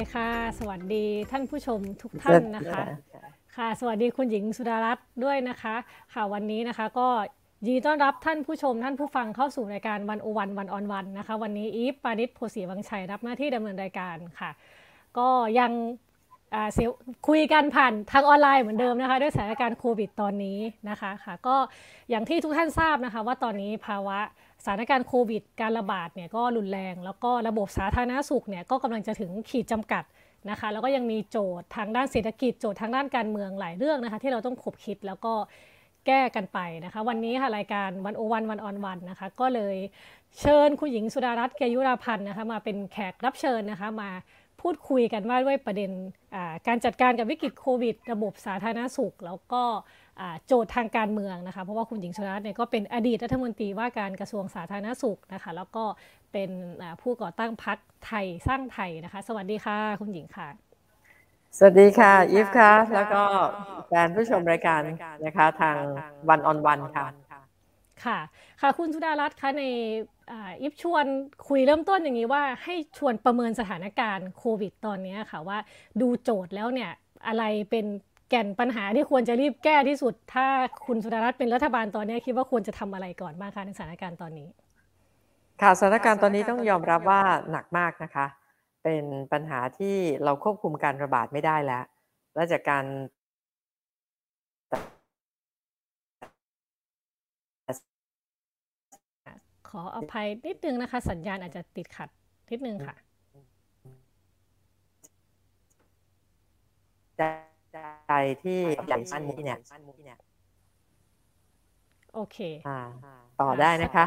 ดีค่ะ สวัสดีท่านผู้ชมทุกท่านนะคะ ค่ะ สวัสดีคุณหญิงสุดารัตน์ด้วยนะคะ ค่ะวันนี้นะคะก็ยินดีต้อนรับท่านผู้ชมท่านผู้ฟังเข้าสู่รายการวันโอวันวันออนวันนะคะ วันนี้อีฟปานิชโพสีวังชัยรับหน้าที่ดำเนินรายการค่ะ ก็ยังเสียคุยกันผ่านทางออนไลน์เหมือนเดิมนะคะ ด้วยสถานการณ์โควิดตอนนี้นะคะค่ะ ก็อย่างที่ทุกท่านทราบนะคะ ว่าตอนนี้ภาวะ สถานการณ์โควิด การระบาดเนี่ยก็รุนแรง แล้วก็ระบบสาธารณสุขเนี่ยก็กำลังจะถึงขีดจำกัดนะคะ แล้วก็ยังมีโจทย์ทางด้านเศรษฐกิจโจทย์ทางด้านการเมืองหลายเรื่องนะคะ ที่เราต้องขบคิดแล้วก็แก้กันไปนะคะ วันนี้ค่ะรายการวันโอวันวันออนวันนะคะ ก็เลยเชิญคุณหญิงสุดารัตน์เกยุราพันธ์นะคะมาเป็นแขกรับเชิญนะคะมาพูดคุยกันว่าด้วยประเด็นการจัดการกับวิกฤตโควิด ระบบสาธารณสุข แล้วก็ โจทย์ทางการเมืองนะคะเพราะว่าคุณหญิงชรัตน์เนี่ยก็เป็นอดีตรัฐมนตรีว่าการกระทรวงสาธารณสุขนะคะแล้วก็เป็นผู้ก่อตั้งพรรคไทยสร้างไทยนะคะ สวัสดีค่ะ คุณหญิงค่ะ สวัสดีค่ะอีฟค่ะแล้วก็แฟนผู้ชมรายการนะคะทางวันออนวันค่ะค่ะค่ะคุณสุดารัตน์คะในอิฟชวนคุยเริ่มต้นอย่างนี้ว่าให้ชวนประเมินสถานการณ์โควิดตอนนี้ค่ะว่าดูโจทย์แล้วเนี่ยอะไรเป็น แก่นปัญหาที่ควรจะรีบแก้ที่สุด ถ้าคุณสุดารัตน์เป็นรัฐบาลตอนนี้คิดว่าควรจะทำอะไรก่อนบ้างคะในสถานการณ์ตอนนี้ ค่ะสถานการณ์ตอนนี้ต้องยอมรับว่าหนักมากนะคะ เป็นปัญหาที่เราควบคุมการระบาดไม่ได้แล้ว และจากการขออภัยนิดนึงนะคะ สัญญาณอาจจะติดขัดนิดนึงค่ะ ใจที่ใหญ่สั้นนี้เนี่ยโอเคต่อได้นะคะ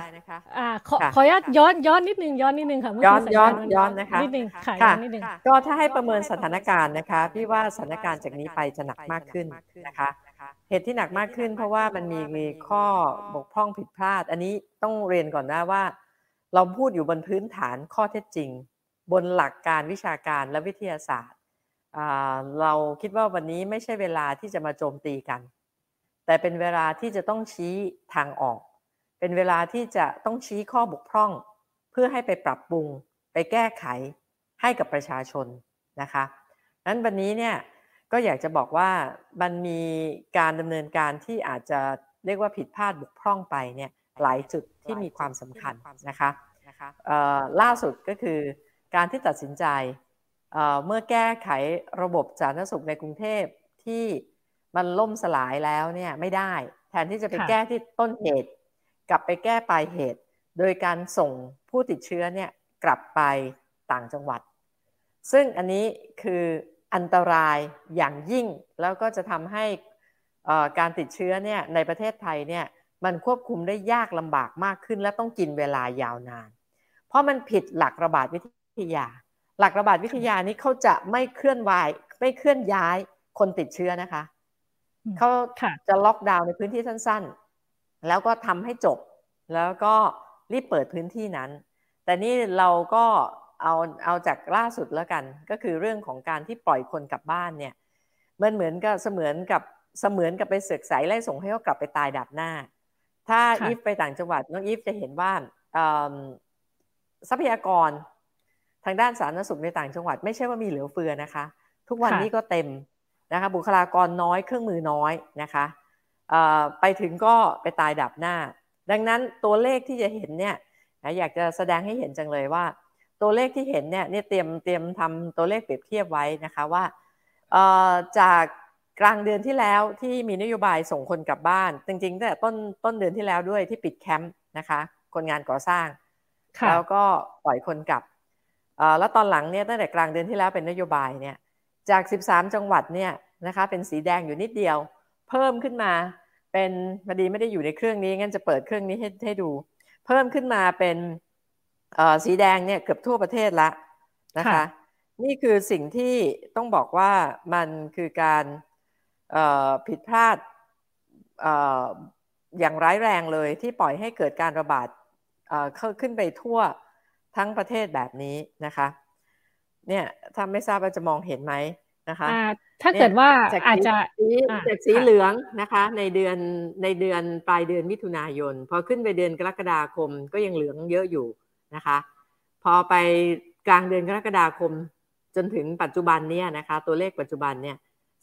อ่าขอขอย้อนย้อนย้อนนิดนึงย้อนนิดนึงค่ะย้อนย้อนย้อนนะคะนิดนึงค่ะย้อนนิดนึงก็ถ้าให้ประเมินสถานการณ์นะคะพี่ว่าสถานการณ์จากนี้ไปจะหนักมากขึ้นนะคะเหตุที่หนักมากขึ้น เพราะว่ามันมีข้อบกพร่องผิดพลาด อันนี้ต้องเรียนก่อนนะว่า เราพูดอยู่บนพื้นฐานข้อเท็จจริง บนหลักการวิชาการและวิทยาศาสตร์ เราคิดว่าวันนี้ไม่ใช่เวลาที่จะมาโจมตีกัน แต่เป็นเวลาที่จะต้องชี้ทางออก เป็นเวลาที่จะต้องชี้ข้อบกพร่อง เพื่อให้ไปปรับปรุง ไปแก้ไขให้กับประชาชนนะคะนั้นวันนี้เนี่ยก็อยากจะบอกว่ามันมีการดำเนินการที่อาจจะเรียกว่าผิดพลาดบกพร่องไปเนี่ยหลายจุดที่มีความสำคัญนะคะล่าสุดก็คือการที่ตัดสินใจ เมื่อแก้ไขระบบสาธารณสุขในกรุงเทพที่มันล่มสลายแล้วเนี่ยไม่ได้ แทนที่จะไปแก้ที่ต้นเหตุ กลับไปแก้ปลายเหตุ โดยการส่งผู้ติดเชื้อเนี่ยกลับไปต่างจังหวัด ซึ่งอันนี้คืออันตรายอย่างยิ่งแล้วก็จะทำให้การติดเชื้อเนี่ยในประเทศไทยเนี่ยมันควบคุมได้ยากลำบากมากขึ้น และต้องกินเวลายาวนาน เพราะมันผิดหลักระบาดวิทยา หลักระบาดวิทยานี้เขาจะไม่เคลื่อนไหวไม่เคลื่อนย้ายคนติดเชื้อนะคะเขาจะล็อกดาวน์ในพื้นที่สั้นๆ แล้วก็ทำให้จบ แล้วก็รีบเปิดพื้นที่นั้น แต่นี่เราก็เอาเอาจากล่าสุดแล้วกัน ก็คือเรื่องของการที่ปล่อยคนกลับบ้านเนี่ยมันเหมือนกับเสมือนกับเสมือนกับไปเสือกใสไล่ส่งให้เขากลับไปตายดับหน้า ถ้าอีฟไปต่างจังหวัดน้องอีฟจะเห็นว่าทรัพยากร ทางด้านสาธารณสุขในต่างจังหวัดไม่ใช่ว่ามีเหลือเฟือนะคะ ทุกวันนี้ก็เต็มนะคะบุคลากรน้อยเครื่องมือน้อยนะคะไปถึงก็ไปตายดับหน้า ดังนั้นตัวเลขที่จะเห็นเนี่ยอยากจะแสดงให้เห็นจังเลยว่า ตัวเลขที่เห็นเนี่ยเนี่ยเตรียมเตรียมทำตัวเลขเปรียบเทียบไว้นะคะว่าจากกลางเดือนที่แล้วที่มีนโยบายส่งคนกลับบ้าน จริงๆตั้งแต่ต้นต้นเดือนที่แล้วด้วยที่ปิดแคมป์นะคะ คนงานก่อสร้าง แล้วก็ปล่อยคนกลับ แล้วตอนหลังเนี่ยตั้งแต่กลางเดือนที่แล้วเป็นนโยบายเนี่ยจาก 13 จังหวัดเนี่ยนะคะเป็นสีแดงอยู่นิดเดียว เพิ่มขึ้นมาเป็นพอดีไม่ได้อยู่ในเครื่องนี้งั้นจะเปิดเครื่องนี้ให้ให้ดู เพิ่มขึ้นมาเป็นสีแดงเนี่ยเกือบทั่วประเทศละนะคะนี่คือสิ่งที่ต้องบอกว่ามันคือการผิดพลาดอย่างร้ายแรงเลยที่ปล่อยให้เกิดการระบาดขึ้นไปทั่ว ทั้งประเทศแบบนี้นะคะ เนี่ยถ้าไม่ทราบว่าจะมองเห็นไหมนะคะถ้าเกิดว่าอาจจะจากสีเหลืองนะคะ ในเดือนในเดือนปลายเดือนมิถุนายน พอขึ้นไปเดือนกรกฎาคมก็ยังเหลืองเยอะอยู่นะคะ พอไปกลางเดือนกรกฎาคมจนถึงปัจจุบันเนี่ยนะคะ ตัวเลขปัจจุบันเนี่ย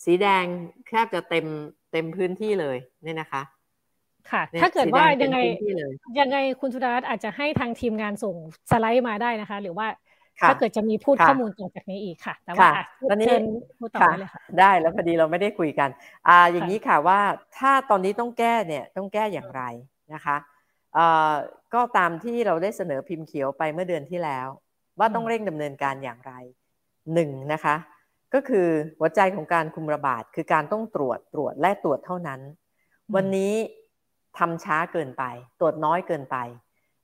สีแดงแทบจะเต็มเต็มพื้นที่เลยเนี่ยนะคะ ค่ะ ถ้าเกิดว่ายังไงยังไงคุณสุดารัตน์อาจจะให้ทางทีมงานส่งสไลด์มาได้นะคะ หรือว่าถ้าเกิดจะมีพูดข้อมูลต่อจากนี้อีกค่ะ แต่ว่าตอนนี้พูดต่อได้เลยค่ะได้แล้วพอดีเราไม่ได้คุยกัน อ่าอย่างนี้ค่ะว่าถ้าตอนนี้ต้องแก้เนี่ยต้องแก้อย่างไรนะคะอ่าก็ตามที่เราได้เสนอพิมพ์เขียวไปเมื่อเดือนที่แล้ว ว่าต้องเร่งดำเนินการอย่างไรหนึ่งนะคะ ก็คือหัวใจของการคุมระบาดคือการต้องตรวจตรวจและตรวจเท่านั้น วันนี้ ทำช้าเกินไป ตรวจน้อยเกินไป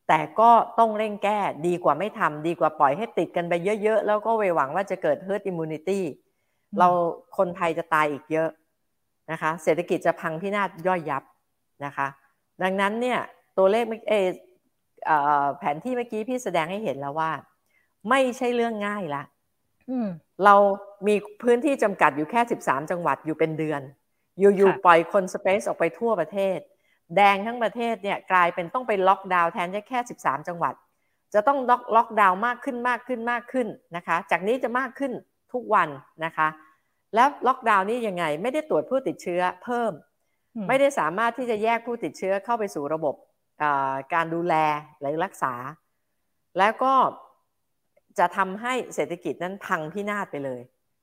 แต่ก็ต้องเร่งแก้ดีกว่าไม่ทำดีกว่าปล่อยให้ติดกันไปเยอะๆ แล้วก็ไปหวังว่าจะเกิด herd immunity เราคนไทยจะตายอีกเยอะนะคะ เศรษฐกิจจะพังพินาศย่อยยับนะคะ ดังนั้นเนี่ยตัวเลขเอแผนที่เมื่อกี้พี่แสดงให้เห็นแล้วว่า ไม่ใช่เรื่องง่ายละเรามีพื้นที่จำกัดอยู่แค่ 13 จังหวัดอยู่เป็นเดือน อยู่ๆปล่อยคนสเปซออกไปทั่วประเทศ แดงทั้งประเทศเนี่ยกลายเป็นต้องไปล็อกดาวน์แทนแค่ 13 จังหวัด จะต้องล็อกล็อกดาวน์มากขึ้นมากขึ้นมากขึ้นนะคะ จากนี้จะมากขึ้นทุกวันนะคะ แล้วล็อกดาวน์นี้ยังไงไม่ได้ตรวจผู้ติดเชื้อเพิ่ม ไม่ได้สามารถที่จะแยกผู้ติดเชื้อเข้าไปสู่ระบบการดูแลหรือรักษา แล้วก็จะทำให้เศรษฐกิจนั้นพังพินาศไปเลย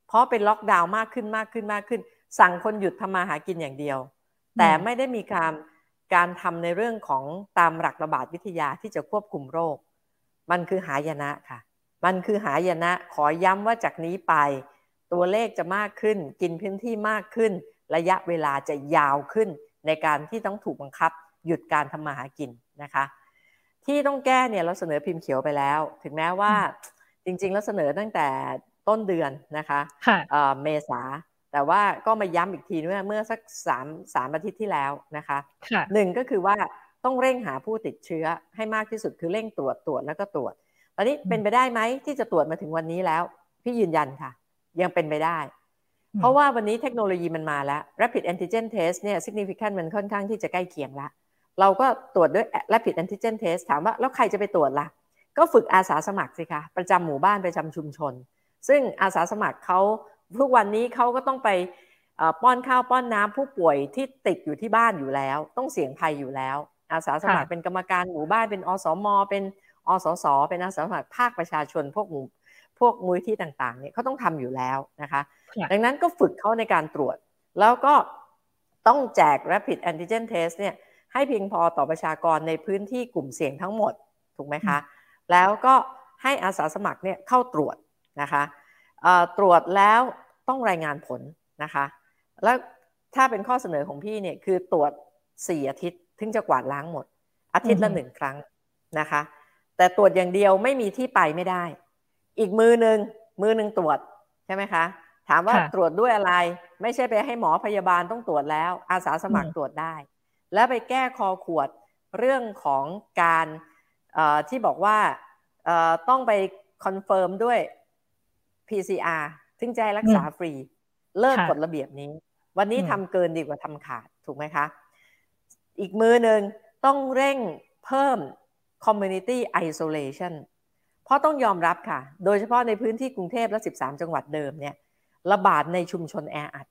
เพราะเป็นล็อกดาวน์มากขึ้นมากขึ้นมากขึ้น สั่งคนหยุดทำมาหากินอย่างเดียว แต่ไม่ได้มีการ การทำในเรื่องของตามหลักระบาดวิทยาที่จะควบคุมโรค มันคือหายนะค่ะ มันคือหายนะขอย้ำว่าจากนี้ไป ตัวเลขจะมากขึ้น กินพื้นที่มากขึ้น ระยะเวลาจะยาวขึ้น ในการที่ต้องถูกบังคับ หยุดการทำมาหากินนะคะ ที่ต้องแก้เนี่ยเราเสนอพิมพ์เขียวไปแล้ว ถึงแม้ว่าจริงๆ แล้วเสนอตั้งแต่ต้นเดือนนะคะเมษา แต่ว่าก็มาย้ำอีกทีเมื่อเมื่อสักสามสามอาทิตย์ที่แล้วนะคะหนึ่งก็คือว่าต้องเร่งหาผู้ติดเชื้อให้มากที่สุดคือเร่งตรวจตรวจแล้วก็ตรวจ ตอนนี้เป็นไปได้ไหมที่จะตรวจมาถึงวันนี้แล้ว พี่ยืนยันค่ะ ยังเป็นไปได้ เพราะว่าวันนี้เทคโนโลยีมันมาแล้ว rapid antigen test เนี่ย significant มันค่อนข้างที่จะใกล้เคียงละเราก็ตรวจด้วย rapid antigen test ถามว่าแล้วใครจะไปตรวจละ่ะ ก็ฝึกอาสาสมัครสิคะประจำหมู่บ้านประจำชุมชน ซึ่งอาสาสมัครเขา ทุกวันนี้เขาก็ต้องไปป้อนข้าวป้อนน้ำผู้ป่วยที่ติดอยู่ที่บ้านอยู่แล้ว ต้องเสี่ยงภัยอยู่แล้ว อาสาสมัครเป็นกรรมการหมู่บ้านเป็นอสมเป็นอสสเป็นอาสาสมัครภาคประชาชนพวกหมู่พวกมูลที่ต่างๆเนี่ยเขาต้องทำอยู่แล้วนะคะ ดังนั้นก็ฝึกเขาในการตรวจ แล้วก็ต้องแจก rapid antigen test เนี่ยให้เพียงพอต่อประชากรในพื้นที่กลุ่มเสี่ยงทั้งหมดถูกไหมคะ แล้วก็ให้อาสาสมัครเนี่ยเข้าตรวจนะคะตรวจแล้ว ต้องรายงานผลนะคะ แล้วถ้าเป็นข้อเสนอของพี่เนี่ยคือตรวจสี่อาทิตย์ถึงจะกวาดล้างหมด อาทิตย์ละหนึ่งครั้งนะคะ แต่ตรวจอย่างเดียวไม่มีที่ไปไม่ได้ อีกมือหนึ่งมือหนึ่งตรวจใช่ไหมคะ ถามว่าตรวจด้วยอะไร ไม่ใช่ไปให้หมอพยาบาลต้องตรวจแล้ว อาสาสมัครตรวจได้ แล้วไปแก้คอขวดเรื่องของการที่บอกว่าต้องไป confirm ด้วย PCR ถึงจะให้รักษาฟรี เลิกกฎระเบียบนี้ วันนี้ทำเกินดีกว่าทำขาดถูกไหมคะ อีกมือหนึ่งต้องเร่งเพิ่ม community isolation เพราะต้องยอมรับค่ะ โดยเฉพาะในพื้นที่กรุงเทพและ 13 จังหวัดเดิมเนี่ยระบาดในชุมชนแออัด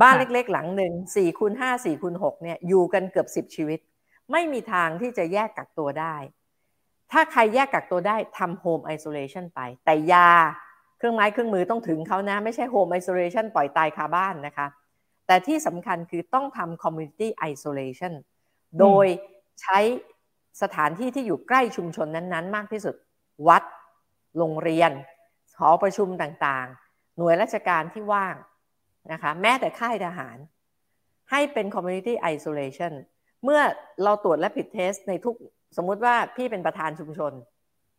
บ้านเล็กๆ หลังหนึ่ง4คูณ5 4คูณ6เนี่ยอยู่กันเกือบ 10 ชีวิต ไม่มีทางที่จะแยกกักตัวได้ ถ้าใครแยกกักตัวได้ทำ home isolation ไป แต่ยาเค รื่องไม้เครื่องมือต้องถึงเขานะ ไม่ใช่ home isolation ปล่อยตายคาบ้านนะคะ แต่ที่สำคัญคือต้องทำ community isolation โดยใช้สถานที่ที่อยู่ใกล้ชุมชนนั้นๆ มากที่สุด วัด โรงเรียน หอประชุมต่างๆ หน่วยราชการที่ว่างนะคะแม้แต่ค่ายทหาร ให้เป็น community isolation เมื่อเราตรวจและผิดเทสในทุกสมมุติว่าพี่เป็นประธานชุมชน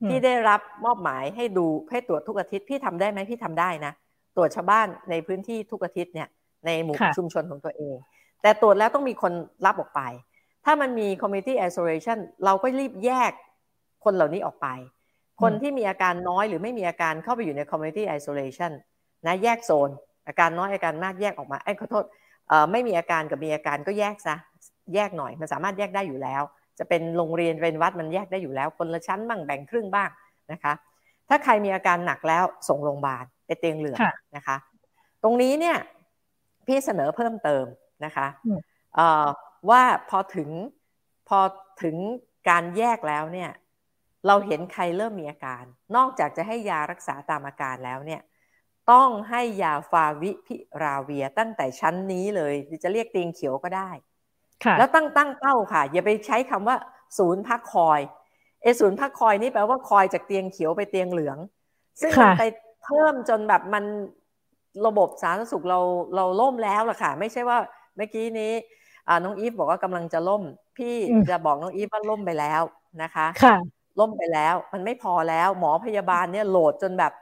พี่ได้รับมอบหมายให้ดูให้ตรวจทุกอาทิตย์พี่ทำได้ไหมพี่ทำได้นะตรวจชาวบ้านในพื้นที่ทุกอาทิตย์เนี่ยในหมู่ชุมชนของตัวเอง แต่ตรวจแล้วต้องมีคนรับออกไป ถ้ามันมี community isolation เราก็รีบแยกคนเหล่านี้ออกไป คนที่มีอาการน้อยหรือไม่มีอาการเข้าไปอยู่ใน community isolation นะแยกโซน อาการน้อยอาการมากแยกออกมาไอ้ขอโทษไม่มีอาการกับมีอาการก็แยกซะแยกหน่อยมันสามารถแยกได้อยู่แล้ว จะเป็นโรงเรียนเป็นวัดมันแยกได้อยู่แล้วคนละชั้นบ้างแบ่งครึ่งบ้างนะคะ ถ้าใครมีอาการหนักแล้วส่งโรงพยาบาลไปเตียงเหลืองนะคะ ตรงนี้เนี่ยพี่เสนอเพิ่มเติมนะคะว่าพอถึงพอถึงการแยกแล้วเนี่ยเราเห็นใครเริ่มมีอาการ นอกจากจะให้ยารักษาตามอาการแล้วเนี่ยต้องให้ยาฟาวิพิราเวียตั้งแต่ชั้นนี้เลยจะเรียกเตียงเขียวก็ได้ แล้วตั้งตั้งเป้าค่ะ อย่าไปใช้คำว่า ศูนย์พักคอยเอศูนย์พักคอยนี่แปลว่าคอยจากเตียงเขียวไปเตียงเหลือง ซึ่งมันไปเพิ่มจนแบบมันระบบสาธารณสุขเราเราล่มแล้วล่ะค่ะ ไม่ใช่ว่าเมื่อกี้นี้น้องอีฟบอกว่ากำลังจะล่ม พี่จะบอกน้องอีฟว่าล่มไปแล้วนะคะค่ะล่มไปแล้ว มันไม่พอแล้วหมอพยาบาลเนี่ยโหลดจนแบบ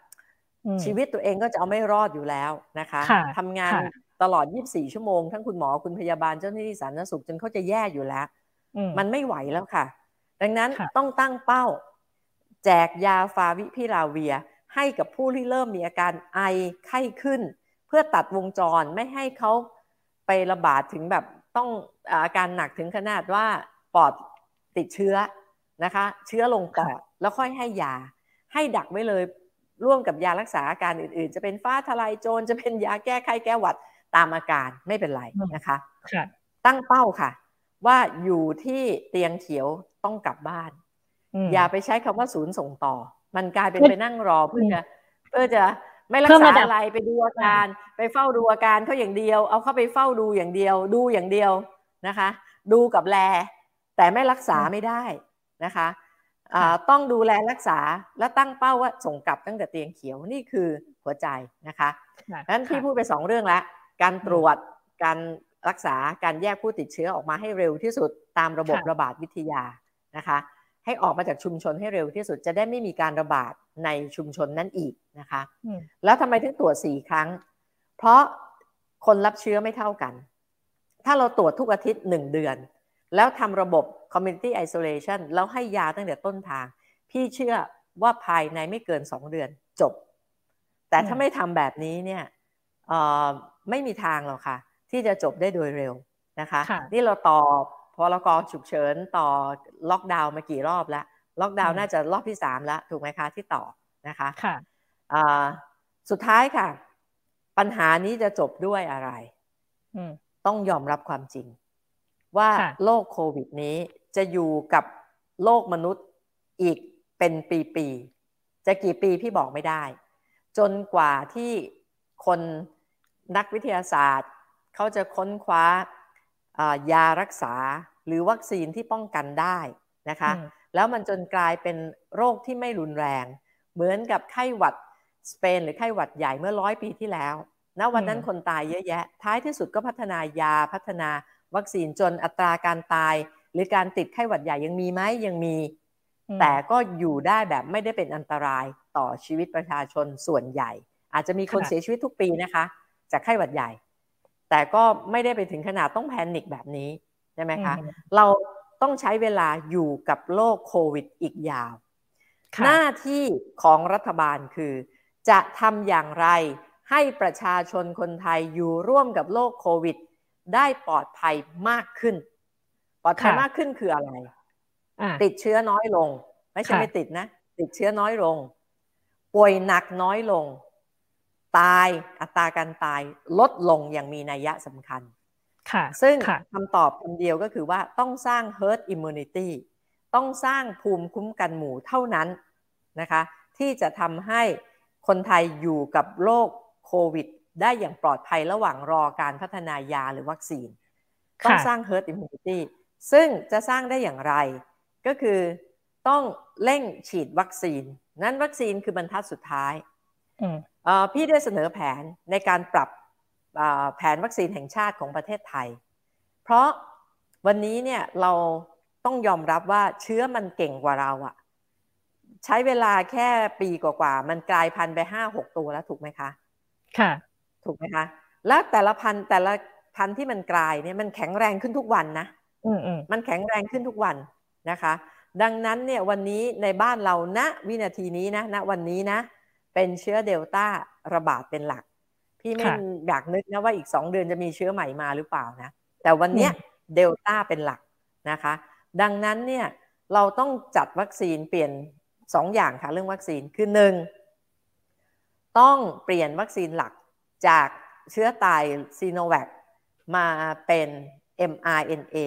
ชีวิตตัวเองก็จะเอาไม่รอดอยู่แล้วนะคะทำงาน ตลอด 24 ชั่วโมง ทั้งคุณหมอคุณพยาบาลเจ้าหน้าที่สาธารณสุขจนเขาจะแย่อยู่แล้ว มันไม่ไหวแล้วค่ะ ดังนั้นต้องตั้งเป้า แจกยาฟาวิพิราเวีย ให้กับผู้ที่เริ่มมีอาการไอไข้ขึ้น เพื่อตัดวงจรไม่ให้เขาไประบาดถึงแบบต้องอาการหนักถึงขนาดว่าปอดติดเชื้อนะคะ เชื้อลงปอดแล้วค่อยให้ยา ให้ดักไว้เลยร่วมกับยารักษาอาการอื่นๆ จะเป็นฟ้าทลายโจรจะเป็นยาแก้ไข้แก้หวัด ตามอาการไม่เป็นไรนะคะตั้งเป้าค่ะ ว่าอยู่ที่เตียงเขียวต้องกลับบ้าน อย่าไปใช้คำว่าศูนย์ส่งต่อ มันกลายเป็นไปนั่งรอเพื่อจะเพื่อจะไม่รักษาอะไรไปดูอาการ ไปเฝ้าดูอาการเขาอย่างเดียว เอาเข้าไปเฝ้าดูอย่างเดียว ดูอย่างเดียวนะคะ ดูกับแล แต่ไม่รักษาไม่ได้นะคะต้องดูแลรักษาและตั้งเป้าว่าส่งกลับตั้งแต่เตียงเขียวนี่คือหัวใจนะคะนั้นพี่พูดไปสองเรื่องแล้ว การตรวจการรักษาการแยกผู้ติดเชื้อออกมาให้เร็วที่สุดตามระบบระบาดวิทยานะคะ ให้ออกมาจากชุมชนให้เร็วที่สุดจะได้ไม่มีการระบาดในชุมชนนั้นอีกนะคะ แล้วทำไมถึงตรวจสี่ครั้ง เพราะคนรับเชื้อไม่เท่ากัน ถ้าเราตรวจทุกอาทิตย์หนึ่งเดือน แล้วทำระบบ community isolation แล้วให้ยาตั้งแต่ต้นทาง พี่เชื่อว่าภายในไม่เกินสองเดือนจบ แต่ถ้าไม่ทำแบบนี้เนี่ย ไม่มีทางหรอกค่ะ ที่จะจบได้โดยเร็วนะคะนี่เราต่อพอรกฉุกเฉินต่อล็อกดาวน์มากี่รอบแล้วล็อกดาวน์น่าจะรอบที่สามแล้วถูกไหมคะที่ต่อนะคะค่ะสุดท้ายค่ะ ปัญหานี้จะจบด้วยอะไรต้องยอมรับความจริง ว่าโรคโควิดนี้จะอยู่กับโลกมนุษย์อีกเป็นปี ๆ จะกี่ปีพี่บอกไม่ได้ จนกว่าที่คน นักวิทยาศาสตร์ เขาจะค้นคว้ายารักษาหรือวัคซีนที่ป้องกันได้นะคะแล้วมันจนกลายเป็นโรคที่ไม่รุนแรง เหมือนกับไข้หวัดสเปนหรือไข้หวัดใหญ่เมื่อร้อยปีที่แล้วณวันนั้นคนตายเยอะแยะ ท้ายที่สุดก็พัฒนายาพัฒนาวัคซีนจนอัตราการตาย หรือการติดไข้หวัดใหญ่ยังมีไหมยังมี แต่ก็อยู่ได้แบบไม่ได้เป็นอันตรายต่อชีวิตประชาชนส่วนใหญ่ อาจจะมีคนเสียชีวิตทุกปีนะคะ จากไข้หวัดใหญ่ แต่ก็ไม่ได้ไปถึงขนาดต้องแพนิคแบบนี้ใช่ไหมคะ เราต้องใช้เวลาอยู่กับโรคโควิดอีกยาว หน้าที่ของรัฐบาลคือ จะทำอย่างไรให้ประชาชนคนไทยอยู่ร่วมกับโรคโควิด ได้ปลอดภัยมากขึ้น ปลอดภัยมากขึ้นคืออะไร ติดเชื้อน้อยลง ไม่ใช่ไม่ติดนะ ติดเชื้อน้อยลง ป่วยหนักน้อยลง ตายอัตราการตายลดลงอย่างมีนัยยะสำคัญ ค่ะ ซึ่งคำตอบคำเดียวก็คือว่าต้องสร้าง herd immunity ต้องสร้างภูมิคุ้มกันหมู่เท่านั้นนะคะ ที่จะทำให้คนไทยอยู่กับโรคโควิด ได้อย่างปลอดภัยระหว่างรอการพัฒนายาหรือวัคซีน ต้องสร้าง herd immunity ซึ่งจะสร้างได้อย่างไร ก็คือต้องเร่งฉีดวัคซีน นั้นวัคซีนคือบรรทัดสุดท้าย พี่ได้เสนอแผนในการปรับแผนวัคซีนแห่งชาติของประเทศไทย เพราะวันนี้เนี่ยเราต้องยอมรับว่าเชื้อมันเก่งกว่าเราอะใช้เวลาแค่ปีกว่าๆมันกลายพันธุ์ไปห้าหกตัวแล้วถูกไหมคะ ค่ะ ถูกไหมคะ แล้วแต่ละพันธุ์แต่ละพันธุ์ที่มันกลายเนี่ยมันแข็งแรงขึ้นทุกวันนะมันแข็งแรงขึ้นทุกวันนะคะ ดังนั้นเนี่ยวันนี้ในบ้านเราณวินาทีนี้นะณวันนี้นะ เป็นเชื้อเดลต้าระบาดเป็นหลัก พี่ไม่อยากนึกนะว่าอีกสองเดือนจะมีเชื้อใหม่มาหรือเปล่านะ แต่วันนี้เดลต้าเป็นหลักนะคะ ดังนั้นเนี่ยเราต้องจัดวัคซีนเปลี่ยนสองอย่างค่ะเรื่องวัคซีนคือหนึ่งต้องเปลี่ยนวัคซีนหลักจากเชื้อตายซีโนแวคมาเป็น mRNA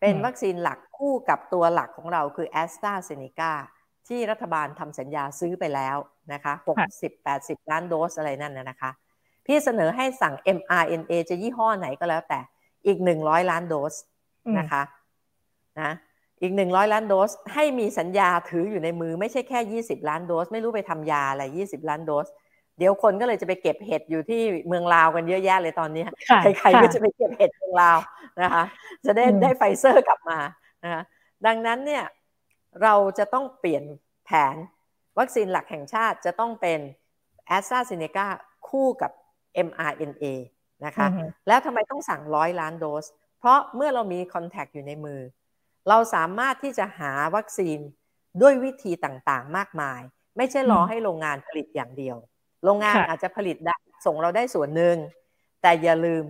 เป็นวัคซีนหลักคู่กับตัวหลักของเราคือแอสตราเซเนกาที่รัฐบาลทำสัญญาซื้อไปแล้ว นะคะ60-80 ล้านโดสอะไรนั่นนะคะ พี่เสนอให้สั่ง mRNA จะยี่ห้อไหนก็แล้วแต่อีก 100 ล้านโดสนะคะนะอีก 100 ล้านโดส ให้มีสัญญาถืออยู่ในมือไม่ใช่แค่ 20 ล้านโดส ไม่รู้ไปทำยาอะไร 20 ล้านโดส เดี๋ยวคนก็เลยจะไปเก็บเห็ดอยู่ที่เมืองลาวกันเยอะแยะเลยตอนนี้ใครๆก็จะไปเก็บเห็ดเมืองลาวนะคะจะได้ได้ไฟเซอร์กลับมานะคะดังนั้นเนี่ยเราจะต้องเปลี่ยนแผน วัคซีนหลักแห่งชาติจะต้องเป็นแอสตราเซเนกาคู่กับ mRNA นะคะ แล้วทำไมต้องสั่งร้อยล้านโดส เพราะเมื่อเรามีคอนแทคอยู่ในมือ เราสามารถที่จะหาวัคซีนด้วยวิธีต่างๆ มากมาย ไม่ใช่รอให้โรงงานผลิตอย่างเดียว โรงงานอาจจะผลิตส่งเราได้ส่วนหนึ่ง แต่อย่าลืม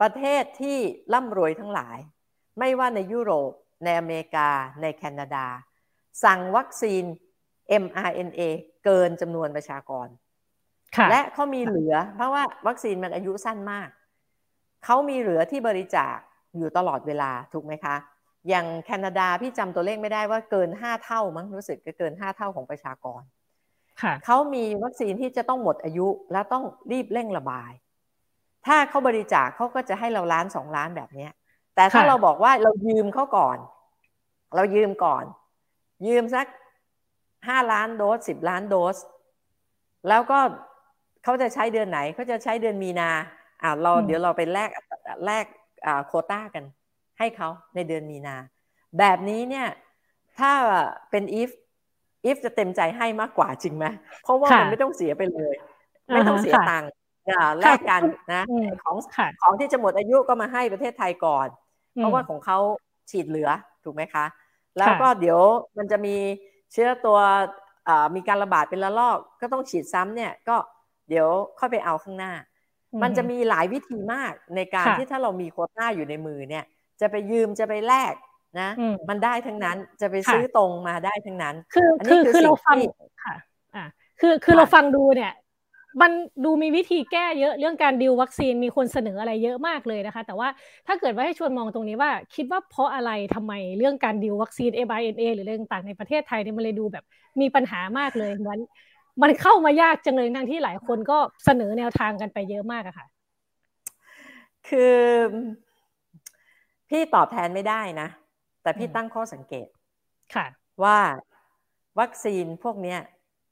ประเทศที่ร่ำรวยทั้งหลาย ไม่ว่าในยุโรป ในอเมริกา ในแคนาดา สั่งวัคซีน mRNA เกินจำนวนประชากร และเขามีเหลือ เพราะว่าวัคซีนมันอายุสั้นมาก เขามีเหลือที่บริจาคอยู่ตลอดเวลาถูกไหมคะ อย่างแคนาดาพี่จำตัวเลขไม่ได้ว่าเกินห้าเท่ามั้งรู้สึกจะเกินห้าเท่าของประชากรเขามีวัคซีนที่จะต้องหมดอายุแล้วต้องรีบเร่งระบาย ถ้าเขาบริจาคเขาก็จะให้เราล้านสองล้านแบบนี้ แต่ถ้าเราบอกว่าเรายืมเขาก่อน เรายืมก่อน ยืมสัก ห้าล้านโดสสิบล้านโดส แล้วก็เขาจะใช้เดือนไหนเขาจะใช้เดือนมีนาอ่าเราเดี๋ยวเราไปแลกแลกอ่าโคต้ากัน ให้เขาในเดือนมีนา แบบนี้เนี่ย ถ้าเป็น if if จะเต็มใจให้มากกว่าจริงไหมเพราะว่ามันไม่ต้องเสียไปเลย ไม่ต้องเสียตังค์แลกกันนะของของที่จะหมดอายุก็มาให้ประเทศไทยก่อน เพราะว่าของเขาฉีดเหลือถูกไหมคะ แล้วก็เดี๋ยวมันจะมี เชื้อตัวมีการระบาดเป็นละลอกก็ต้องฉีดซ้ำเนี่ยก็เดี๋ยวค่อยไปเอาข้างหน้า มันจะมีหลายวิธีมากในการที่ถ้าเรามีโคต้าอยู่ในมือเนี่ย จะไปยืมจะไปแลกนะ มันได้ทั้งนั้นจะไปซื้อตรงมาได้ทั้งนั้น คือคือคือเราฟังค่ะอ่าคือคือเราฟังดูเนี่ย มันดูมีวิธีแก้เยอะเรื่องการดิววัคซีนมีคนเสนออะไรเยอะมากเลยนะคะ แต่ว่าถ้าเกิดว่าให้ชวนมองตรงนี้ว่า คิดว่าเพราะอะไรทำไมเรื่องการดิววัคซีน m อ n a หรือเรื่องต่างในประเทศไทยเนี่ยมันเลยดูแบบมีปัญหามากเลยมันมันเข้ามายากจังเลยทั้งที่หลายคนก็เสนอแนวทางกันไปเยอะมากอะค่ะ คือพี่ตอบแทนไม่ได้นะ แต่พี่ตั้งข้อสังเกตค่ะ ว่าวัคซีนพวกนี้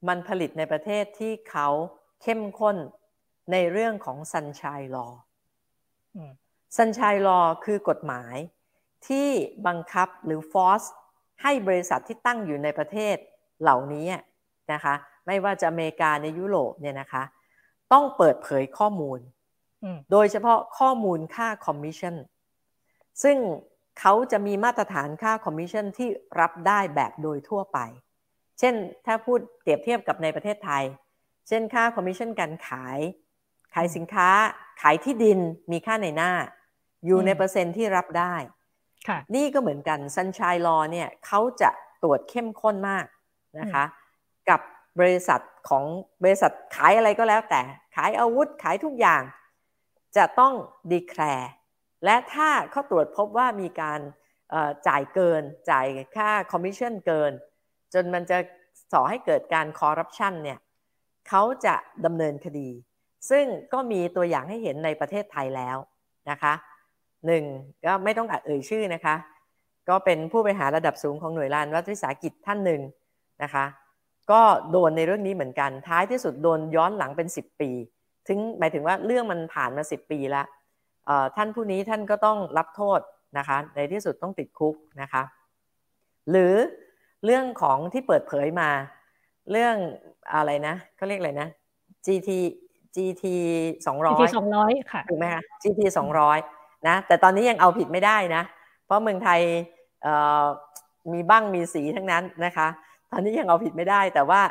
มันผลิตในประเทศที่เขา เข้มข้นในเรื่องของ Sunshine Law Sunshine Law คือกฎหมายที่บังคับหรือ force ให้บริษัทที่ตั้งอยู่ในประเทศเหล่านี้นะคะไม่ว่าจะอเมริกาในยุโรปเนี่ยนะคะต้องเปิดเผยข้อมูล โดยเฉพาะข้อมูลค่าคอมมิชชั่นซึ่งเขาจะมีมาตรฐานค่าคอมมิชชั่นที่รับได้แบบโดยทั่วไป เช่นถ้าพูดเปรียบเทียบกับในประเทศไทย เช่นค่าคอมมิชชั่นการขาย ขายสินค้าขายที่ดินมีค่าในหน้า อยู่ในเปอร์เซ็นที่รับได้นี่ก็เหมือนกัน Sunshine Law เนี่ยเขาจะตรวจเข้มข้นมากนะคะ กับบริษัทของบริษัทขายอะไรก็แล้วแต่ ขายอาวุธขายทุกอย่าง จะต้อง declare และถ้าเขาตรวจพบว่ามีการจ่ายเกิน จ่ายค่าคอมมิชชั่นเกิน จนมันจะส่อให้เกิดการคอร์รัปชันเนี่ย เขาจะดำเนินคดี ซึ่งก็มีตัวอย่างให้เห็นในประเทศไทยแล้วนะคะหนึ่งก็ไม่ต้องเอ่ยชื่อนะคะ ก็เป็นผู้บริหารระดับสูงของหน่วยงานรัฐวิสาหกิจท่านหนึ่งนะคะ ก็โดนในเรื่องนี้เหมือนกัน ท้ายที่สุดโดนย้อนหลังเป็น 10 ปี ถึงหมายถึงว่าเรื่องมันผ่านมา 10 ปีแล้วท่านผู้นี้ท่านก็ต้องรับโทษนะคะ ในที่สุดต้องติดคุกนะคะ หรือเรื่องของที่เปิดเผยมา เรื่องอะไรนะเขาเรียกอะไรนะ GT GT 200 GT 200ค่ะถูกไหมคะ GT 200นะ แต่ตอนนี้ยังเอาผิดไม่ได้นะ เพราะเมืองไทยมีบ้างมีสีทั้งนั้นนะคะ ตอนนี้ยังเอาผิดไม่ได้ แต่ว่า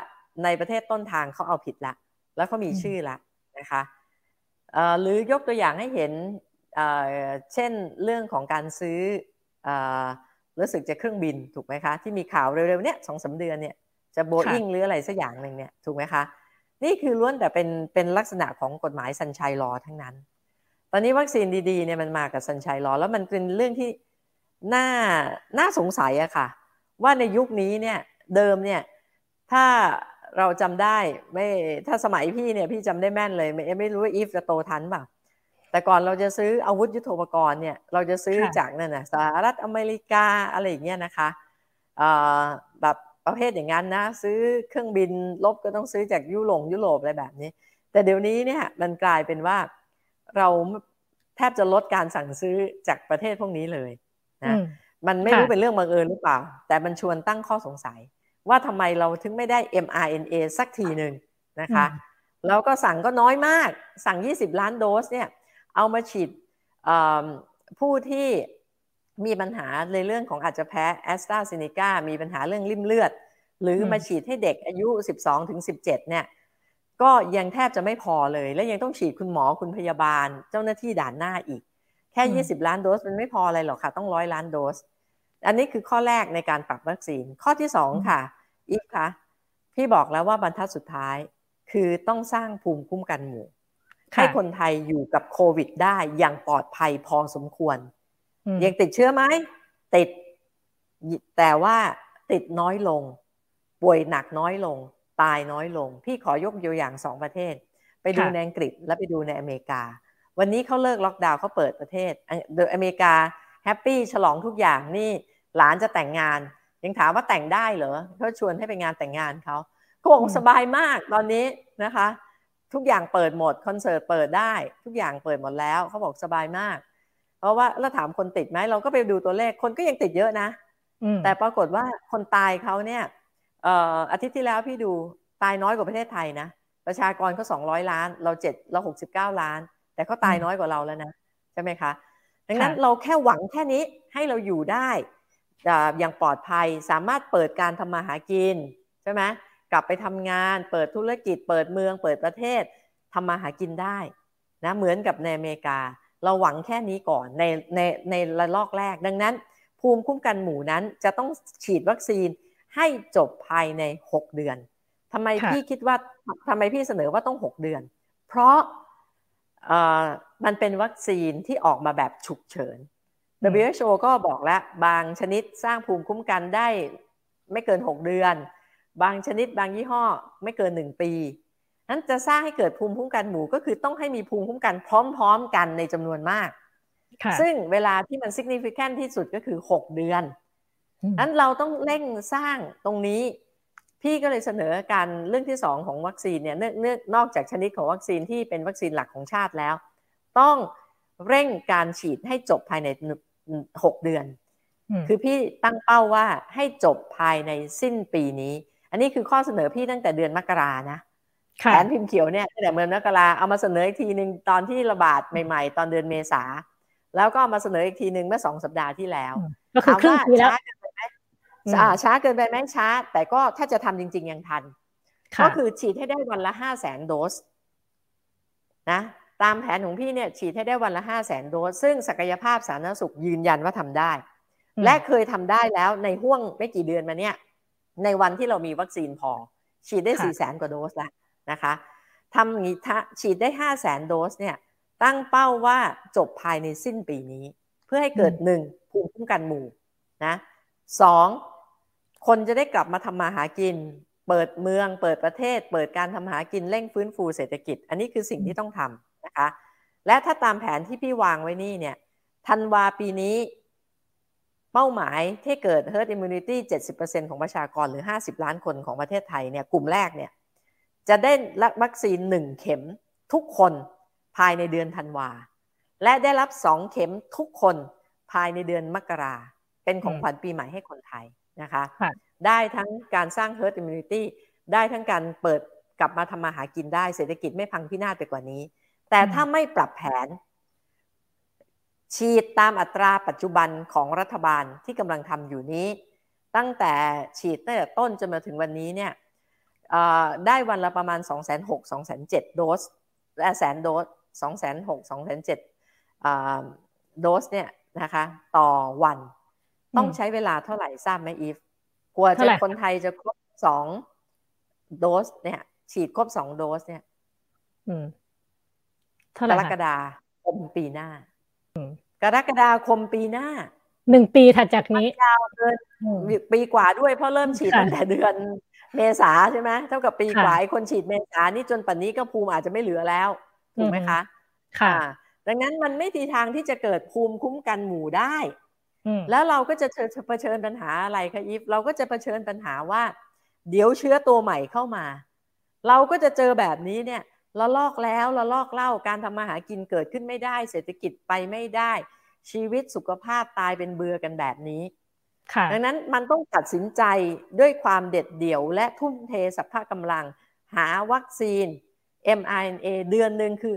ในประเทศต้นทางเขาเอาผิดละ แล้วเขามีชื่อละนะคะหรือยกตัวอย่างให้เห็นเช่นเรื่องของการซื้อรู้สึกจะเครื่องบินถูกไหมคะ ที่มีข่าวเร็วๆเนี้ยสองสาเดือนเนี่ย จะโบอิงหรืออะไรสักอย่างหนึ่งเนี่ยถูกไหมคะ นี่คือล้วนแต่เป็นเป็นลักษณะของกฎหมายสัญชัยรอทั้งนั้น ตอนนี้วัคซีนดีๆเนี่ยมันมากับสัญชัยรอแล้วมันเป็นเรื่องที่น่าน่าสงสัยอะค่ะ ว่าในยุคนี้เนี่ยเดิมเนี่ยถ้าเราจำได้ไม่ถ้าสมัยพี่เนี่ยพี่จำได้แม่นเลย ไม่ไม่รู้ว่าอีฟจะโตทันป่ะแต่ก่อนเราจะซื้ออาวุธยุโทโธปกรณ์เนี่ยเราจะซื้อจากนั่นนะสหรัฐอเมริกาอะไรอย่างเงี้ยนะคะแบบ ประเภทอย่างนั้นนะ ซื้อเครื่องบินลบก็ต้องซื้อจากยุโรปยุโรปอะไรแบบนี้ แต่เดี๋ยวนี้เนี่ยมันกลายเป็นว่าเราแทบจะลดการสั่งซื้อจากประเทศพวกนี้เลยนะมันไม่รู้เป็นเรื่องบังเอิญหรือเปล่า แต่มันชวนตั้งข้อสงสัย ว่าทำไมเราถึงไม่ได้ mRNA สักทีหนึ่งนะคะแล้วก็สั่งก็น้อยมากสั่ง 20 ล้านโดสเนี่ยเอามาฉีดผู้ที่ มีปัญหาในเรื่องของอาจจะแพ้แอสตราเซเนกามีปัญหาเรื่องริ่มเลือด หรือมาฉีดให้เด็กอายุ 12ถึง17 เนี่ย ก็ยังแทบจะไม่พอเลย และยังต้องฉีดคุณหมอคุณพยาบาล เจ้าหน้าที่ด่านหน้าอีก แค่ 20 ล้านโดสมันไม่พออะไรหรอกค่ะ ต้องร้อยล้านโดส อันนี้คือข้อแรกในการปรับวัคซีน ข้อที่ 2 ค่ะอีกค่ะพี่บอกแล้วว่าบรรทัดสุดท้ายคือต้องสร้างภูมิคุ้มกันหมู่ให้คนไทยอยู่กับโควิดได้อย่างปลอดภัยพอสมควร ยังติดเชื้อไหมติด แต่ว่าติดน้อยลง ป่วยหนักน้อยลง ตายน้อยลง พี่ขอยกตัวอย่างสองประเทศ ไปดูในอังกฤษและไปดูในอเมริกา วันนี้เขาเลิกล็อกดาวน์เขาเปิดประเทศโดยอเมริกา happy ฉลองทุกอย่างนี่หลานจะแต่งงาน ยังถามว่าแต่งได้เหรอเขาชวนให้ไปงานแต่งงานเขาเขาบอกสบายมากตอนนี้นะคะ ทุกอย่างเปิดหมดคอนเสิร์ตเปิดได้ ทุกอย่างเปิดหมดแล้วเขาบอกสบายมาก เพราะว่าเราถามคนติดไหมเราก็ไปดูตัวเลขคนก็ยังติดเยอะนะแต่ปรากฏว่าคนตายเขาเนี่ยอาทิตย์ที่แล้วพี่ดูตายน้อยกว่าประเทศไทยนะประชากรเขาสองร้อยล้าน เราเจ็ดเราหกสิบเก้าล้าน แต่เขาตายน้อยกว่าเราแล้วนะใช่ไหมคะดังนั้นเราแค่หวังแค่นี้ให้เราอยู่ได้อย่างปลอดภัยสามารถเปิดการทำมาหากินใช่ไหมกลับไปทำงาน เปิดธุรกิจ เปิดเมือง เปิดประเทศทำมาหากินได้นะเหมือนกับในอเมริกา เราหวังแค่นี้ก่อนในในในระลอกแรก ดังนั้น ภูมิคุ้มกันหมู่นั้นจะต้องฉีดวัคซีนให้จบภายใน 6 เดือนทำไมพี่คิดว่าทำไมพี่เสนอว่าต้อง 6 เดือน เพราะมันเป็นวัคซีนที่ออกมาแบบฉุกเฉิน WHO ก็บอกแล้ว บางชนิดสร้างภูมิคุ้มกันได้ไม่เกิน 6 เดือน บางชนิดบางยี่ห้อไม่เกินหนึ่งปี นั้นจะสร้างให้เกิดภูมิคุ้มกันหมู่ก็คือต้องให้มีภูมิคุ้มกันพร้อม ๆ กันในจำนวนมาก ซึ่งเวลาที่มัน significant ที่สุดก็คือ 6 เดือนนั้นเราต้องเร่งสร้างตรงนี้ พี่ก็เลยเสนอการเรื่องที่สองของวัคซีนเนี่ยเนื่องนอกจากชนิดของวัคซีนที่เป็นวัคซีนหลักของชาติแล้ว ต้องเร่งการฉีดให้จบภายใน 6 เดือน คือพี่ตั้งเป้าว่าให้จบภายในสิ้นปีนี้ อันนี้คือข้อเสนอพี่ตั้งแต่เดือนมกรานะ แผนพิมพ์เขียวเนี่ยตั้งแต่เดือนมกราเอามาเสนออีกทีหนึ่งตอนที่ระบาดใหม่ๆ ตอนเดือนเมษาแล้วก็มาเสนออีกทีหนึ่งเมื่อสองสัปดาห์ที่แล้ว ก็คือครึ่งปีแล้วช้าช้าเกินไปไหมช้า แต่ก็ถ้าจะทำจริง ๆ ยังทัน ก็คือฉีดให้ได้วันละห้าแสนโดสนะตามแผนของพี่เนี่ยฉีดให้ได้วันละห้าแสนโดส ซึ่งศักยภาพสาธารณสุขยืนยันว่าทำได้ และเคยทำได้แล้วในห่วงไม่กี่เดือนมาเนี่ย ในวันที่เรามีวัคซีนพอ ฉีดได้สี่แสนกว่าโดสแล้ว นะคะทำงี้ฉีดได้ห้าแสนโดสเนี่ยตั้งเป้าว่าจบภายในสิ้นปีนี้ เพื่อให้เกิดหนึ่งภูมิคุ้มกันหมู่นะสองคนจะได้กลับมาทำมาหากิน เปิดเมือง เปิดประเทศ เปิดการทำหากินเร่งฟื้นฟูเศรษฐกิจ อันนี้คือสิ่งที่ต้องทำนะคะ และถ้าตามแผนที่พี่วางไว้นี่เนี่ยธันวาปีนี้ เป้าหมายที่เกิด herd immunity 70%ของประชากรหรือ 50 ล้านคนของประเทศไทยเนี่ยกลุ่มแรกเนี่ย จะได้รับวัคซีน 1 เข็มทุกคนภายในเดือนธันวา และได้รับ 2 เข็มทุกคนภายในเดือนมกรา เป็นของขวัญปีใหม่ให้คนไทยนะคะ ได้ทั้งการสร้าง herd immunity ได้ทั้งการเปิดกลับมาทำมาหากินได้เศรษฐกิจไม่พังพินาศไปกว่านี้ แต่ถ้าไม่ปรับแผน ฉีดตามอัตราปัจจุบันของรัฐบาลที่กำลังทำอยู่นี้ ตั้งแต่ฉีดตั้งแต่ต้นจนมาถึงวันนี้เนี่ย ได้วันละประมาณ 2 6 0 0 0 2 7 0 0 โดสและแสนโดส2 6 0 0 0 2 7 0 0 โดสเนี่ยนะคะต่อวันต้องใช้เวลาเท่าไหร่ทราบไหมอีฟกลัวจะคนไทยจะครบสองโดสเนี่ย ฉีดครบสองโดสเนี่ยอืมกรกฎาคมปีหน้ากรกฎาคมปีหน้าหนึ่งปีถัดจากนี้ยาวเกินปีกว่าด้วยเพราะเริ่มฉีดตั้งแต่เดือน เมษาใช่ไหมเท่ากับปีกว่าคนฉีดเมษานี่จนปัจจุบันนี้ก็ภูมิอาจจะไม่เหลือแล้วถูกไหมคะ ค่ะ ดังนั้นมันไม่ทีทางที่จะเกิดภูมิคุ้มกันหมู่ได้แล้วเราก็จะเผชิญปัญหาอะไรคะอีฟเราก็จะเผชิญปัญหาว่า เดี๋ยวเชื้อตัวใหม่เข้ามา เราก็จะเจอแบบนี้เนี่ยละลอกแล้วละลอกเล่าการทำมาหากินเกิดขึ้นไม่ได้ เศรษฐกิจไปไม่ได้ ชีวิตสุขภาพตายเป็นเบื่อกันแบบนี้ ดังนั้นมันต้องตัดสินใจด้วยความเด็ดเดี่ยว และทุ่มเทสัพพะกำลัง หาวัคซีน mRNA เดือนหนึ่งคือ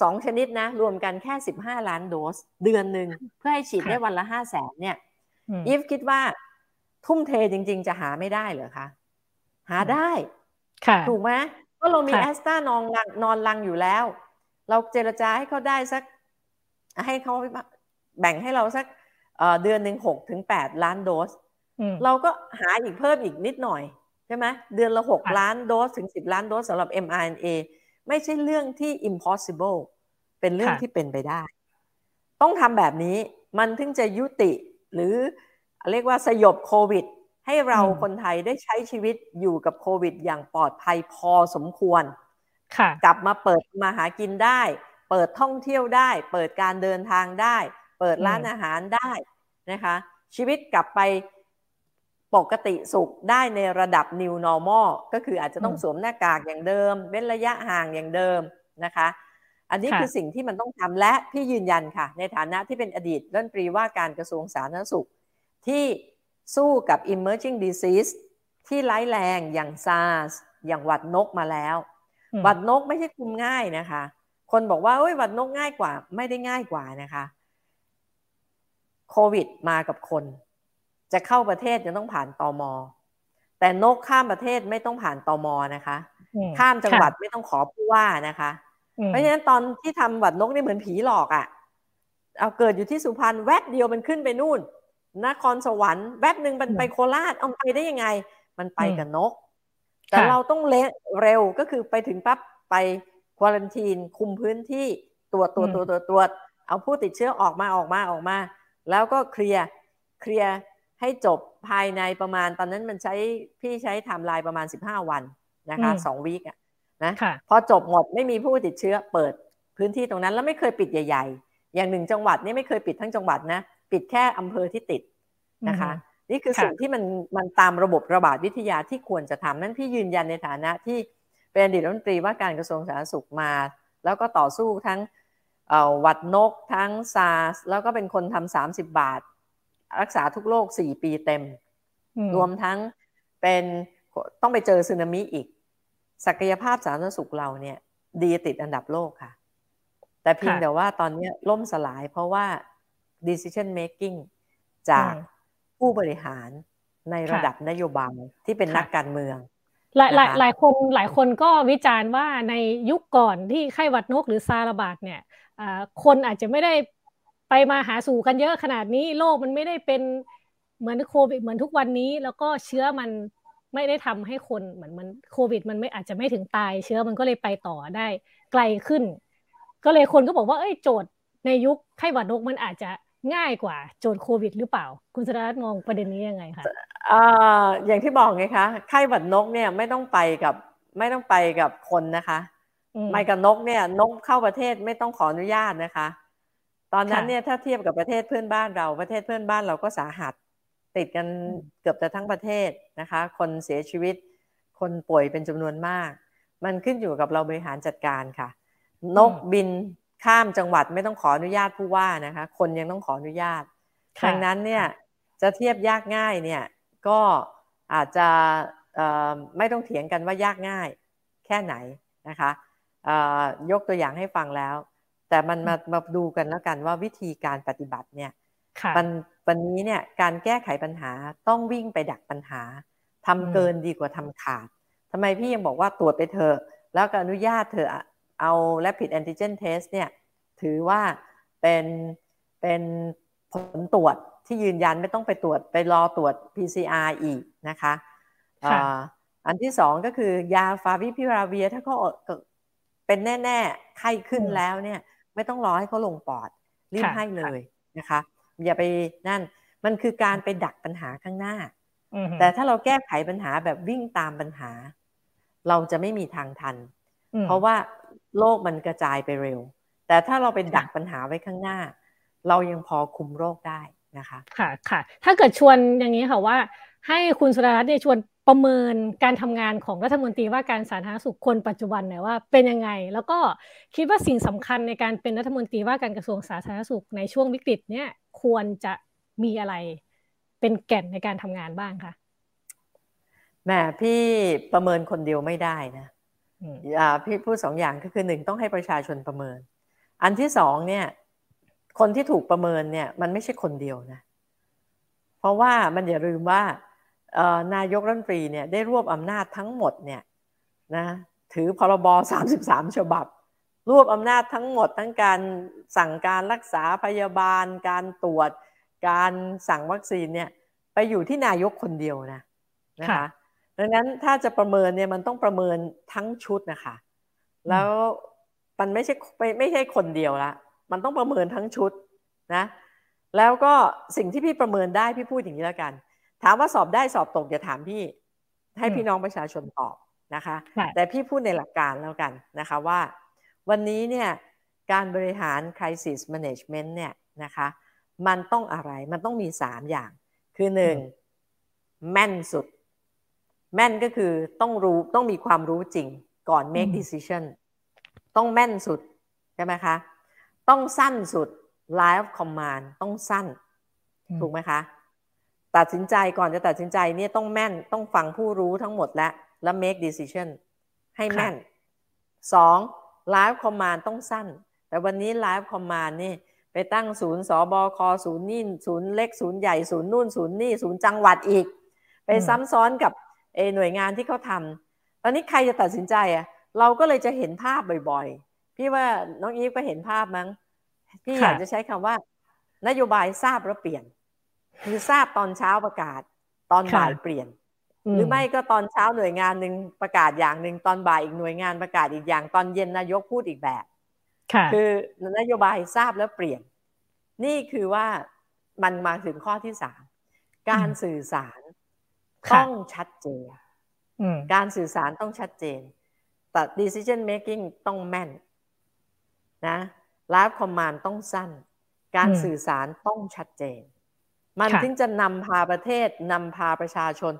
สองชนิดนะ รวมกันแค่สิบห้าล้านโดส เดือนหนึ่งเพื่อให้ฉีดได้วันละห้าแสนเนี่ยยิฟคิดว่าทุ่มเทจริง ๆ จะหาไม่ได้เหรอคะหาได้ถูกไหมเพราะเรามีแอสตานอนลังนอนลังอยู่แล้ว เราเจรจาให้เขาได้สัก ให้เขาแบ่งให้เราสัก เดือนหนึ่งหกถึงแปดล้านโดส เราก็หาอีกเพิ่มอีกนิดหน่อยใช่ไหมเดือนละหกล้านโดสถึงสิบล้านโดสสำหรับ mRNA ไม่ใช่เรื่องที่ impossible เป็นเรื่องที่เป็นไปได้ ต้องทำแบบนี้มันถึงจะยุติหรือเรียกว่าสยบโควิด ให้เราคนไทยได้ใช้ชีวิตอยู่กับโควิด อย่างปลอดภัยพอสมควรกลับมาเปิดมาหากินได้ เปิดท่องเที่ยวได้ เปิดการเดินทางได้ เปิดร้านอาหารได้นะคะ ชีวิตกลับไปปกติสุขได้ในระดับ new normal ก็คืออาจจะต้องสวมหน้ากากอย่างเดิมเว้นระยะห่างอย่างเดิมนะคะ อันนี้คือสิ่งที่มันต้องทำและพี่ยืนยันค่ะ ในฐานะที่เป็นอดีตรัฐมนตรีว่าการกระทรวงสาธารณสุข ที่สู้กับ emerging disease ที่ร้ายแรงอย่างซาร์สอย่างหวัดนกมาแล้ว หวัดนกไม่ใช่คุมง่ายนะคะ คนบอกว่าเอ้ยหวัดนกง่ายกว่าไม่ได้ง่ายกว่านะคะ โควิดมากับคน จะเข้าประเทศจะต้องผ่านตอมอแต่นกข้ามประเทศไม่ต้องผ่านตอมอนะคะ ข้ามจังหวัดไม่ต้องขอผู้ว่านะคะ เพราะฉะนั้นตอนที่ทำหวัดนกนี่เหมือนผีหลอกอะ่ะ เอาเกิดอยู่ที่สุพรรณแวบเดียวมันขึ้นไปนู่น นครสวรรค์แวบหนึ่งมันไปโคราชเอาไปได้ยังไง มันไปกับนก แต่เราต้องเละเร็วก็คือไปถึงปั๊บไปควอลันทีนคุมพื้นที่ตรวจตรวจตรวจตรวจตรวจเอาผู้ติดเชื้อออกมาออกมาออกมา แล้วก็เคลียร์เคลียร์ให้จบภายในประมาณตอนนั้นมันใช้พี่ใช้ไทม์ไลน์ประมาณ 15 วันนะคะสอง week อะนะพอจบหมดไม่มีผู้ติดเชื้อเปิดพื้นที่ตรงนั้นแล้วไม่เคยปิดใหญ่ ๆ อย่างหนึ่งจังหวัดนี่ไม่เคยปิดทั้งจังหวัดนะปิดแค่อำเภอที่ติดนะคะ นี่คือสิ่งที่มันมันตามระบบระบาดวิทยาที่ควรจะทำนั่นพี่ยืนยันในฐานะที่เป็นอดีตรัฐมนตรีว่าการกระทรวงสาธารณสุขมา แล้วก็ต่อสู้ทั้ง หวัดนกทั้งซาร์สแล้วก็เป็นคนทำสามสิบบาท รักษาทุกโรคสี่ปีเต็ม รวมทั้งเป็นต้องไปเจอสึนามิอีก ศักยภาพสาธารณสุขเราเนี่ย ดีติดอันดับโลกค่ะ แต่เพียงแต่ว่าตอนนี้ล่มสลายเพราะว่า decision making จากผู้บริหารในระดับนโยบายที่เป็นนักการเมืองหลายหลายหลายคนหลายคนก็วิจารณ์ว่าในยุคก่อนที่ไข้หวัดนกหรือซาระบาดเนี่ย คนอาจจะไม่ได้ไปมาหาสู่กันเยอะขนาดนี้โลกมันไม่ได้เป็นเหมือนโควิดเหมือนทุกวันนี้ แล้วก็เชื้อมันไม่ได้ทำให้คนเหมือนมันโควิด มันไม่อาจจะไม่ถึงตาย เชื้อมันก็เลยไปต่อได้ไกลขึ้น ก็เลยคนก็บอกว่าเอ้ยโจทย์ในยุคไข้หวัดนกมันอาจจะง่ายกว่าโจทย์โควิด หรือเปล่า คุณสรัตมองประเด็นนี้ยังไงคะอ่อย่างที่บอกไงคะไข้หวัดนกเนี่ยไม่ต้องไปกับไม่ต้องไปกับคนนะคะ ไม่กับนกเนี่ย นกเข้าประเทศไม่ต้องขออนุญาตนะคะ ตอนนั้นเนี่ยถ้าเทียบกับประเทศเพื่อนบ้านเรา ประเทศเพื่อนบ้านเราก็สาหัส ติดกันเกือบจะทั้งประเทศนะคะ คนเสียชีวิต คนป่วยเป็นจำนวนมาก มันขึ้นอยู่กับเราบริหารจัดการค่ะ นกบินข้ามจังหวัดไม่ต้องขออนุญาตผู้ว่านะคะ คนยังต้องขออนุญาตดังนั้นเนี่ยจะเทียบยากง่ายเนี่ยก็อาจจะไม่ต้องเถียงกันว่ายากง่ายแค่ไหนนะคะ ยกตัวอย่างให้ฟังแล้ว แต่มันมามาดูกันแล้วกันว่าวิธีการปฏิบัติเนี่ยมันวันนี้เนี่ยการแก้ไขปัญหาต้องวิ่งไปดักปัญหาทำเกินดีกว่าทำขาดทำไมพี่ยังบอกว่าตรวจไปเถอะแล้วก็อนุญาตเธอเอา rapid antigen test เนี่ยถือว่าเป็นเป็นผลตรวจที่ยืนยันไม่ต้องไปตรวจไปรอตรวจ PCR อีกนะคะ อันที่สองก็คือยาฟาวิพิราเวียถ้าเขา เป็นแน่ ๆ ไข้ขึ้นแล้วเนี่ย ไม่ต้องรอให้เขาลงปอดรีบให้เลยนะคะ อย่าไปนั่นมันคือการไปดักปัญหาข้างหน้า แต่ถ้าเราแก้ไขปัญหาแบบวิ่งตามปัญหา เราจะไม่มีทางทัน เพราะว่าโลกมันกระจายไปเร็ว แต่ถ้าเราไปดักปัญหาไว้ข้างหน้า เรายังพอคุมโรคได้นะคะ ค่ะค่ะ ถ้าเกิดชวนอย่างนี้ค่ะว่า ให้คุณสุดารัตน์เนี่ยชวน ประเมินการทำงานของรัฐมนตรีว่าการสาธารณสุขคนปัจจุบันเนี่ยว่าเป็นยังไง แล้วก็คิดว่าสิ่งสำคัญในการเป็นรัฐมนตรีว่าการกระทรวงสาธารณสุขในช่วงวิกฤตเนี่ยควรจะมีอะไรเป็นแก่นในการทำงานบ้างคะแม่พี่ประเมินคนเดียวไม่ได้นะอ่าพี่พูดสองอย่างก็คือหนึ่งต้องให้ประชาชนประเมิน อันที่สองเนี่ย คนที่ถูกประเมินเนี่ย มันไม่ใช่คนเดียวนะ เพราะว่ามันอย่าลืมว่า นายกรัฐมนตรีเนี่ยได้รวบอำนาจทั้งหมดเนี่ยนะถือพรบ33 ฉบับ รวบอำนาจทั้งหมดทั้งการสั่งการรักษาพยาบาล การตรวจ การสั่งวัคซีนเนี่ยไปอยู่ที่นายกคนเดียวนะนะคะดังนั้นถ้าจะประเมินเนี่ยมันต้องประเมินทั้งชุดนะคะแล้วมันไม่ใช่ไม่ใช่คนเดียวละมันต้องประเมินทั้งชุดนะแล้วก็สิ่งที่พี่ประเมินได้พี่พูดอย่างนี้แล้วกัน ถามว่าสอบได้สอบตกอย่าถามพี่ ให้พี่น้องประชาชนตอบนะคะ แต่พี่พูดในหลักการแล้วกันนะคะว่า วันนี้เนี่ยการบริหาร crisis management เนี่ยนะคะมันต้องอะไรมันต้องมีสามอย่าง คือหนึ่งแม่นสุด แม่นก็คือต้องรู้ต้องมีความรู้จริงก่อน make decision ต้องแม่นสุด ใช่ไหมคะ ต้องสั้นสุด live command ต้องสั้น ถูกไหมคะ ตัดสินใจก่อนจะตัดสินใจเนี่ยต้องแม่นต้องฟังผู้รู้ทั้งหมดแล้วแล้ว make decision ให้แม่นสอง live command ต้องสั้น แต่วันนี้ live command นี่ไปตั้งศูนย์สบคศูนย์นี่ศูนย์เล็กศูนย์ใหญ่ศูนย์นู่นศูนย์นี่ศูนย์จังหวัดอีก ไปซ้ำซ้อนกับเอหน่วยงานที่เขาทำตอนนี้ใครจะตัดสินใจอะเราก็เลยจะเห็นภาพบ่อยๆ พี่ว่าน้องอีฟก็เห็นภาพมั้ง พี่อยากจะใช้คำว่า นโยบายทราบแล้วเปลี่ยน คือทราบตอนเช้าประกาศ ตอนบ่ายเปลี่ยน หรือไม่ก็ตอนเช้าหน่วยงานหนึ่งประกาศอย่างหนึ่งตอนบ่ายอีกหน่วยงานประกาศอีกอย่างตอนเย็นนายกพูดอีกแบบคือนโยบายทราบแล้วเปลี่ยน นี่คือว่ามันมาถึงข้อที่สามการสื่อสารต้องชัดเจนการสื่อสารต้องชัดเจน แต่ decision making ต้องแม่นนะ live command ต้องสั้น การสื่อสารต้องชัดเจน มันถึงจะนำพาประเทศนำพาประชาชน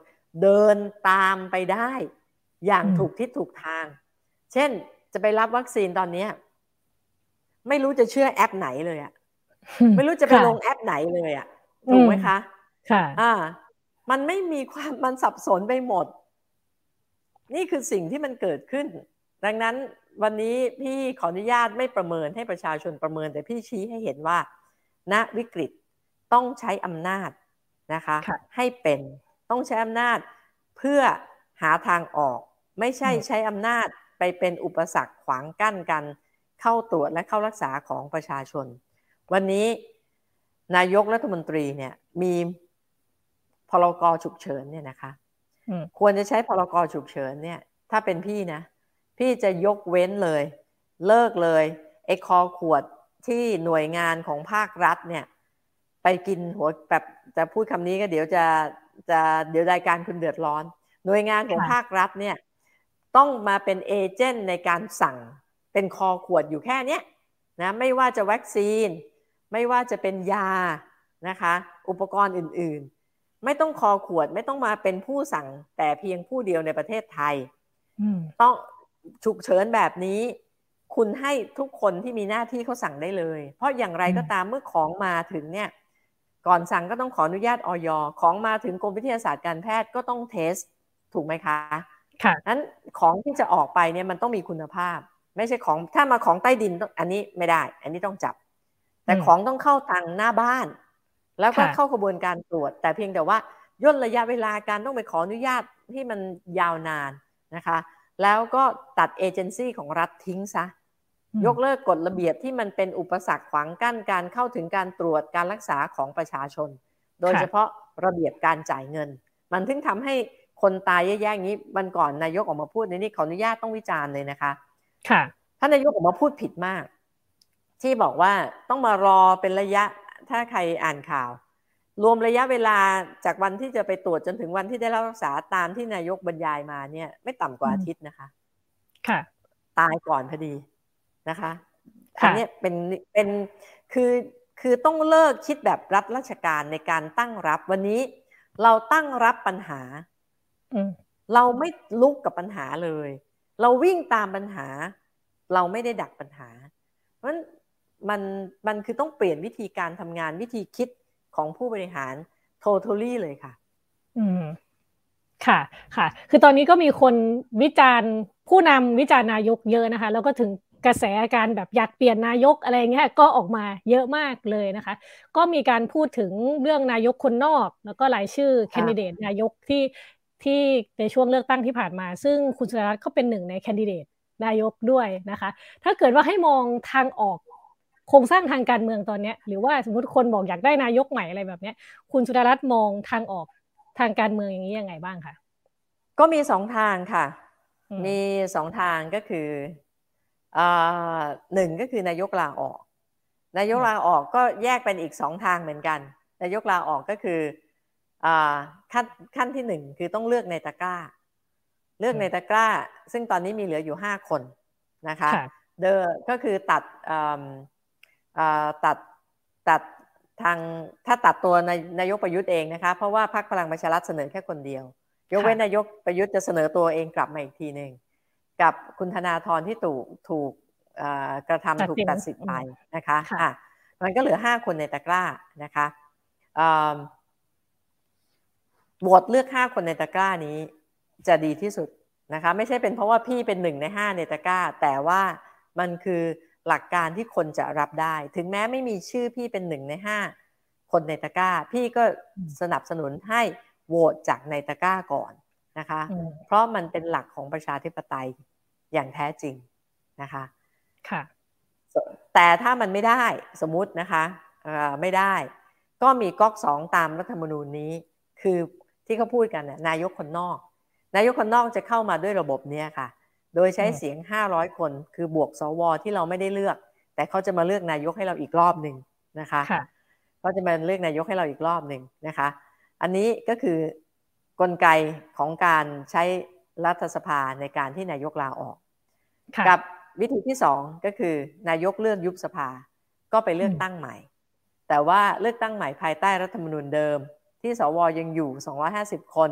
เดินตามไปได้ อย่างถูกทิศถูกทาง เช่นจะไปรับวัคซีนตอนนี้ไม่รู้จะเชื่อแอปไหนเลยอะไม่รู้จะไปลงแอปไหนเลยอะถูกไหมคะ ค่ะ อ่า มันไม่มีความมันสับสนไปหมด นี่คือสิ่งที่มันเกิดขึ้น ดังนั้นวันนี้พี่ขออนุญาตไม่ประเมินให้ประชาชนประเมิน แต่พี่ชี้ให้เห็นว่า ณวิกฤต ต้องใช้อำนาจนะคะคะให้เป็นต้องใช้อำนาจเพื่อหาทางออก ไม่ใช่ใช้อำนาจไปเป็นอุปสรรคขวางกั้นกัน เข้าตรวจและเข้ารักษาของประชาชน วันนี้นายกรัฐมนตรีเนี่ยมีพรกฉุกเฉินเนี่ยนะคะควรจะใช้พรกฉุกเฉินเนี่ย ถ้าเป็นพี่นะ พี่จะยกเว้นเลย เลิกเลยไอ้คอขวดที่หน่วยงานของภาครัฐเนี่ย ไปกินหัวแบบจะพูดคำนี้ก็เดี๋ยวจะจะเดี๋ยวรายการคุณเดือดร้อน หน่วยงานของภาครัฐเนี่ยต้องมาเป็นเอเจนต์ในการสั่งเป็นคอขวดอยู่แค่นี้นะไม่ว่าจะวัคซีน ไม่ว่าจะเป็นยานะคะ อุปกรณ์อื่นๆ ไม่ต้องคอขวดไม่ต้องมาเป็นผู้สั่งแต่เพียงผู้เดียวในประเทศไทยต้องฉุกเฉินแบบนี้ คุณให้ทุกคนที่มีหน้าที่เขาสั่งได้เลย เพราะอย่างไรก็ตามเมื่อของมาถึงเนี่ย ก่อนสั่งก็ต้องขออนุญาตออยของมาถึงกรมวิทยาศาสตร์การแพทย์ก็ต้องเทสถูกไหมคะค่ะนั้นของที่จะออกไปเนี่ยมันต้องมีคุณภาพ ไม่ใช่ของถ้ามาของใต้ดินอันนี้ไม่ได้ อันนี้ต้องจับ แต่ของต้องเข้าทางหน้าบ้าน แล้วก็เข้ากระบวนการตรวจ แต่เพียงแต่ว่าย่นระยะเวลาการต้องไปขออนุญาตที่มันยาวนานนะคะ แล้วก็ตัดเอเจนซี่ของรัฐทิ้งซะ ยกเลิกกฎระเบียบที่มันเป็นอุปสรรคขวางกั้นการเข้าถึงการตรวจการรักษาของประชาชน โดยเฉพาะระเบียบการจ่ายเงิน มันถึงทำให้คนตายแย่ๆอย่างนี้วันก่อนนายกออกมาพูดในนี้ขออนุญาตต้องวิจารณ์เลยนะคะ ค่ะท่านนายกออกมาพูดผิดมาก ที่บอกว่าต้องมารอเป็นระยะถ้าใครอ่านข่าว รวมระยะเวลาจากวันที่จะไปตรวจจนถึงวันที่ได้รับรักษาตามที่นายกบรรยายมาเนี่ย ไม่ต่ำกว่าอาทิตย์นะคะ ค่ะ ตายก่อนพอดี นะคะ อันนี้เป็นเป็นคือคือต้องเลิกคิดแบบรับราชการในการตั้งรับวันนี้เราตั้งรับปัญหาเราไม่ลุกกับปัญหาเลย เราวิ่งตามปัญหา เราไม่ได้ดักปัญหา เพราะฉะนั้นมันมันคือต้องเปลี่ยนวิธีการทำงานวิธีคิดของผู้บริหาร totally เลยค่ะ อืมค่ะ ค่ะ คือตอนนี้ก็มีคนวิจารณ์ผู้นำวิจารณ์นายกเยอะนะคะ แล้วก็ถึง กระแสการแบบอยากเปลี่ยนนายกอะไรเงี้ยก็ออกมาเยอะมากเลยนะคะ ก็มีการพูดถึงเรื่องนายกคนนอก แล้วก็รายชื่อแคนดิเดตนายกที่ที่ในช่วงเลือกตั้งที่ผ่านมา ซึ่งคุณสุรัตน์ก็เป็นหนึ่งในแคนดิเดตนายกด้วยนะคะ ถ้าเกิดว่าให้มองทางออกโครงสร้างทางการเมืองตอนนี้หรือว่าสมมติคนบอกอยากได้นายกใหม่อะไรแบบนี้คุณสุดารัตน์มองทางออกทางการเมืองอย่างนี้ยังไงบ้างคะก็มีสองทางค่ะ มีสองทางก็คือ หนึ่งก็คือนายกลาออก นายกลาออกก็แยกเป็นอีกสองทางเหมือนกัน นายกลาออกก็คือขั้นขั้นที่หนึ่งคือต้องเลือกในตะกร้า เลือกในตะกร้า ซึ่งตอนนี้มีเหลืออยู่ห้าคนนะคะเดอก็คือตัดตัดตัดทางถ้าตัดตัวนนายกประยุทธ์เองนะคะ เพราะว่าพรรคพลังประชารัฐเสนอแค่คนเดียว ยกเว้นนายกประยุทธ์จะเสนอตัวเองกลับมาอีกทีหนึ่ง กับคุณธนาธรที่ถูกถูกกระทำถูกตัดสิทธิ์ไปนะคะอะมันก็เหลือห้าคนในตะกร้านะคะโหวตเลือกห้าคนในตะกร้านี้จะดีที่สุดนะคะไม่ใช่เป็นเพราะว่าพี่เป็นหนึ่งในห้าในตะกร้า แต่ว่ามันคือหลักการที่คนจะรับได้ ถึงแม้ไม่มีชื่อพี่เป็นหนึ่งในห้าคนในตะกร้า พี่ก็สนับสนุนให้โหวตจากในตะกร้าก่อน นะคะ เพราะมันเป็นหลักของประชาธิปไตยอย่างแท้จริงนะคะค่ะแต่ถ้ามันไม่ได้สมมุตินะคะไม่ได้ ก็มีก๊อกสองตามรัฐธรรมนูญนี้ คือที่เขาพูดกันนายกคนนอก นายกคนนอกจะเข้ามาด้วยระบบนี้ค่ะ โดยใช้เสียง 500 คน คือบวกสวที่เราไม่ได้เลือก แต่เขาจะมาเลือกนายกให้เราอีกรอบหนึ่งนะคะเขาจะมาเลือกนายกให้เราอีกรอบหนึ่งนะคะ อันนี้ก็คือ กลไกของการใช้รัฐสภาในการที่นายกลาออก กับวิธีที่สองก็คือนายกเลือกยุบสภาก็ไปเลือกตั้งใหม่ แต่ว่าเลือกตั้งใหม่ภายใต้รัฐธรรมนูญเดิม ที่สวยังอยู่ 250 คน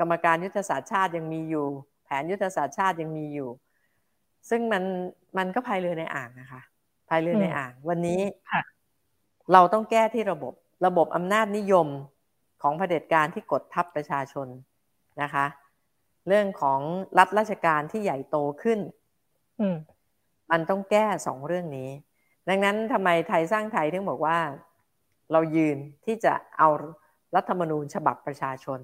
กรรมการยุทธศาสตร์ชาติยังมีอยู่ แผนยุทธศาสตร์ชาติยังมีอยู่ ซึ่งมันมันก็พายเรือในอ่างนะคะพายเรือในอ่าง วันนี้เราต้องแก้ที่ระบบระบบอำนาจนิยม ของเผด็จการที่กดทับประชาชนนะคะ เรื่องของรัฐราชการที่ใหญ่โตขึ้นมันต้องแก้สองเรื่องนี้ ดังนั้นทำไมไทยสร้างไทยถึงบอกว่า เรายืนที่จะเอารัฐธรรมนูญฉบับประชาชน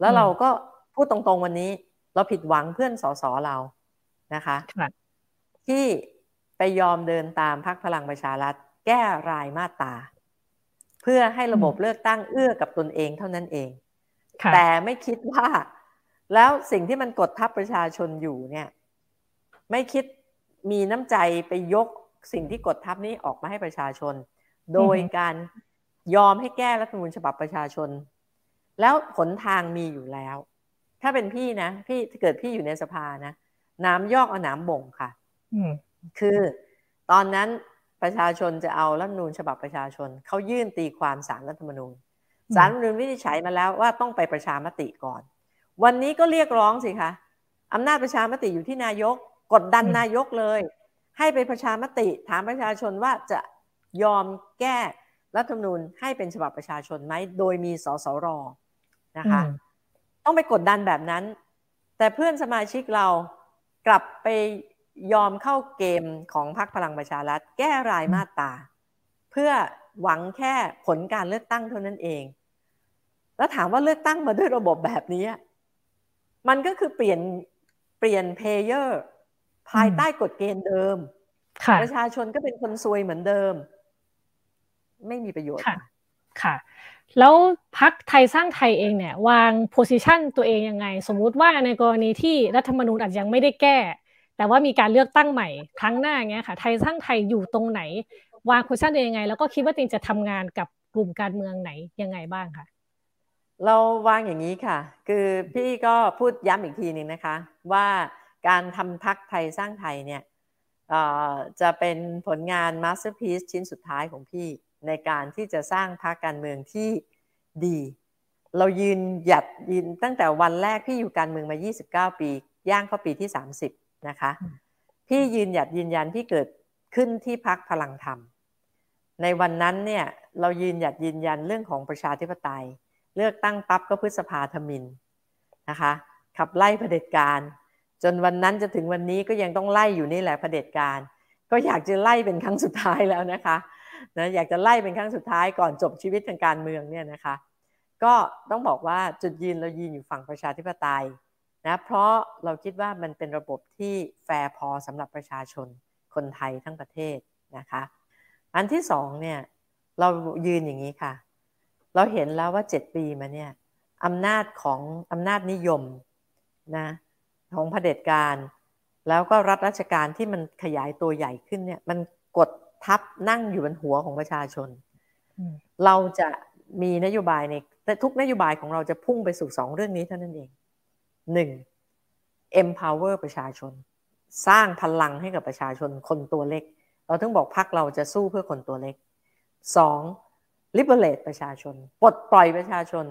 แล้วเราก็พูดตรงๆวันนี้ เราผิดหวังเพื่อนสสเรานะคะ ที่ไปยอมเดินตามพรรคพลังประชารัฐ แก้รายมาตราเพื่อให้ระบบเลือกตั้งเอื้อกับตนเองเท่านั้นเอง แต่ไม่คิดว่า แล้วสิ่งที่มันกดทับประชาชนอยู่เนี่ย ไม่คิดมีน้ำใจไปยกสิ่งที่กดทับนี้ออกมาให้ประชาชน โดยการยอมให้แก้รัฐธรรมนูญฉบับประชาชน แล้วผลทางมีอยู่แล้ว ถ้าเป็นพี่นะพี่เกิดพี่อยู่ในสภานะน้ำยอกเอาน้ำบ่งค่ะคือตอนนั้น ประชาชนจะเอารัฐนูญฉบับประชาชนเขายื่นตีความสารรัฐธรรมนูญสารรัฐธรรมนูญวินิจฉัยมาแล้วว่าต้องไปประชามติก่อน วันนี้ก็เรียกร้องสิคะอำนาจประชามติอยู่ที่นายก กดดันนายกเลย ให้ไปประชามติ ถามประชาชนว่าจะยอมแก้รัฐธรรมนูญให้เป็นฉบับประชาชนไหมโดยมีสสรนะคะ ต้องไปกดดันแบบนั้น แต่เพื่อนสมาชิกเรากลับไป ยอมเข้าเกมของพรรคพลังประชารัฐ แก้รายมาตราเพื่อหวังแค่ผลการเลือกตั้งเท่านั้นเอง แล้วถามว่าเลือกตั้งมาด้วยระบบแบบนี้ มันก็คือเปลี่ยนเปลี่ยน player ภายใต้กฎเกณฑ์เดิมประชาชนก็เป็นคนซวยเหมือนเดิม ไม่มีประโยชน์ค่ะแล้วพรรคไทยสร้างไทยเองเนี่ย วาง position ตัวเองยังไง สมมุติว่าในกรณีที่รัฐธรรมนูญอาจยังไม่ได้แก้ แต่ว่ามีการเลือกตั้งใหม่ครั้งหน้าเงี้ยค่ะ ไทยสร้างไทยอยู่ตรงไหน วาง position ยังไง แล้วก็คิดว่าตัวเองจะทำงานกับกลุ่มการเมืองไหนยังไงบ้างคะเราวางอย่างนี้ค่ะ คือพี่ก็พูดย้ำอีกทีหนึ่งนะคะ ว่าการทำพรรคไทยสร้างไทยเนี่ยจะเป็นผลงาน masterpiece ชิ้นสุดท้ายของพี่ ในการที่จะสร้างพรรคการเมืองที่ดี เรายืนหยัดยืนตั้งแต่วันแรกพี่อยู่การเมืองมา 29 ปี ย่างเข้าปีที่ 30 นะคะ พี่ยืนหยัดยืนยันที่เกิดขึ้นที่พรรคพลังธรรม ในวันนั้นเนี่ยเรายืนหยัดยืนยันเรื่องของประชาธิปไตย เลือกตั้งปั๊บก็พฤษภาธมินนะคะ ขับไล่เผด็จการ จนวันนั้นจะถึงวันนี้ก็ยังต้องไล่อยู่นี่แหละเผด็จการ ก็อยากจะไล่เป็นครั้งสุดท้ายแล้วนะคะนะอยากจะไล่เป็นครั้งสุดท้ายก่อนจบชีวิตทางการเมืองเนี่ยนะคะ ก็ต้องบอกว่าจุดยืนเรายืนอยู่ฝั่งประชาธิปไตย นะเพราะเราคิดว่ามันเป็นระบบที่แฟร์พอสำหรับประชาชนคนไทยทั้งประเทศนะคะอันที่สองเนี่ยเรายืนอย่างนี้ค่ะ เราเห็นแล้วว่าเจ็ดปีมาเนี่ยอำนาจของอำนาจนิยมนะของเผด็จการ แล้วก็รัฐราชการที่มันขยายตัวใหญ่ขึ้นเนี่ยมันกดทับนั่งอยู่บนหัวของประชาชน เราจะมีนโยบายในแต่ทุกนโยบายของเราจะพุ่งไปสู่สองเรื่องนี้เท่านั้นเอง หนึ่ง empower ประชาชน สร้างพลังให้กับประชาชนคนตัวเล็ก เราต้องบอกพักเราจะสู้เพื่อคนตัวเล็กสอง liberate ประชาชน ปลดปล่อยประชาชน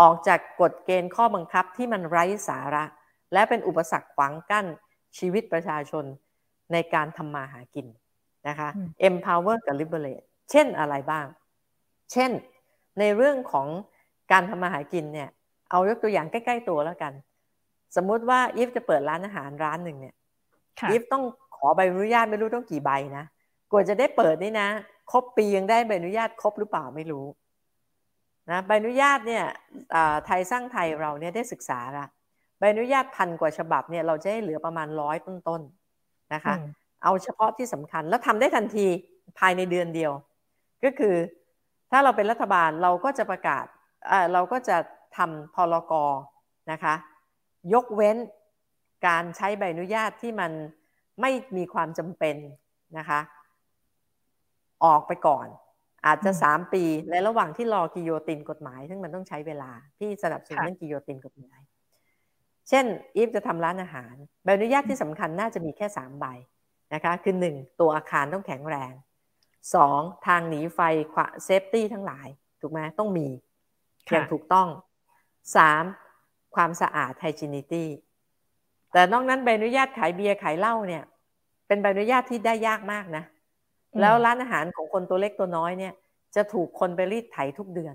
ออกจากกฎเกณฑ์ข้อบังคับที่มันไร้สาระ และเป็นอุปสรรคขวางกั้นชีวิตประชาชนในการทำมาหากินนะคะ empower กับ liberate เช่นอะไรบ้าง เช่น ในเรื่องของการทำมาหากินเนี่ย เอายกตัวอย่างใกล้ ๆ ตัวแล้วกัน สมมุติว่าอีฟจะเปิดร้านอาหารร้านหนึ่งเนี่ยอีฟต้องขอใบอนุญาตไม่รู้ต้องกี่ใบนะกว่าจะได้เปิดนี่นะครบปียังได้ใบอนุญาตครบหรือเปล่าไม่รู้นะใบอนุญาตเนี่ยไทยสร้างไทยเราเนี่ยได้ศึกษาละใบอนุญาตพันกว่าฉบับเนี่ยเราจะให้เหลือประมาณร้อยต้นๆนะคะ เอาเฉพาะที่สำคัญแล้วทำได้ทันทีภายในเดือนเดียว ก็คือถ้าเราเป็นรัฐบาลเราก็จะประกาศเราก็จะทำพรกรนะคะ ยกเว้นการใช้ใบอนุญาตที่มันไม่มีความจำเป็นนะคะออกไปก่อน อาจจะสามปีในระหว่างที่รอกิโยตินกฎหมาย ซึ่งมันต้องใช้เวลาที่สนับสนุนเรื่องกิโยตินกฎหมาย เช่น อีฟจะทำร้านอาหาร ใบอนุญาตที่สำคัญน่าจะมีแค่สามใบนะคะคือหนึ่งตัวอาคารต้องแข็งแรงสองทางหนีไฟ safety ทั้งหลาย ถูกไหมต้องมีอย่างถูกต้องสาม ความสะอาดไฮจินิตี้แต่นอกนั้นใบอนุญาตขายเบียร์ขายเหล้าเนี่ย เป็นใบอนุญาตที่ได้ยากมากนะ แล้วร้านอาหารของคนตัวเล็กตัวน้อยเนี่ย จะถูกคนไปรีดไถทุกเดือน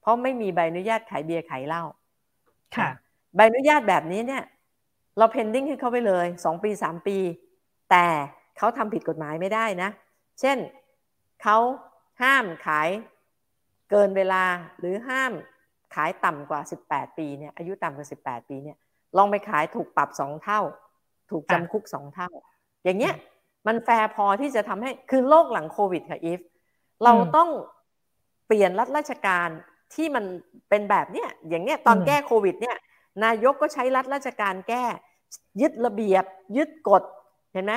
เพราะไม่มีใบอนุญาตขายเบียร์ขายเหล้าค่ะ ใบอนุญาตแบบนี้เนี่ย เรา pending ให้เขาไปเลยสองปีสามปี แต่เขาทำผิดกฎหมายไม่ได้นะ เช่นเขาห้ามขายเกินเวลาหรือห้าม ขายต่ำกว่า 18 ปีเนี่ยอายุต่ำกว่า 18 ปีเนี่ยลองไปขายถูกปรับสองเท่า ถูกจำคุกสองเท่า อย่างเงี้ยมันแฟร์พอที่จะทำให้คือโลกหลังโควิดค่ะ if เราต้องเปลี่ยนรัฐราชการที่มันเป็นแบบเนี้ยอย่างเนี้ยตอนแก้โควิดเนี่ยนายกก็ใช้รัฐราชการแก้ ยึดระเบียบ ยึดกฎเห็นไหม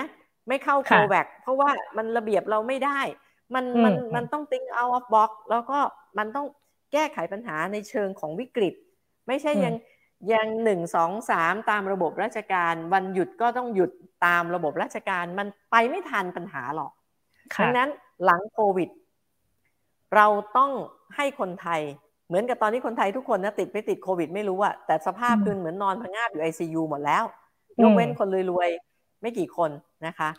ไม่เข้าโควิดเพราะว่ามันระเบียบเราไม่ได้ มันมันมันต้อง think out of box แล้วก็มันต้อง แก้ไขปัญหาในเชิงของวิกฤต ไม่ใช่ยังยังหนึ่งสองสามตามระบบราชการ วันหยุดก็ต้องหยุดตามระบบราชการมันไปไม่ทันปัญหาหรอกดังนั้นหลังโควิด เราต้องให้คนไทย เหมือนกับตอนนี้คนไทยทุกคนนะติดไม่ติดโควิด ไม่รู้อะแต่สภาพคือเหมือนนอนพงาบอยู่ไอซียูหมดแล้วยกเว้นคนรวยไม่กี่คนนะคะ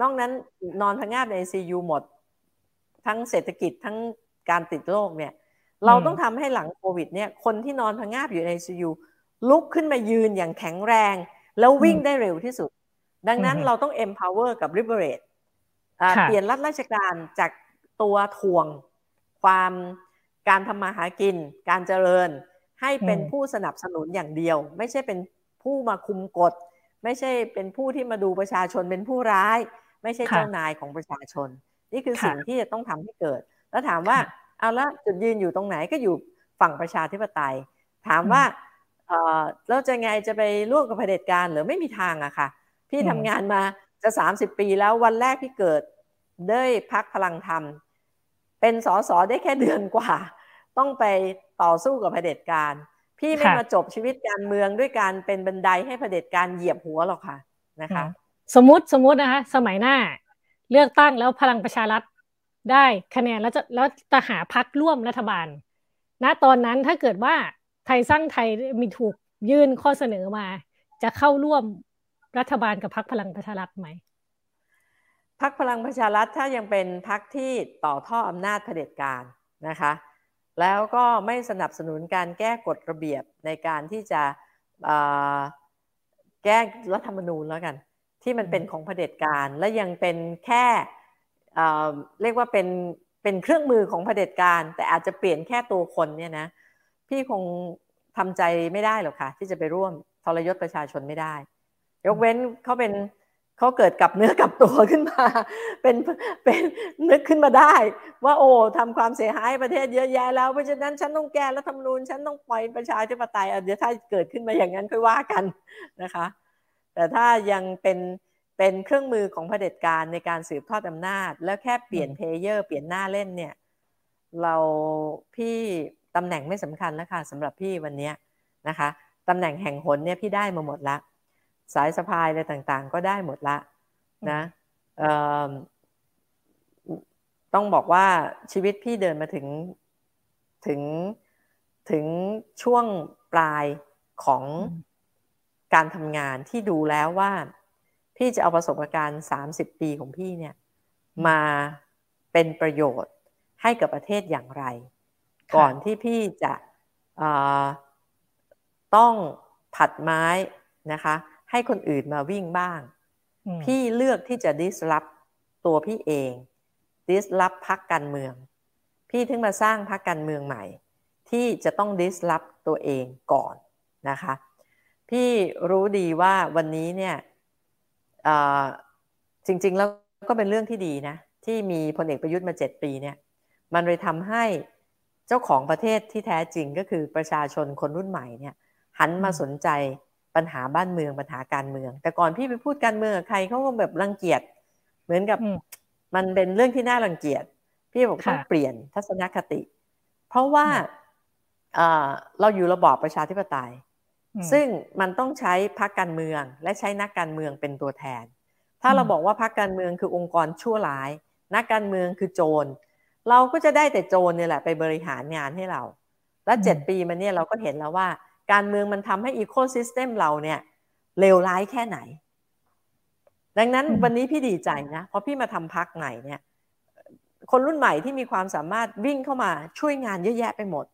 นอกนั้นนอนพังงาบในซียูหมด ทั้งเศรษฐกิจทั้งการติดโรคเนี่ย เราต้องทำให้หลังโควิดเนี่ยคนที่นอนพังงาบอยู่ในซียูลุกขึ้นมายืนอย่างแข็งแรง แล้ววิ่งได้เร็วที่สุด ดังนั้นเราต้อง empower กับ liberate เปลี่ยนรัฐราชการจากตัวถ่วง ความการทำมาหากิน การเจริญ ให้เป็นผู้สนับสนุนอย่างเดียว ไม่ใช่เป็นผู้มาคุมกฎ ไม่ใช่เป็นผู้ที่มาดูประชาชนเป็นผู้ร้าย ไม่ใช่เจ้านายของประชาชน นี่คือสิ่งที่จะต้องทำให้เกิด แล้วถามว่า เอาละจุดยืนอยู่ตรงไหนก็อยู่ฝั่งประชาธิปไตย ถามว่าเออแล้วจะไงจะไปร่วมกับเผด็จการหรือไม่มีทางอะค่ะ พี่ทำงานมาจะสามสิบปีแล้ววันแรกพี่เกิดด้วยพักพลังธรรม เป็นสอสอได้แค่เดือนกว่า ต้องไปต่อสู้กับเผด็จการ พี่ไม่มาจบชีวิตการเมืองด้วยการเป็นบันไดให้เผด็จการเหยียบหัวหรอกค่ะนะคะ สมมติสมมตินะคะ สมัยหน้าเลือกตั้งแล้วพลังประชารัฐ ได้คะแนนแล้วจะแล้วจะหาพักร่วมรัฐบาล ณตอนนั้นถ้าเกิดว่าไทยสร้างไทยมีถูกยื่นข้อเสนอมา จะเข้าร่วมรัฐบาลกับพักพลังประชารัฐไหมพักพลังประชารัฐถ้ายังเป็นพักที่ต่อท่ออำนาจเผด็จการนะคะ แล้วก็ไม่สนับสนุนการแก้กฎระเบียบในการที่จะแก้รัฐธรรมนูญแล้วกัน ที่มันเป็นของเผด็จการและยังเป็นแค่ เรียกว่าเป็นเป็นเครื่องมือของเผด็จการ แต่อาจจะเปลี่ยนแค่ตัวคนเนี่ยนะพี่คงทำใจไม่ได้หรอกค่ะ ที่จะไปร่วมทรยศประชาชนไม่ได้ ยกเว้นเขาเป็นเขาเกิดกับเนื้อกับตัวขึ้นมา เป็นเป็นนึกขึ้นมาได้ ว่าโอ้ทำความเสียหายประเทศเยอะแยะแล้วเพราะฉะนั้นฉันต้องแก้รัฐธรรมนูญฉันต้องปล่อยประชาธิปไตยเดี๋ยวถ้าเกิดขึ้นมาอย่างนั้นค่อยว่ากันนะคะ แต่ถ้ายังเป็น เป็นเครื่องมือของเผด็จการในการสืบทอดอำนาจ แล้วแค่เปลี่ยน player เปลี่ยนผู้เล่นเนี่ยเราพี่ตำแหน่งไม่สำคัญแล้วค่ะสำหรับพี่วันนี้นะคะตำแหน่งแห่งหนเนี่ยพี่ได้มาหมดละ สายสะพายอะไรต่างๆ ก็ได้หมดละนะต้องบอกว่าชีวิตพี่เดินมาถึงถึงถึงช่วงปลายของการทำงานที่ดูแล้วว่า พี่จะเอาประสบการณ์สามสิบปีของพี่เนี่ยมาเป็นประโยชน์ให้กับประเทศอย่างไร ก่อนที่พี่จะต้องผัดไม้นะคะ ให้คนอื่นมาวิ่งบ้าง พี่เลือกที่จะดิสรับตัวพี่เองดิสรับพักการเมือง พี่ถึงมาสร้างพักการเมืองใหม่ ที่จะต้องดิสรับตัวเองก่อนนะคะ พี่รู้ดีว่าวันนี้เนี่ย จริง ๆ แล้วก็เป็นเรื่องที่ดีนะ ที่มีพลเอกประยุทธ์มาเจ็ดปีเนี่ย มันเลยทำให้เจ้าของประเทศที่แท้จริงก็คือประชาชนคนรุ่นใหม่เนี่ย หันมาสนใจปัญหาบ้านเมืองปัญหาการเมือง แต่ก่อนพี่ไปพูดการเมืองกับใครเขาก็แบบรังเกียจเหมือนกับมันเป็นเรื่องที่น่ารังเกียจพี่บอกต้องเปลี่ยนทัศนคติ เพราะว่าเราอยู่ระบอบประชาธิปไตย ซึ่งมันต้องใช้พรรคการเมืองและใช้นักการเมืองเป็นตัวแทน ถ้าเราบอกว่าพรรคการเมืองคือองค์กรชั่วร้าย นักการเมืองคือโจร เราก็จะได้แต่โจรเนี่ยแหละไปบริหารงานให้เรา และเจ็ดปีมาเนี่ยเราก็เห็นแล้วว่า การเมืองมันทำให้อีโคซิสเต็มเราเนี่ยเลวร้ายแค่ไหน ดังนั้นวันนี้พี่ดีใจนะเพราะพี่มาทำพรรคนี้เนี่ย คนรุ่นใหม่ที่มีความสามารถวิ่งเข้ามาช่วยงานเยอะแยะไปหมด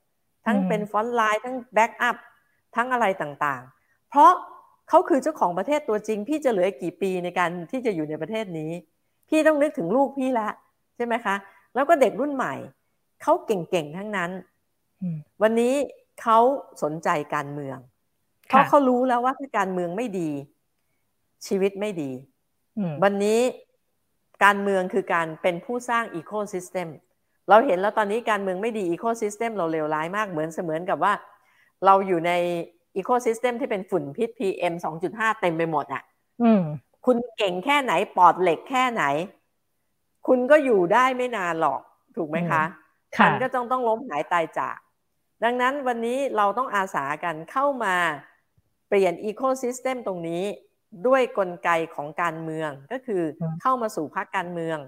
ทั้งเป็น frontline ทั้ง backup ทั้งอะไรต่างๆ เพราะเขาคือเจ้าของประเทศตัวจริง พี่จะเหลือกี่ปีในการที่จะอยู่ในประเทศนี้ พี่ต้องนึกถึงลูกพี่ละใช่ไหมคะ แล้วก็เด็กรุ่นใหม่เขาเก่งๆทั้งนั้น วันนี้เขาสนใจการเมือง เพราะเขารู้แล้วว่าถ้าการเมืองไม่ดี ชีวิตไม่ดี วันนี้การเมืองคือการเป็นผู้สร้าง ecosystem เราเห็นแล้วตอนนี้การเมืองไม่ดี ecosystem เราเลวร้ายมากเหมือนเสมือนกับว่า เราอยู่ใน ecosystem ที่เป็นฝุ่นพิษ PM 2.5 เต็มไปหมดอะ่ะคุณเก่งแค่ไหนปอดเหล็กแค่ไหน คุณก็อยู่ได้ไม่นานหรอกถูกไหมคะมันก็ต้องต้องล้มหายตายจาก ดังนั้นวันนี้เราต้องอาสากันเข้ามาเปลี่ยนอีโคซิสเต็มตรงนี้ด้วยกลไกของการเมืองก็คือเข้ามาสู่พรรคการเมือง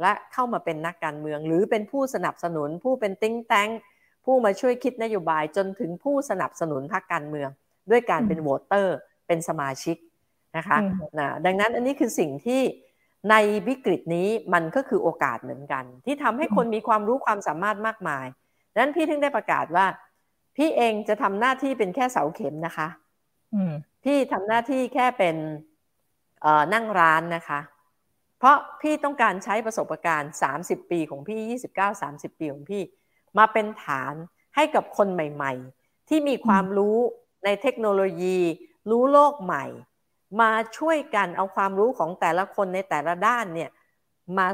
และเข้ามาเป็นนักการเมือง หรือเป็นผู้สนับสนุนผู้เป็นติ้งแตง ผู้มาช่วยคิดนโยบายจนถึงผู้สนับสนุนพรรคการเมือง ด้วยการเป็นโหวตเตอร์เป็นสมาชิกนะคะนะดังนั้นอันนี้คือสิ่งที่ในวิกฤตนี้มันก็คือโอกาสเหมือนกัน ที่ทำให้คนมีความรู้ความสามารถมากมายนั้นพี่ถึงได้ประกาศว่า พี่เองจะทำหน้าที่เป็นแค่เสาเข็มนะคะพี่ทำหน้าที่แค่เป็นนั่งร้านนะคะ เพราะพี่ต้องการใช้ประสบการณ์ 30 ปีของพี่ 29 30 ปีของพี่ มาเป็นฐานให้กับคนใหม่ ๆ ที่มีความรู้ในเทคโนโลยี รู้โลกใหม่ มาช่วยกันเอาความรู้ของแต่ละคนในแต่ละด้านเนี่ยมา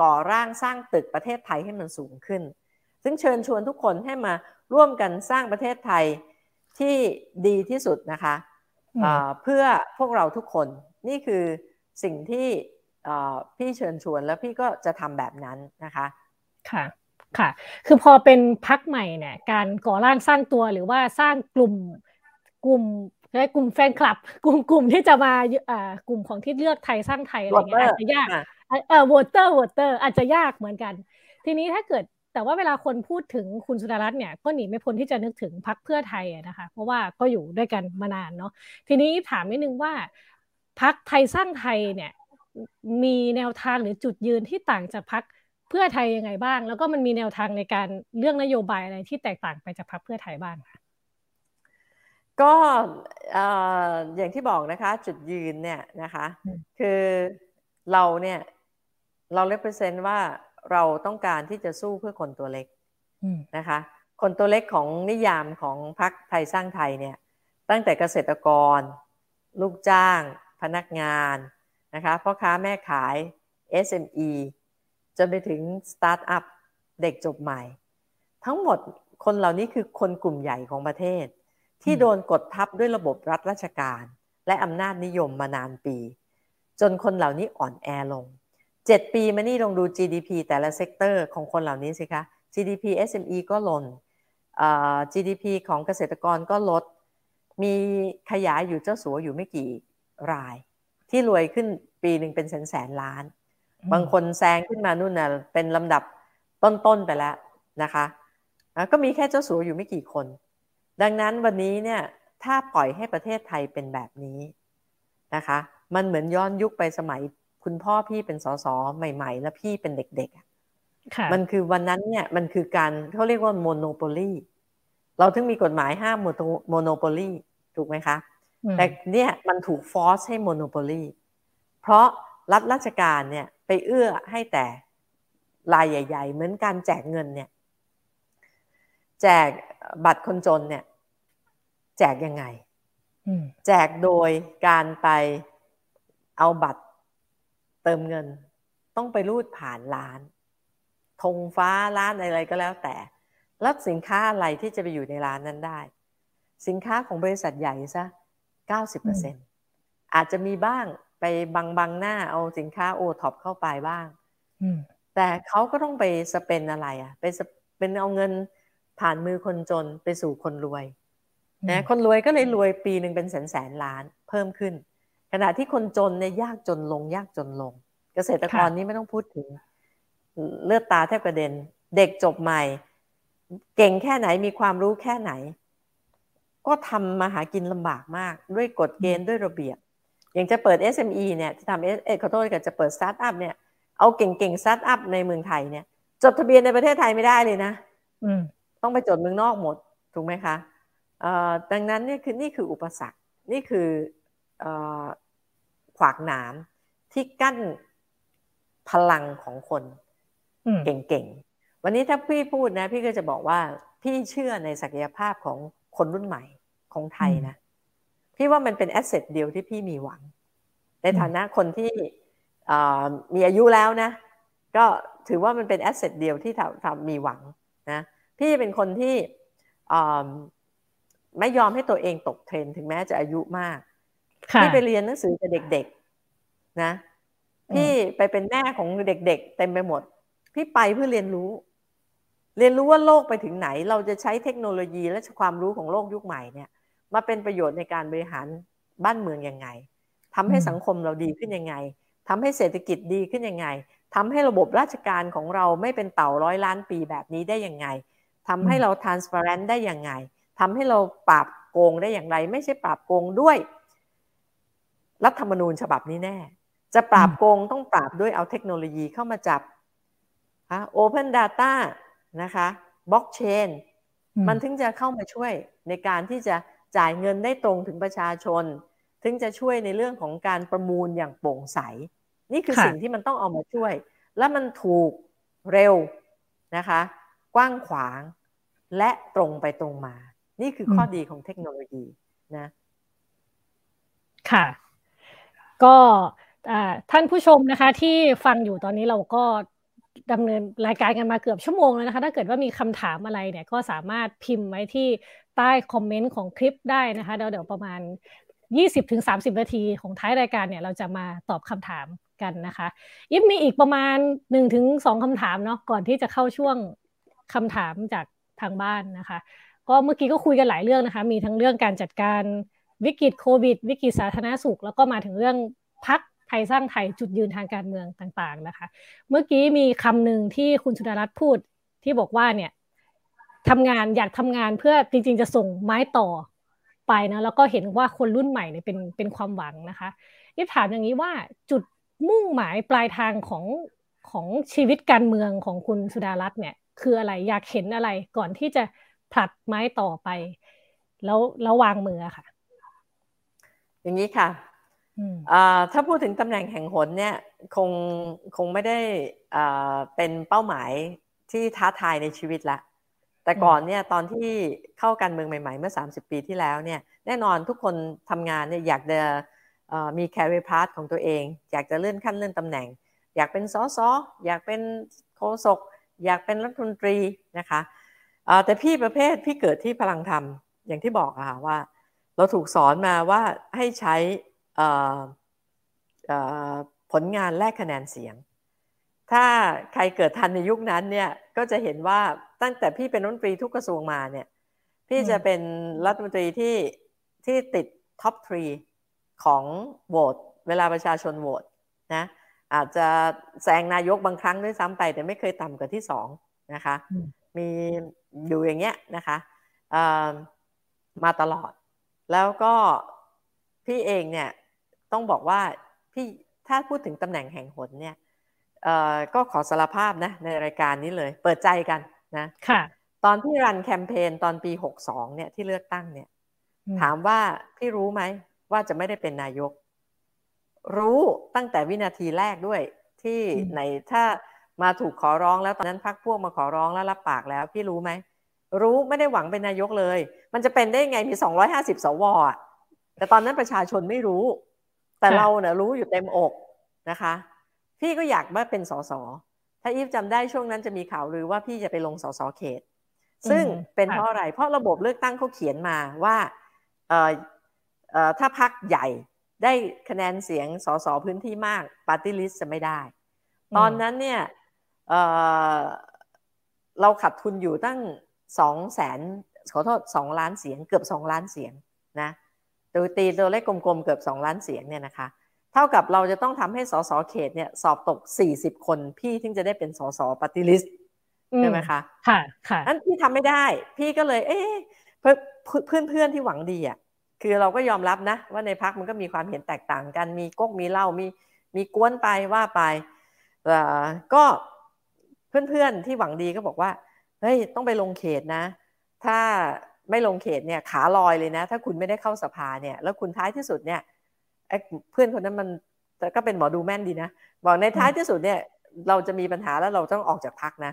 ก่อร่างสร้างตึกประเทศไทยให้มันสูงขึ้น ซึ่งเชิญชวนทุกคนให้มาร่วมกันสร้างประเทศไทยที่ดีที่สุดนะคะเพื่อพวกเราทุกคนนี่คือสิ่งที่พี่เชิญชวนแล้วพี่ก็จะทำแบบนั้นนะคะ ค่ะ ค่ะ คือพอเป็นพักใหม่เนี่ย การก่อร่างสร้างตัวหรือว่าสร้างกลุ่มกลุ่มและกลุ่มแฟนคลับ กลุ่มกลุ่มที่จะมาอ่ากลุ่มของที่เลือกไทยสร้างไทยอะไรเงี้ยอาจจะยากเออ voter voter อาจจะยากเหมือนกัน ทีนี้ถ้าเกิดแต่ว่าเวลาคนพูดถึงคุณสุดารัตน์เนี่ยก็หนีไม่พ้นที่จะนึกถึงพรรคเพื่อไทยนะคะ เพราะว่าก็อยู่ด้วยกันมานานเนาะทีนี้ถามนิดนึงว่าพรรคไทยสร้างไทยเนี่ยมีแนวทางหรือจุดยืนที่ต่างจากพรรค เพื่อไทยยังไงบ้าง แล้วก็มันมีแนวทางในการเรื่องนโยบายอะไรที่แตกต่างไปจากพักเพื่อไทยบ้างคะก็อย่างที่บอกนะคะ จุดยืนเนี่ยนะคะ คือเราเนี่ยเราเล p เ e นว่าเราต้องการที่จะสู้เพื่อคนตัวเล็กนะคะ คนตัวเล็กของนิยามของพรรคไทยสร้างไทยเนี่ย ตั้งแต่เกษตรกร ลูกจ้าง พนักงานนะคะพ่อค้าแม่ขาย SME จนไปถึงสตาร์ทอัพเด็กจบใหม่ ทั้งหมดคนเหล่านี้คือคนกลุ่มใหญ่ของประเทศ ที่โดนกดทับด้วยระบบรัฐราชการ และอำนาจนิยมมานานปี จนคนเหล่านี้อ่อนแอลง 7 ปีมานี่ลองดู GDP แต่ละ sector ของคนเหล่านี้สิคะ GDP SME ก็ลด GDP ของเกษตรกรก็ลด มีขยายอยู่เจ้าสัวอยู่ไม่กี่ราย ที่รวยขึ้นปีหนึ่งเป็นแสนแสนล้าน บางคนแซงขึ้นมานู่นน่ะเป็นลำดับต้นๆไปแล้วนะคะก็มีแค่เจ้าสัวอยู่ไม่กี่คน ดังนั้นวันนี้เนี่ยถ้าปล่อยให้ประเทศไทยเป็นแบบนี้นะคะ มันเหมือนย้อนยุคไปสมัยคุณพ่อพี่เป็นสสใหม่ ๆ แล้วพี่เป็นเด็กๆ มันคือวันนั้นเนี่ยมันคือการเขาเรียกว่าโมโนโปลีเราถึงมีกฎหมายห้ามโมโนโปลีถูกไหมคะ แต่เนี่ยมันถูกฟอร์สให้โมโนโปลีเพราะรัฐราชการเนี่ยไป เอื้อให้แต่รายใหญ่ ๆ เหมือนการแจกเงินเนี่ย แจกบัตรคนจนเนี่ย แจกยังไงแจกโดยการไปเอาบัตรเติมเงิน ต้องไปรูดผ่านร้านธงฟ้าร้านอะไรก็แล้วแต่ รับสินค้าอะไรที่จะไปอยู่ในร้านนั้นได้ สินค้าของบริษัทใหญ่ซะเก้าสิบเปอร์เซ็นอาจจะมีบ้าง ไปบังบังหน้าเอาสินค้าโอท็อปเข้าไปบ้างแต่เขาก็ต้องไปสเปนอะไรอะ ไปเป็นเอาเงินผ่านมือคนจนไปสู่คนรวยนะคนรวยก็เลยรวยปีหนึ่งเป็นแสนแสนล้านเพิ่มขึ้น ขณะที่คนจนเนี่ยยากจนลง ยากจนลง เกษตรกรนี่ไม่ต้องพูดถึง เลือดตาแทบกระเด็น เด็กจบใหม่ เก่งแค่ไหนมีความรู้แค่ไหน ก็ทำมาหากินลำบากมาก ด้วยกฎเกณฑ์ด้วยระเบียบ อย่างจะเปิด SME เนี่ยจะทำเอขอโทษกับจะเปิดสตาร์ทอัพเนี่ยเอาเก่งๆสตาร์ทอัพในเมืองไทยเนี่ย จดทะเบียนในประเทศไทยไม่ได้เลยนะต้องไปจดเมืองนอกหมดถูกไหมคะดังนั้นเนี่ยคือนี่คืออุปสรรคนี่คือขวากหนามที่กั้นพลังของคนเก่งๆ วันนี้ถ้าพี่พูดนะ พี่ก็จะบอกว่าพี่เชื่อในศักยภาพของคนรุ่นใหม่ของไทยนะ พี่ว่ามันเป็น asset เดียวที่พี่มีหวัง ในฐานะคนที่มีอายุแล้วนะ ก็ถือว่ามันเป็น asset เดียวที่ทำมีหวังนะพี่เป็นคนที่ไม่ยอมให้ตัวเองตกเทรนถึงแม้จะอายุมากพี่ไปเรียนหนังสือกับเด็กๆนะ พี่ไปเป็นแม่ของเด็กๆเต็มไปหมด พี่ไปเพื่อเรียนรู้ เรียนรู้ว่าโลกไปถึงไหน เราจะใช้เทคโนโลยีและความรู้ของโลกยุคใหม่เนี่ย มาเป็นประโยชน์ในการบริหารบ้านเมืองยังไงทำให้สังคมเราดีขึ้นยังไงทำให้เศรษฐกิจดีขึ้นยังไงทำให้ระบบราชการของเราไม่เป็นเต่าร้อยล้านปีแบบนี้ได้ยังไงทำให้เรา transparent ได้ยังไงทำให้เราปราบโกงได้อย่างไร ไม่ใช่ปราบโกงด้วย รัฐธรรมนูญฉบับนี้แน่ จะปราบโกงต้องปราบด้วยเอาเทคโนโลยีเข้ามาจับฮะ Open Data นะคะบล็อกเชนมันถึงจะเข้ามาช่วยในการที่จะ จ่ายเงินได้ตรงถึงประชาชน ถึงจะช่วยในเรื่องของการประมูลอย่างโปร่งใส นี่คือสิ่งที่มันต้องเอามาช่วย และมันถูกเร็วนะคะ กว้างขวางและตรงไปตรงมา นี่คือข้อดีของเทคโนโลยีนะ ค่ะ ก็ท่านผู้ชมนะคะ ที่ฟังอยู่ตอนนี้เราก็ดำเนินรายการกันมาเกือบชั่วโมงแล้วนะคะ ถ้าเกิดว่ามีคำถามอะไรเนี่ยก็สามารถพิมพ์ไว้ที่ ใต้คอมเมนต์ของคลิปได้นะคะเดี๋ยวเดี๋ยวประมาณ 20-30 นาทีของท้ายรายการเนี่ยเราจะมาตอบคำถามกันนะคะยิบมีอีกประมาณ 1-2คำถามเนาะก่อนที่จะเข้าช่วงคำถามจากทางบ้านนะคะ ก็เมื่อกี้ก็คุยกันหลายเรื่องนะคะ มีทั้งเรื่องการจัดการวิกฤตโควิด วิกฤตสาธารณสุข แล้วก็มาถึงเรื่องพักไทยสร้างไทยจุดยืนทางการเมืองต่างๆนะคะ เมื่อกี้มีคำหนึ่งที่คุณสุดารัตน์พูดที่บอกว่าเนี่ย ทำงานอยากทำงานเพื่อจริง ๆ จะส่งไม้ต่อไปนะแล้วก็เห็นว่าคนรุ่นใหม่เนี่ยเป็นเป็นความหวังนะคะนี่ถามอย่างนี้ว่าจุดมุ่งหมายปลายทางของของชีวิตการเมืองของคุณสุดารัตน์เนี่ย คืออะไรอยากเห็นอะไรก่อนที่จะผลัดไม้ต่อไป แล้วแล้ววางมือค่ะ อย่างนี้ค่ะถ้าพูดถึงตำแหน่งแห่งหนเนี่ยคงคงไม่ได้เป็นเป้าหมายที่ท้าทายในชีวิตละ แต่ก่อนเนี่ยตอนที่เข้าการเมืองใหม่ ๆ เมื่อ 30 ปีที่แล้วเนี่ยแน่นอนทุกคนทำงานเนี่ยอยากจะมีแคริเอร์พาร์ของตัวเอง อยากจะเลื่อนขั้นเลื่อนตำแหน่ง อยากเป็นสสอยากเป็นโฆษกอยากเป็นรัฐมนตรีนะคะแต่พี่ประเภทพี่เกิดที่พลังธรรมอย่างที่บอกอะค่ะว่า เราถูกสอนมาว่าให้ใช้ผลงานแลกคะแนนเสียง ถ้าใครเกิดทันในยุคนั้นเนี่ยก็จะเห็นว่าตั้งแต่พี่เป็นรัฐมนตรีทุกกระทรวงมาเนี่ย พี่จะเป็นรัฐมนตรีที่ที่ติดท็อปทรีของโหวตเวลาประชาชนโหวตนะอาจจะแซงนายกบางครั้งด้วยซ้ำไป แต่ไม่เคยต่ำกว่าที่สองนะคะ มีอยู่อย่างเงี้ยนะคะมาตลอด แล้วก็พี่เองเนี่ยต้องบอกว่าพี่ถ้าพูดถึงตำแหน่งแห่งหนเนี่ย ก็ขอสารภาพนะในรายการนี้เลย เปิดใจกันนะค่ะ ตอนที่รันแคมเปญตอนปีหกสองเนี่ยที่เลือกตั้งเนี่ย ถามว่าพี่รู้ไหมว่าจะไม่ได้เป็นนายก รู้ตั้งแต่วินาทีแรกด้วยที่ไหนถ้ามาถูกขอร้องแล้วตอนนั้นพักพวกมาขอร้องแล้วรับปากแล้ว พี่รู้ไหมรู้ไม่ได้หวังเป็นนายกเลย มันจะเป็นได้ไงมีสองร้อยห้าสิบสวอะแต่ตอนนั้นประชาชนไม่รู้ แต่เราเนี่ยรู้อยู่เต็มอกนะคะ พี่ก็อยากมาเป็นสสถ้าอีฟจำได้ช่วงนั้นจะมีข่าวลือว่าพี่จะไปลงสสเขต ซึ่งเป็นเพราะอะไร เพราะระบบเลือกตั้งเขาเขียนมาว่าเอ่อเอ่อถ้าพรรคใหญ่ได้คะแนนเสียงสสพื้นที่มากปาร์ตี้ลิสต์จะไม่ได้ ตอนนั้นเนี่ยเราขาดทุนอยู่ตั้งสองแสนขอโทษสองล้านเสียง เกือบสองล้านเสียงนะโดยตีตัวเลขกลมๆเกือบสองล้านเสียงเนี่ยนะคะ เท่ากับเราจะต้องทำให้สสเขตเนี่ยสอบตกสี่สิบคนพี่ถึงจะได้เป็นสสปฏิริษใช่ไหมคะ ค่ะ ค่ะนั้นพี่ทำไม่ได้ พี่ก็เลย เอ๊ะเพื่อนเพื่อนที่หวังดีอะคือเราก็ยอมรับนะ ว่าในพักมันก็มีความเห็นแตกต่างกัน มีก๊กมีเล่ามีมีกวนไปว่าไปก็เพื่อนๆที่หวังดีก็บอกว่า เฮ้ย ต้องไปลงเขตนะ ถ้าไม่ลงเขตเนี่ยขาลอยเลยนะ ถ้าคุณไม่ได้เข้าสภาเนี่ย แล้วคุณท้ายที่สุดเนี่ย เพื่อนคนนั้นมันก็เป็นหมอดูแม่นดีนะบอกในท้ายที่สุดเนี่ย เราจะมีปัญหาแล้วเราต้องออกจากพักนะ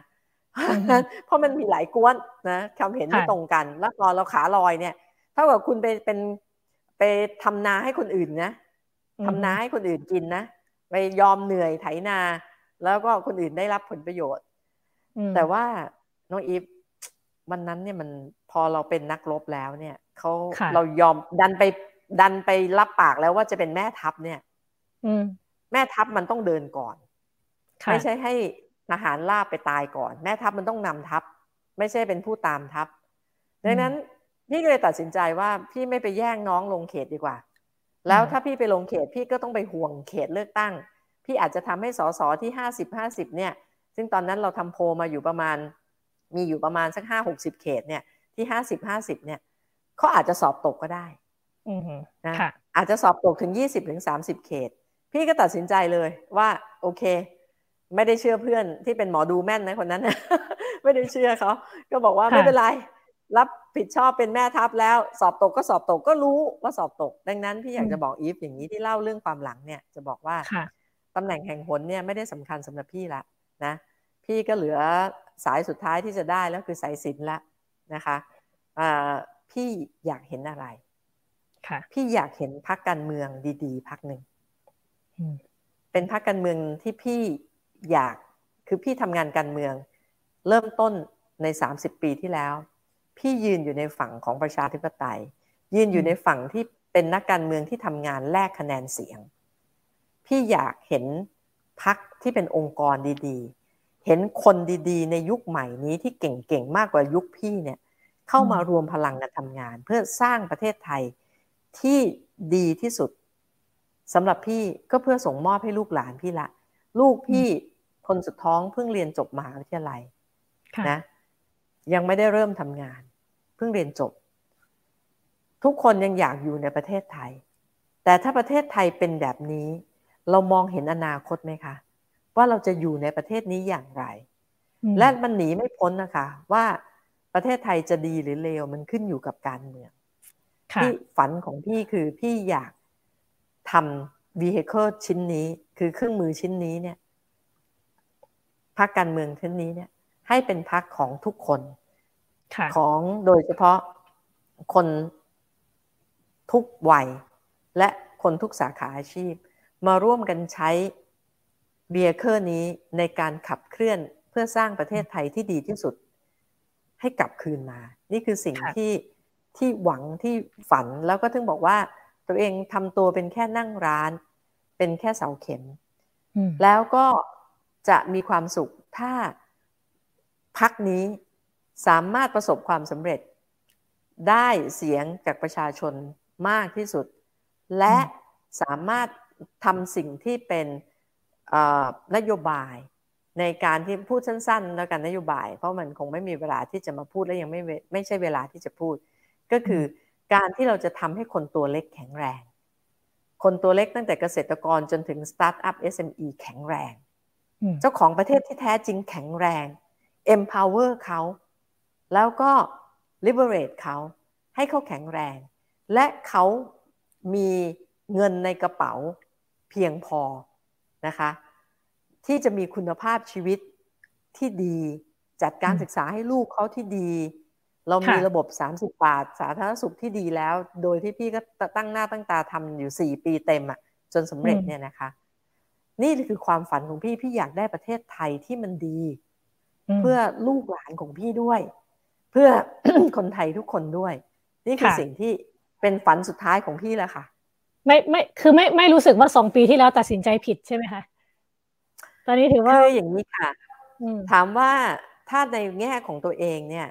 เพราะมันมีหลายกวนนะความเห็นไม่ตรงกัน แล้วพอเราขาลอยเนี่ยเท่ากับคุณไปเป็นไปทำนาให้คนอื่นนะทำนาให้คนอื่นกินนะไปยอมเหนื่อยไถนา แล้วก็คนอื่นได้รับผลประโยชน์ แต่ว่าน้องอีฟวันนั้นเนี่ยมันพอเราเป็นนักรบแล้วเนี่ยเขาเรายอมดันไป ดันไปรับปากแล้วว่าจะเป็นแม่ทัพเนี่ยแม่ทัพมันต้องเดินก่อน ไม่ใช่ให้ทหารลาบไปตายก่อน แม่ทัพมันต้องนำทัพ ไม่ใช่เป็นผู้ตามทัพดังนั้นพี่ก็เลยตัดสินใจว่าพี่ไม่ไปแย่งน้องลงเขตดีกว่า แล้วถ้าพี่ไปลงเขตพี่ก็ต้องไปห่วงเขตเลือกตั้ง พี่อาจจะทำให้สสที่ห้าสิบห้าสิบเนี่ย ซึ่งตอนนั้นเราทำโพมาอยู่ประมาณ มีอยู่ประมาณสักห้าหกสิบเขตเนี่ยที่ห้าสิบห้าสิบเนี่ยเขาอาจจะสอบตกก็ได้ นะอาจจะสอบตกถึงยี่สิบถึงสามสิบเขต พี่ก็ตัดสินใจเลยว่า โอเค ไม่ได้เชื่อเพื่อนที่เป็นหมอดูแม่นนะคนนั้นไม่ได้เชื่อเขาก็บอกว่าไม่เป็นไร รับผิดชอบเป็นแม่ทัพแล้ว สอบตกก็สอบตกก็รู้ว่าสอบตก ดังนั้นพี่อยากจะบอกอีฟอย่างนี้ที่เล่าเรื่องความหลังเนี่ยจะบอกว่าตำแหน่งแห่งหนเนี่ยไม่ได้สำคัญสำหรับพี่ละนะพี่ก็เหลือสายสุดท้ายที่จะได้แล้วคือสายสินละนะคะพี่อยากเห็นอะไร พี่อยากเห็นพักการเมืองดีๆพักหนึ่งเป็นพักการเมืองที่พี่อยากคือพี่ทำงานการเมือง เริ่มต้นใน 30 ปีที่แล้ว พี่ยืนอยู่ในฝั่งของประชาธิปไตย ยืนอยู่ในฝั่งที่เป็นนักการเมืองที่ทำงานแลกคะแนนเสียง พี่อยากเห็นพักที่เป็นองค์กรดีๆ เห็นคนดีๆ ในยุคใหม่นี้ที่เก่งๆ มากกว่ายุคพี่เนี่ย เข้ามารวมพลังกันทำงาน เพื่อสร้างประเทศไทย ที่ดีที่สุดสำหรับพี่ก็เพื่อส่งมอบให้ลูกหลานพี่ละ ลูกพี่คนสุดท้องเพิ่งเรียนจบมหาวิทยาลัยนะ ยังไม่ได้เริ่มทำงาน เพิ่งเรียนจบ ทุกคนยังอยากอยู่ในประเทศไทย แต่ถ้าประเทศไทยเป็นแบบนี้ เรามองเห็นอนาคตไหมคะว่าเราจะอยู่ในประเทศนี้อย่างไร และมันหนีไม่พ้นนะคะ ว่าประเทศไทยจะดีหรือเลวมันขึ้นอยู่กับการเมือง ที่ฝันของพี่คือพี่อยากทำ vehicle ชิ้นนี้ คือเครื่องมือชิ้นนี้เนี่ยพักการเมืองชิ้นนี้เนี่ย ให้เป็นพักของทุกคนของโดยเฉพาะคนทุกวัย และคนทุกสาขาอาชีพ มาร่วมกันใช้เบียเคอร์นี้ในการขับเคลื่อนเพื่อสร้างประเทศไทยที่ดีที่สุด ให้กลับคืนมา นี่คือสิ่งที่ ที่หวังที่ฝันแล้วก็ถึงบอกว่าตัวเองทำตัวเป็นแค่นั่งร้าน เป็นแค่เสาเข็ม แล้วก็จะมีความสุขถ้าพักนี้สามารถประสบความสำเร็จ ได้เสียงจากประชาชนมากที่สุด และสามารถทำสิ่งที่เป็นนโยบายในการที่พูดสั้นๆ แล้วกันนโยบาย เพราะมันคงไม่มีเวลาที่จะมาพูดและยังไม่ไม่ใช่เวลาที่จะพูด ก็คือการที่เราจะทำให้คนตัวเล็กแข็งแรง คนตัวเล็กตั้งแต่เกษตรกรจนถึงสตาร์ทอัพ SME แข็งแรง เจ้าของประเทศที่แท้จริงแข็งแรง empower เขา แล้วก็ liberate เขา ให้เขาแข็งแรง และเขามีเงินในกระเป๋าเพียงพอนะคะ ที่จะมีคุณภาพชีวิตที่ดี จัดการศึกษาให้ลูกเขาที่ดี เรามีระบบ 30 บาท สาธารณสุขที่ดีแล้ว โดยที่พี่ก็ตั้งหน้าตั้งตาทำอยู่ 4 ปีเต็มอะ่ะ จนสำเร็จเนี่ยนะคะ นี่คือความฝันของพี่ พี่อยากได้ประเทศไทยที่มันดี เพื่อลูกหลานของพี่ด้วย เพื่อคนไทยทุกคนด้วย นี่คือสิ่งที่เป็นฝันสุดท้ายของพี่แล้วค่ะ ไม่ไม่คือไม่ไม่รู้สึกว่าสองปีที่แล้วตัดสินใจผิดใช่ไหมคะตอนนี้ถือว่าคืออย่างนี้ค่ะ ถามว่าถ้าในแง่ของตัวเองเนี่ย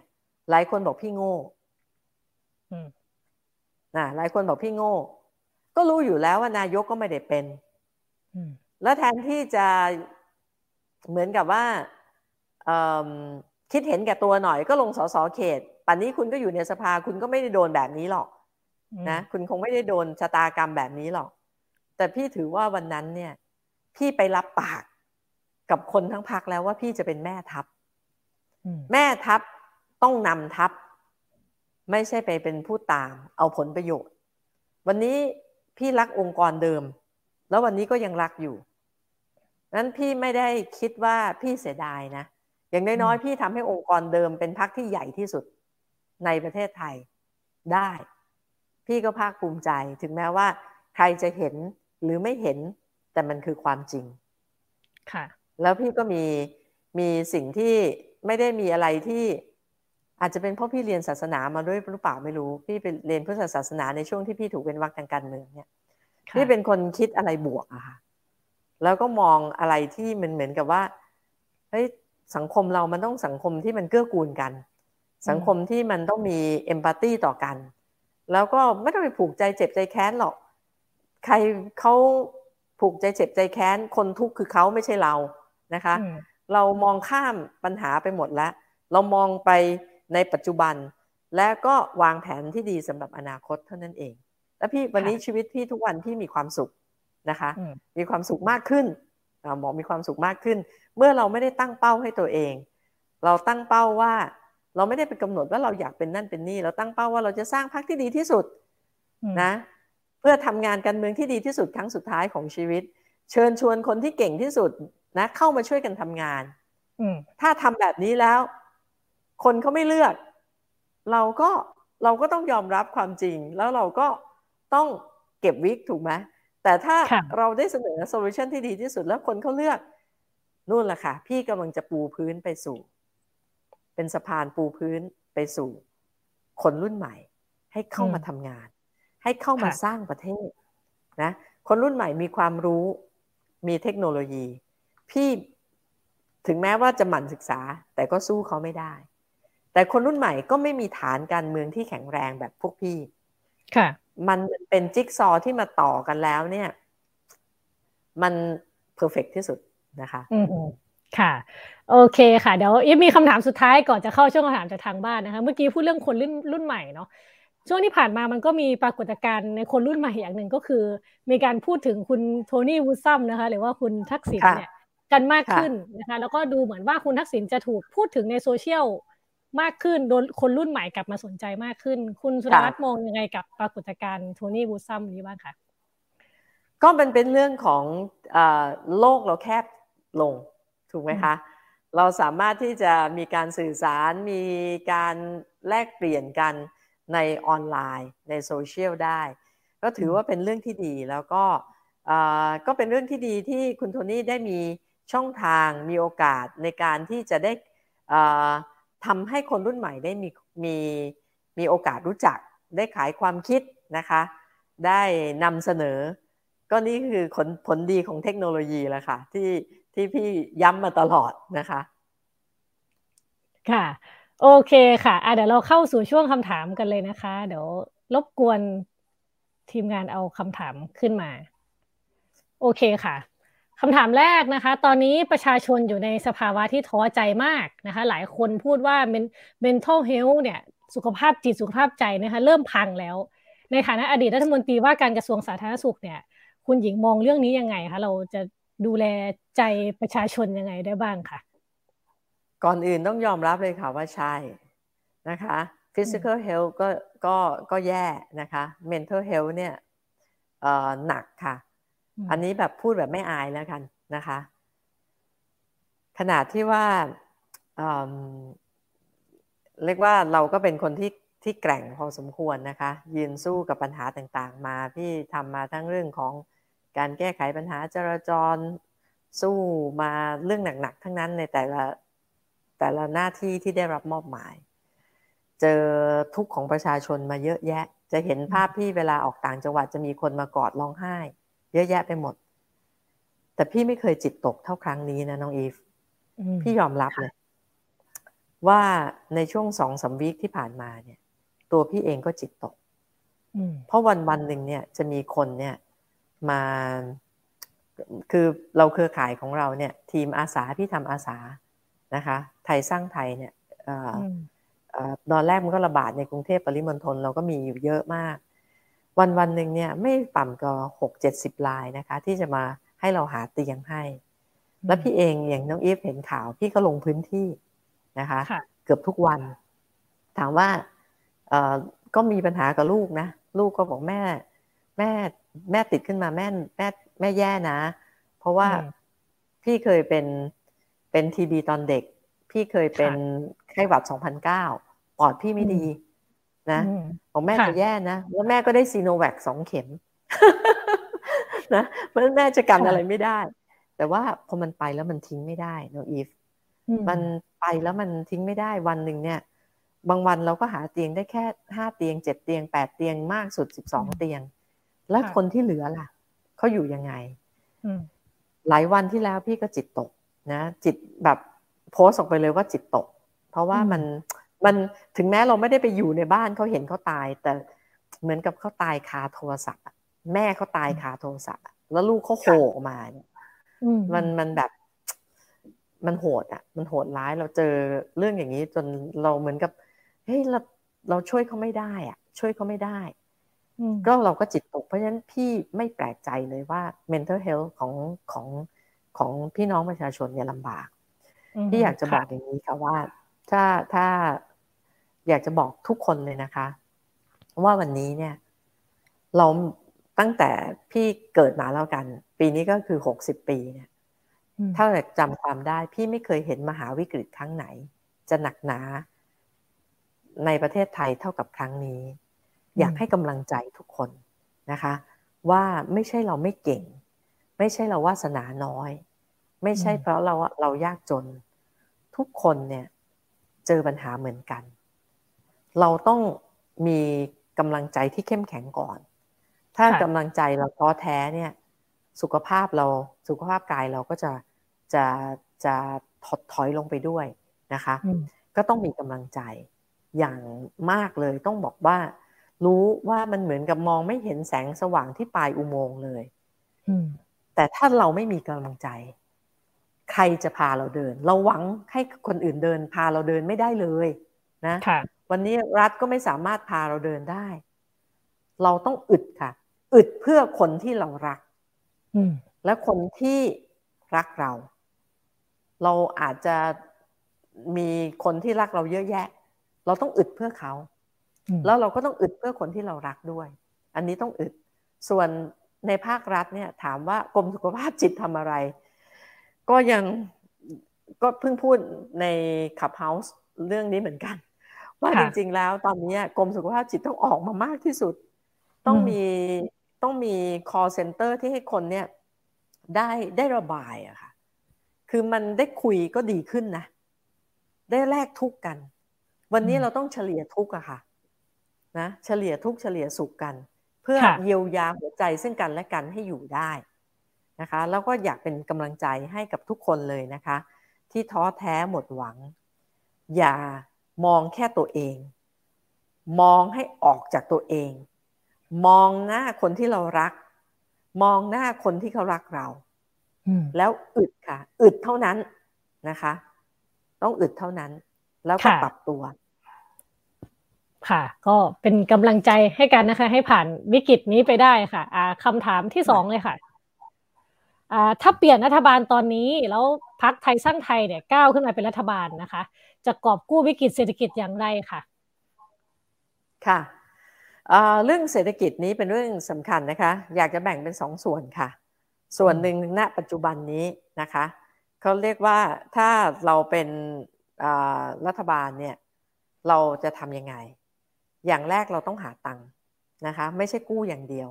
หลายคนบอกพี่โง่นะหลายคนบอกพี่โง่ ก็รู้อยู่แล้วว่านายกก็ไม่ได้เป็นแล้วแทนที่จะเหมือนกับว่าคิดเห็นแก่ตัวหน่อยก็ลงสสเขตป่านนี้คุณก็อยู่ในสภาคุณก็ไม่ได้โดนแบบนี้หรอกนะคุณคงไม่ได้โดนชะตากรรมแบบนี้หรอก แต่พี่ถือว่าวันนั้นเนี่ย พี่ไปรับปากกับคนทั้งพักแล้วว่าพี่จะเป็นแม่ทัพแม่ทัพ ต้องนำทัพ ไม่ใช่ไปเป็นผู้ตาม เอาผลประโยชน์ วันนี้พี่รักองค์กรเดิม แล้ววันนี้ก็ยังรักอยู่นั้นพี่ไม่ได้คิดว่าพี่เสียดายนะ อย่างน้อยๆพี่ทำให้องค์กรเดิมเป็นพักที่ใหญ่ที่สุดในประเทศไทยได้ พี่ก็ภาคภูมิใจถึงแม้ว่า ใครจะเห็นหรือไม่เห็น แต่มันคือความจริง ค่ะ แล้วพี่ก็มีมีสิ่งที่ไม่ได้มีอะไรที่ อาจจะเป็นเพราะพี่เรียนศาสนามาด้วยหรือเปล่าไม่รู้ พี่ไปเรียนพุทธศาสนาในช่วงที่พี่ถูกเป็นวักทางการเมืองเนี่ยพี่เป็นคนคิดอะไรบวกอะค่ะแล้วก็มองอะไรที่มันเหมือนกับว่าเฮ้ยสังคมเรามันต้องสังคมที่มันเกื้อกูลกัน สังคมที่มันต้องมีเอมพัตตีต่อกัน แล้วก็ไม่ต้องไปผูกใจเจ็บใจแค้นหรอก ใครเขาผูกใจเจ็บใจแค้น คนทุกข์คือเขาไม่ใช่เรานะคะ เรามองข้ามปัญหาไปหมดแล้ว เรามองไป ในปัจจุบัน และก็วางแผนที่ดีสำหรับอนาคตเท่านั้นเอง แล้วพี่วันนี้ชีวิตพี่ทุกวันพี่มีความสุขนะคะ มีความสุขมากขึ้นหมอมีความสุขมากขึ้น เมื่อเราไม่ได้ตั้งเป้าให้ตัวเอง เราตั้งเป้าว่าเราไม่ได้ไปกำหนดว่าเราอยากเป็นนั่นเป็นนี่ เราตั้งเป้าว่าเราจะสร้างพรรคที่ดีที่สุดนะ เพื่อทำงานการเมืองที่ดีที่สุดครั้งสุดท้ายของชีวิต เชิญชวนคนที่เก่งที่สุดนะ เข้ามาช่วยกันทำงานถ้าทำแบบนี้แล้ว คนเขาไม่เลือก เราก็เราก็ต้องยอมรับความจริง แล้วเราก็ต้องเก็บวิกถูกไหมแต่ถ้าเราได้เสนอโซลูชันที่ดีที่สุดแล้วคนเขาเลือกนู่นแหละค่ะ พี่กำลังจะปูพื้นไปสู่ เป็นสะพานปูพื้นไปสู่ คนรุ่นใหม่ ให้เข้ามาทำงาน ให้เข้ามาสร้างประเทศนะคนรุ่นใหม่มีความรู้ มีเทคโนโลยี พี่ถึงแม้ว่าจะหมั่นศึกษา แต่ก็สู้เขาไม่ได้ แต่คนรุ่นใหม่ก็ไม่มีฐานการเมืองที่แข็งแรงแบบพวกพี่ ค่ะ มันเป็นจิ๊กซอที่มาต่อกันแล้วเนี่ย มันเพอร์เฟกที่สุดนะคะอืมค่ะ โอเคค่ะ เดี๋ยวอีฟมีคำถามสุดท้ายก่อนจะเข้าช่วงคำถามจากทางบ้านนะคะ เมื่อกี้พูดเรื่องคนรุ่นรุ่นใหม่เนาะช่วงที่ผ่านมามันก็มีปรากฏการณ์ในคนรุ่นใหม่อย่างหนึ่งก็คือ มีการพูดถึงคุณโทนี่วูซัมนะคะ หรือว่าคุณทักษิณเนี่ยกันมากขึ้นนะคะ แล้วก็ดูเหมือนว่าคุณทักษิณจะถูกพูดถึงในโซเชียล มากขึ้นโดนคนรุ่นใหม่กลับมาสนใจมากขึ้น คุณสุดารัตน์มองยังไงกับปรากฏการณ์โทนี่วูซัมนี้บ้างคะก็มันเป็นเรื่องของโลกเราแคบลงถูกไหมคะเราสามารถที่จะมีการสื่อสารมีการแลกเปลี่ยนกันในออนไลน์ในโซเชียลได้ ก็ถือว่าเป็นเรื่องที่ดีแล้วก็ก็เป็นเรื่องที่ดีที่คุณโทนี่ได้มีช่องทางมีโอกาสในการที่จะได้ ทำให้คนรุ่นใหม่ได้มีมีมีโอกาสรู้จักได้ขายความคิดนะคะ ได้นำเสนอ ก็นี่คือผลผลดีของเทคโนโลยีแล้วค่ะ ที่ที่พี่ย้ำมาตลอดนะคะ ค่ะ โอเคค่ะะเดี๋ยวเราเข้าสู่ช่วงคำถามกันเลยนะคะ เดี๋ยวรบกวนทีมงานเอาคำถามขึ้นมา โอเคค่ะ คำถามแรกนะคะ ตอนนี้ประชาชนอยู่ในสภาวะที่ท้อใจมากนะคะ หลายคนพูดว่า mental health เนี่ย สุขภาพจิตสุขภาพใจนะคะ เริ่มพังแล้ว ในฐานะอดีตรัฐมนตรีว่าการกระทรวงสาธารณสุขเนี่ย คุณหญิงมองเรื่องนี้ยังไงคะเราจะดูแลใจประชาชนยังไงได้บ้างคะก่อนอื่นต้องยอมรับเลยค่ะว่าใช่นะคะ physical health ก็ก็ก็แย่นะคะ mental health เนี่ยหนักค่ะ อันนี้แบบพูดแบบไม่อายแล้วกันนะคะ ขนาดที่ว่าเรียกว่าเราก็เป็นคนที่ที่แกร่งพอสมควรนะคะ ยืนสู้กับปัญหาต่างๆ มาพี่ทำมาทั้งเรื่องของการแก้ไขปัญหาจราจรสู้มาเรื่องหนักๆ ทั้งนั้นในแต่ละแต่ละหน้าที่ที่ได้รับมอบหมาย เจอทุกข์ของประชาชนมาเยอะแยะ จะเห็นภาพพี่เวลาออกต่างจังหวัดจะมีคนมากอดร้องไห้ เยอะแยะไปหมด แต่พี่ไม่เคยจิตตกเท่าครั้งนี้นะน้องอีฟพี่ยอมรับเลย ว่าในช่วงสองสาวีคที่ผ่านมาเนี่ย ตัวพี่เองก็จิตตกเพราะวันวันหนึ่งเนี่ยจะมีคนเนี่ยมา คือเราเครือข่ายของเราเนี่ย ทีมอาสาพี่ทำอาสานะคะ ไทยสร้างไทยเนี่ยตอนแรกมันก็ระบาดในกรุงเทพปริมณฑลเราก็มีอยู่เยอะมาก วันวันหนึ่งเนี่ยไม่ต่ำกว่าหกเจ็ดสิบลายนะคะ ที่จะมาให้เราหาเตียงให้ แล้วพี่เองอย่างน้องอีฟเห็นข่าวพี่ก็ลงพื้นที่นะคะเกือบทุกวัน ถามว่าเออก็มีปัญหากับลูกนะ ลูกก็บอกแม่ แม่แม่ติดขึ้นมาแม่แม่แม่แย่นะ เพราะว่าพี่เคยเป็นเป็นทีบีตอนเด็ก พี่เคยเป็นไข้หวัดสองพันเก้าปอดพี่ไม่ดี นะของแม่จะแย่นะแล้วแม่ก็ได้ซีโนแวคสองเข็มนะเพราะแม่จะกันอะไรไม่ได้ แต่ว่าพอมันไปแล้วมันทิ้งไม่ได้น้องอีฟมันไปแล้วมันทิ้งไม่ได้วันหนึ่งเนี่ย บางวันเราก็หาเตียงได้แค่ห้าเตียงเจ็ดเตียงแปดเตียงมากสุดสิบสองเตียง แล้วคนที่เหลือล่ะเขาอยู่ยังไงหลายวันที่แล้วพี่ก็จิตตกนะจิตแบบโพสออกไปเลยว่าจิตตก เพราะว่ามัน มันถึงแม้เราไม่ได้ไปอยู่ในบ้านเขาเห็นเขาตาย แต่เหมือนกับเขาตายคาโทรศัพท์แม่เขาตายคาโทรศัพท์แล้วลูกเขาโผล่ออกมาเนี่ยมันมันแบบ มันโหดอะ มันโหดร้ายเราเจอเรื่องอย่างนี้จนเราเหมือนกับเฮ้ยเราเราช่วยเขาไม่ได้อะ ช่วยเขาไม่ได้ก็เราก็จิตตกเพราะฉะนั้นพี่ไม่แปลกใจเลยว่า mental health ของของของพี่น้องประชาชนเนี่ยลำบากพี่อยากจะบอกอย่างนี้ค่ะว่า ถ้าถ้า อยากจะบอกทุกคนเลยนะคะ ว่าวันนี้เนี่ย เราตั้งแต่พี่เกิดมาแล้วกัน ปีนี้ก็คือหกสิบปีเนี่ยถ้าจำความได้ พี่ไม่เคยเห็นมหาวิกฤตครั้งไหน จะหนักหนาในประเทศไทยเท่ากับครั้งนี้ อยากให้กำลังใจทุกคนนะคะ ว่าไม่ใช่เราไม่เก่ง ไม่ใช่เราวาสนาน้อย ไม่ใช่เพราะเราเรายากจน ทุกคนเนี่ย เจอปัญหาเหมือนกัน เราต้องมีกำลังใจที่เข้มแข็งก่อน ถ้ากำลังใจเราท้อแท้เนี่ย สุขภาพเราสุขภาพกายเราก็จะจะจะถดถอยลงไปด้วยนะคะ ก็ต้องมีกำลังใจอย่างมากเลยต้องบอกว่า รู้ว่ามันเหมือนกับมองไม่เห็นแสงสว่างที่ปลายอุโมงค์เลยแต่ถ้าเราไม่มีกำลังใจ ใครจะพาเราเดิน เราหวังให้คนอื่นเดิน พาเราเดินไม่ได้เลยนะ วันนี้รัฐก็ไม่สามารถพาเราเดินได้ เราต้องอึดค่ะ อึดเพื่อคนที่เรารักและคนที่รักเรา เราอาจจะมีคนที่รักเราเยอะแยะ เราต้องอึดเพื่อเขา แล้วเราก็ต้องอึดเพื่อคนที่เรารักด้วย อันนี้ต้องอึด ส่วนในภาครัฐเนี่ย ถามว่ากรมสุขภาพจิตทำอะไร ก็ยังก็เพิ่งพูดในขับเฮาส์เรื่องนี้เหมือนกัน ว่าจริงๆแล้วตอนนี้กรมสุขภาพจิตต้องออกมามากที่สุด ต้องมีต้องมี call center ที่ให้คนเนี่ยได้ได้ระบายอะค่ะ คือมันได้คุยก็ดีขึ้นนะ ได้แลกทุกกัน วันนี้เราต้องเฉลี่ยทุกอะค่ะนะเฉลี่ยทุกเฉลี่ยสุขกัน เพื่อเยียวยาหัวใจซึ่งกันและกันให้อยู่ได้นะคะ แล้วก็อยากเป็นกำลังใจให้กับทุกคนเลยนะคะ ที่ท้อแท้หมดหวัง อย่า มองแค่ตัวเอง มองให้ออกจากตัวเอง มองหน้าคนที่เรารัก มองหน้าคนที่เขารักเราแล้วอึดค่ะ อึดเท่านั้นนะคะ ต้องอึดเท่านั้น แล้วก็ปรับตัว ค่ะ ก็เป็นกำลังใจให้กันนะคะ ให้ผ่านวิกฤตนี้ไปได้ค่ะอ่าคำถามที่สองเลยค่ะอ่าถ้าเปลี่ยนรัฐบาลตอนนี้ แล้วพักไทยสร้างไทยเนี่ยก้าวขึ้นมาเป็นรัฐบาลนะคะ จะกอบกู้วิกฤตเศรษฐกิจอย่างไรค่ะ ค่ะเรื่องเศรษฐกิจนี้เป็นเรื่องสำคัญนะคะ อยากจะแบ่งเป็นสองส่วนค่ะ ส่วนหนึ่งณปัจจุบันนี้นะคะเขาเรียกว่าถ้าเราเป็นรัฐบาลเนี่ยเราจะทำยังไง อย่างแรกเราต้องหาตังค์นะคะ ไม่ใช่กู้อย่างเดียว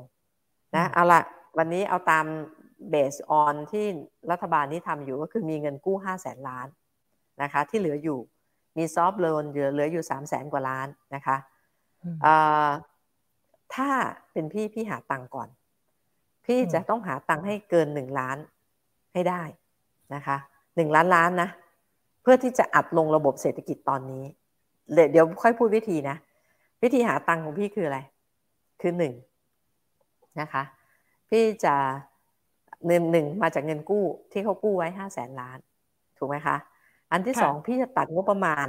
นะเอาละวันนี้เอาตามเบสออนที่รัฐบาลนี้ทำอยู่ก็คือมีเงินกู้ห้าแสนล้านนะคะ ที่เหลืออยู่ มีซอฟต์โลนเหลือเหลืออยู่สามแสนกว่าล้านนะคะถ้าเป็นพี่พี่หาตังก่อน พี่จะต้องหาตังให้เกินหนึ่งล้านให้ได้นะคะหนึ่งล้านล้านนะเพื่อที่จะอัดลงระบบเศรษฐกิจตอนนี้เดี๋ยวค่อยพูดวิธีนะ วิธีหาตังของพี่คืออะไร คือหนึ่งนะคะ พี่จะเงินหนึ่งมาจากเงินกู้ที่เขากู้ไว้ห้าแสนล้าน ถูกไหมคะ อันที่สองพี่จะตัดงบประมาณ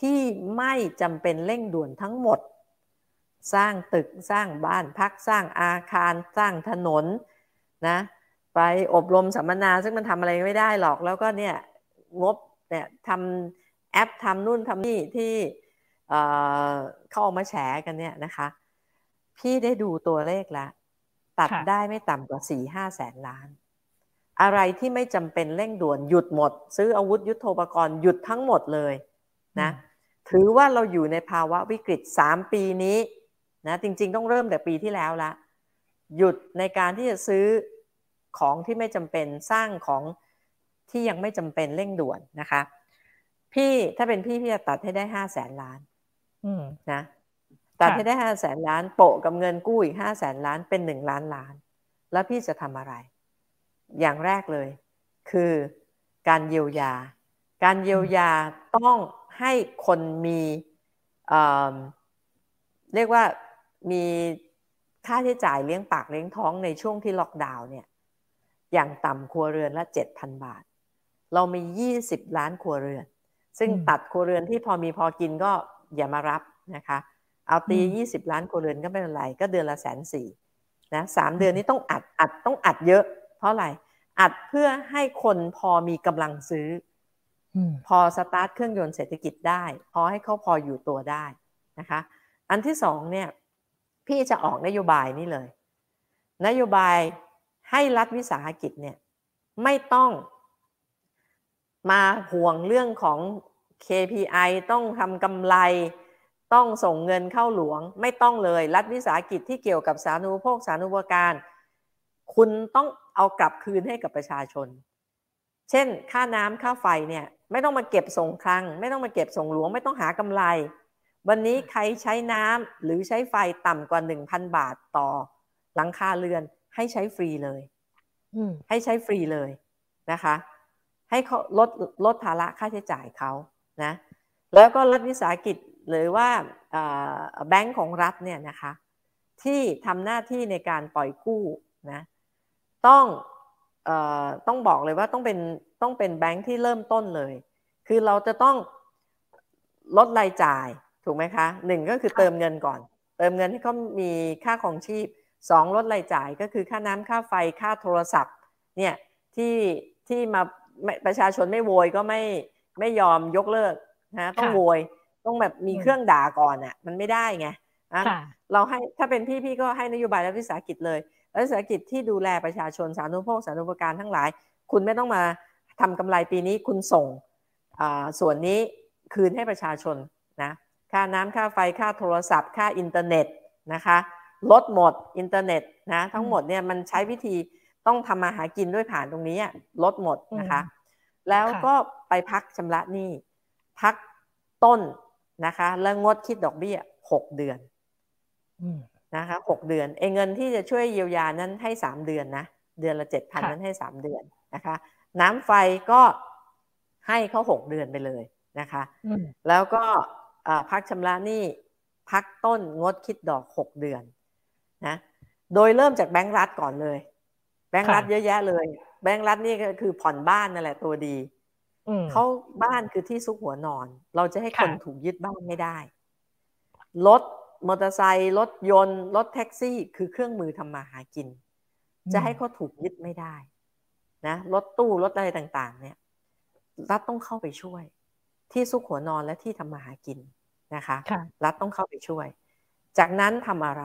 ที่ไม่จำเป็นเร่งด่วนทั้งหมด สร้างตึกสร้างบ้านพักสร้างอาคารสร้างถนนนะไปอบรมสัมมนาซึ่งมันทำอะไรไม่ได้หรอกแล้วก็เนี่ยงบเนี่ยทำแอปทำนู่นทำนี่ที่เข้ามาแฉกันเนี่ยนะคะ พี่ได้ดูตัวเลขแล้ว ตัดได้ไม่ต่ำกว่าสี่ห้าแสนล้าน อะไรที่ไม่จำเป็นเร่งด่วนหยุดหมด ซื้ออาวุธยุโทโธปกรณ์หยุดทั้งหมดเลยนะถือว่าเราอยู่ในภาวะวิกฤตสามปีนี้นะจริง ๆ ต้องเริ่มแต่ปีที่แล้วละหยุดในการที่จะซื้อของที่ไม่จำเป็นสร้างของที่ยังไม่จำเป็นเร่งด่วนนะคะ พี่ถ้าเป็นพี่พี่จะตัดให้ได้ห้าแสนล้านนะตัดให้ได้ห้าแสนล้านโปะกับเงินกู้อีกห้าแสนล้านเป็นหนึ่งล้านล้าน แล้วพี่จะทำอะไร อย่างแรกเลย คือการเยียวยา การเยียวยาต้องให้คนมีเรียกว่ามีค่าใช้จ่ายเลี้ยงปากเลี้ยงท้องในช่วงที่ล็อกดาวน์เนี่ยอย่างต่ำครัวเรือนละเจ็ดพันบาท เรามียี่สิบล้านครัวเรือน ซึ่งตัดครัวเรือนที่พอมีพอกินก็อย่ามารับนะคะ เอาตียี่สิบล้านครัวเรือนก็ไม่เป็นไร ก็เดือนละแสนสี่นะสามเดือนนี้ต้องอัดอัดต้องอัดเยอะ เพราะอะไรอัดเพื่อให้คนพอมีกำลังซื้อ พอสตาร์ทเครื่องยนต์เศรษฐกิจได้ พอให้เขาพออยู่ตัวได้นะคะ อันที่สองเนี่ย พี่จะออกนโยบายนี่เลย นโยบายให้รัฐวิสาหกิจเนี่ย ไม่ต้องมาห่วงเรื่องของ KPI ต้องทำกำไร ต้องส่งเงินเข้าหลวง ไม่ต้องเลย รัฐวิสาหกิจที่เกี่ยวกับสาธารณูปโภคสาธารณูปการ คุณต้อง เอากลับคืนให้กับประชาชน เช่น ค่าน้ำค่าไฟเนี่ยไม่ต้องมาเก็บส่งคลัง ไม่ต้องมาเก็บส่งหลวงไม่ต้องหากำไร วันนี้ใครใช้น้ำหรือใช้ไฟต่ำกว่า1,000บาทต่อ หลังคาเรือนให้ใช้ฟรีเลยให้ใช้ฟรีเลยนะคะ ให้เขาลดลดภาระค่าใช้จ่ายเขานะแล้วก็รัฐวิสาหกิจหรือว่าแบงก์ของรัฐเนี่ยนะคะ ที่ทำหน้าที่ในการปล่อยกู้นะ ต้องอต้องบอกเลยว่าต้องเป็นต้องเป็นแบงก์ที่เริ่มต้นเลย คือเราจะต้องลดรายจ่ายถูกไหมคะหนึ่งก็คือเติมเงินก่อน เติมเงินให้เขามีค่าของชีพสองลดรายจ่ายก็คือค่าน้ำค่าไฟค่าโทรศัพท์เนี่ยที่ที่มาประชาชนไม่โวยก็ไม่ไม่ยอมยกเลิกนะต้องโวยต้องแบบมีเครื่องด่าก่อนอะมันไม่ได้ไงเราให้ถ้าเป็นพี่พี่ก็ให้นโยบายรัฐวิสาหกิจเลย รัฐวิสาหกิจที่ดูแลประชาชนสาธารณูปโภคสาธารณูปการทั้งหลาย คุณไม่ต้องมาทำกำไรปีนี้คุณส่งส่วนนี้คืนให้ประชาชนนะค่าน้ำค่าไฟค่าโทรศัพท์ ค่าอินเทอร์เน็ตนะคะลดหมดอินเทอร์เน็ตนะทั้งหมดเนี่ยมันใช้วิธีต้องทำมาหากินด้วยผ่านตรงนี้ลดหมดนะคะ แล้วก็ไปพักชำระหนี้พักต้นนะคะ แล้วงดคิดดอกเบี้ยหกเดือน นะคะหกเดือนเอเงินที่จะช่วยเยียวยานั้นให้สามเดือนนะเดือนละเจ็ดพันนั้นให้สามเดือนนะคะ น้ำไฟก็ให้เขาหกเดือนไปเลยนะคะ แล้วก็พักชำระหนี้พักต้นงดคิดดอกหกเดือนนะโดยเริ่มจากแบงก์รัฐก่อนเลย แบงก์รัฐเยอะแยะเลย แบงก์รัฐนี่ก็คือผ่อนบ้านนั่นแหละตัวดีเขาบ้านคือที่ซุกหัวนอน เราจะให้คนถูกยึดบ้านไม่ได้รถ มอเตอร์ไซค์รถยนต์ รถแท็กซี่ คือเครื่องมือทำมาหากิน จะให้เขาถูกยึดไม่ได้นะรถตู้รถอะไรต่างๆ เนี่ยรัฐต้องเข้าไปช่วย ที่ซุกหัวนอนและที่ทำมาหากินนะคะรัฐต้องเข้าไปช่วย จากนั้นทำอะไร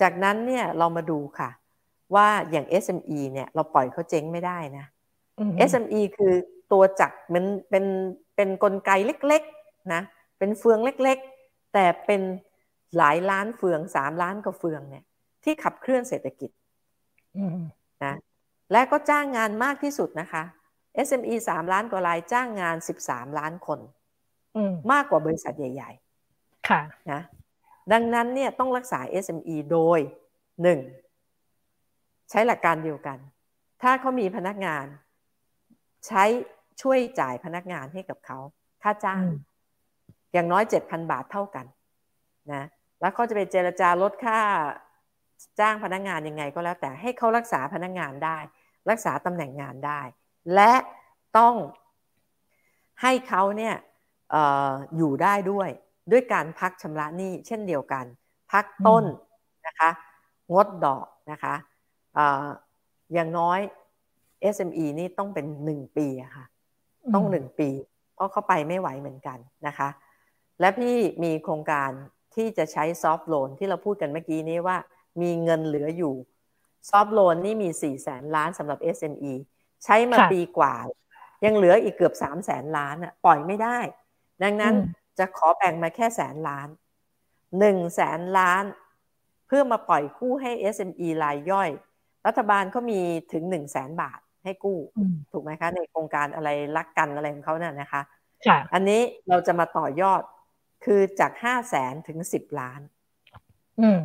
จากนั้นเนี่ยเรามาดูค่ะ ว่าอย่าง SME เนี่ยเราปล่อยเขาเจ๊งไม่ได้นะ SME คือตัวจักรมันเป็นเป็นนกลไกเล็กๆนะเป็นเฟืองเล็กๆ แต่เป็น หลายล้านเฟืองสามล้านกว่าเฟืองเนี่ย ที่ขับเคลื่อนเศรษฐกิจนะและก็จ้างงานมากที่สุดนะคะ SME สามล้านกว่ารายจ้างงานสิบสามล้านคนมากกว่าบริษัทใหญ่ ๆ ค่ะนะดังนั้นเนี่ยต้องรักษา SME โดย 1. ใช้หลักการเดียวกัน ถ้าเขามีพนักงาน ใช้ช่วยจ่ายพนักงานให้กับเขา ค่าจ้าง อย่างน้อย7,000บาทเท่ากัน นะ แล้วเขาจะไปเจรจาลดค่าจ้างพนักงานยังไงก็แล้ว แต่ให้เขารักษาพนักงานได้ รักษาตำแหน่งงานได้ และต้องให้เขาเนี่ยอออยู่ได้ด้วยด้วยการพักชำระหนี้เช่นเดียวกัน พักต้นนะคะงดดอกนะคะอย่างน้อย SME นี่ต้องเป็นหนึ่งปีอะค่ะ ต้องหนึ่งปี เพราะเขาไปไม่ไหวเหมือนกันนะคะ และพี่มีโครงการ ที่จะใช้ซอฟท์โลนที่เราพูดกันเมื่อกี้นี้ว่า มีเงินเหลืออยู่ซอฟท์โลนนี่มี4ี่แสนล้านสำหรับ SME ใช้มาปีกว่า ยังเหลืออีกเกือบ3 0 0แสนล้านอะปล่อยไม่ได้ ดังนั้นจะขอแบ่งมาแค่แสนล้านหนึ่งแสนล้าน เพื่อมาปล่อยกู้ให้ SME รายย่อย รัฐบาลเขามีถึงหนึ่งแสนบาทให้กู้ ถูกไหมคะ ในโครงการอะไรรักกันอะไรของเขาเนี่ยนะคะ อันนี้เราจะมาต่อยอด คือจากห้าแสนถึงสิบล้าน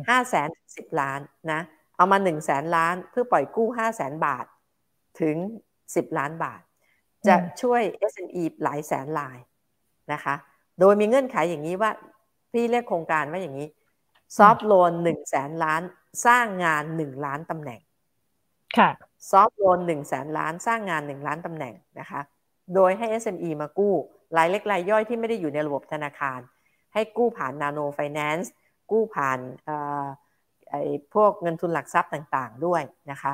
ห้าแสนถึงสิบล้านนะ เอามาหนึ่งแสนล้านเพื่อปล่อยกู้ห้าแสนบาทถึงสิบล้านบาท จะช่วย SME หลายแสนลายนะคะ โดยมีเงื่อนไขอย่างนี้ว่าพี่เรียกโครงการว่าอย่างนี้ซอฟท์โลนหนึ่งแสนล้านสร้างงานหนึ่งล้านตำแหน่ง ค่ะซอฟท์โลนหนึ่งแสนล้านสร้างงานหนึ่งล้านตำแหน่งนะคะ โดยให้ SME มากู้รายเล็กรายย่อยที่ไม่ได้อยู่ในระบบธนาคาร ให้กู้ผ่านนาโนไฟแนนซ์กู้ผ่านไอ้พวกเงินทุนหลักทรัพย์ต่างๆด้วยนะคะ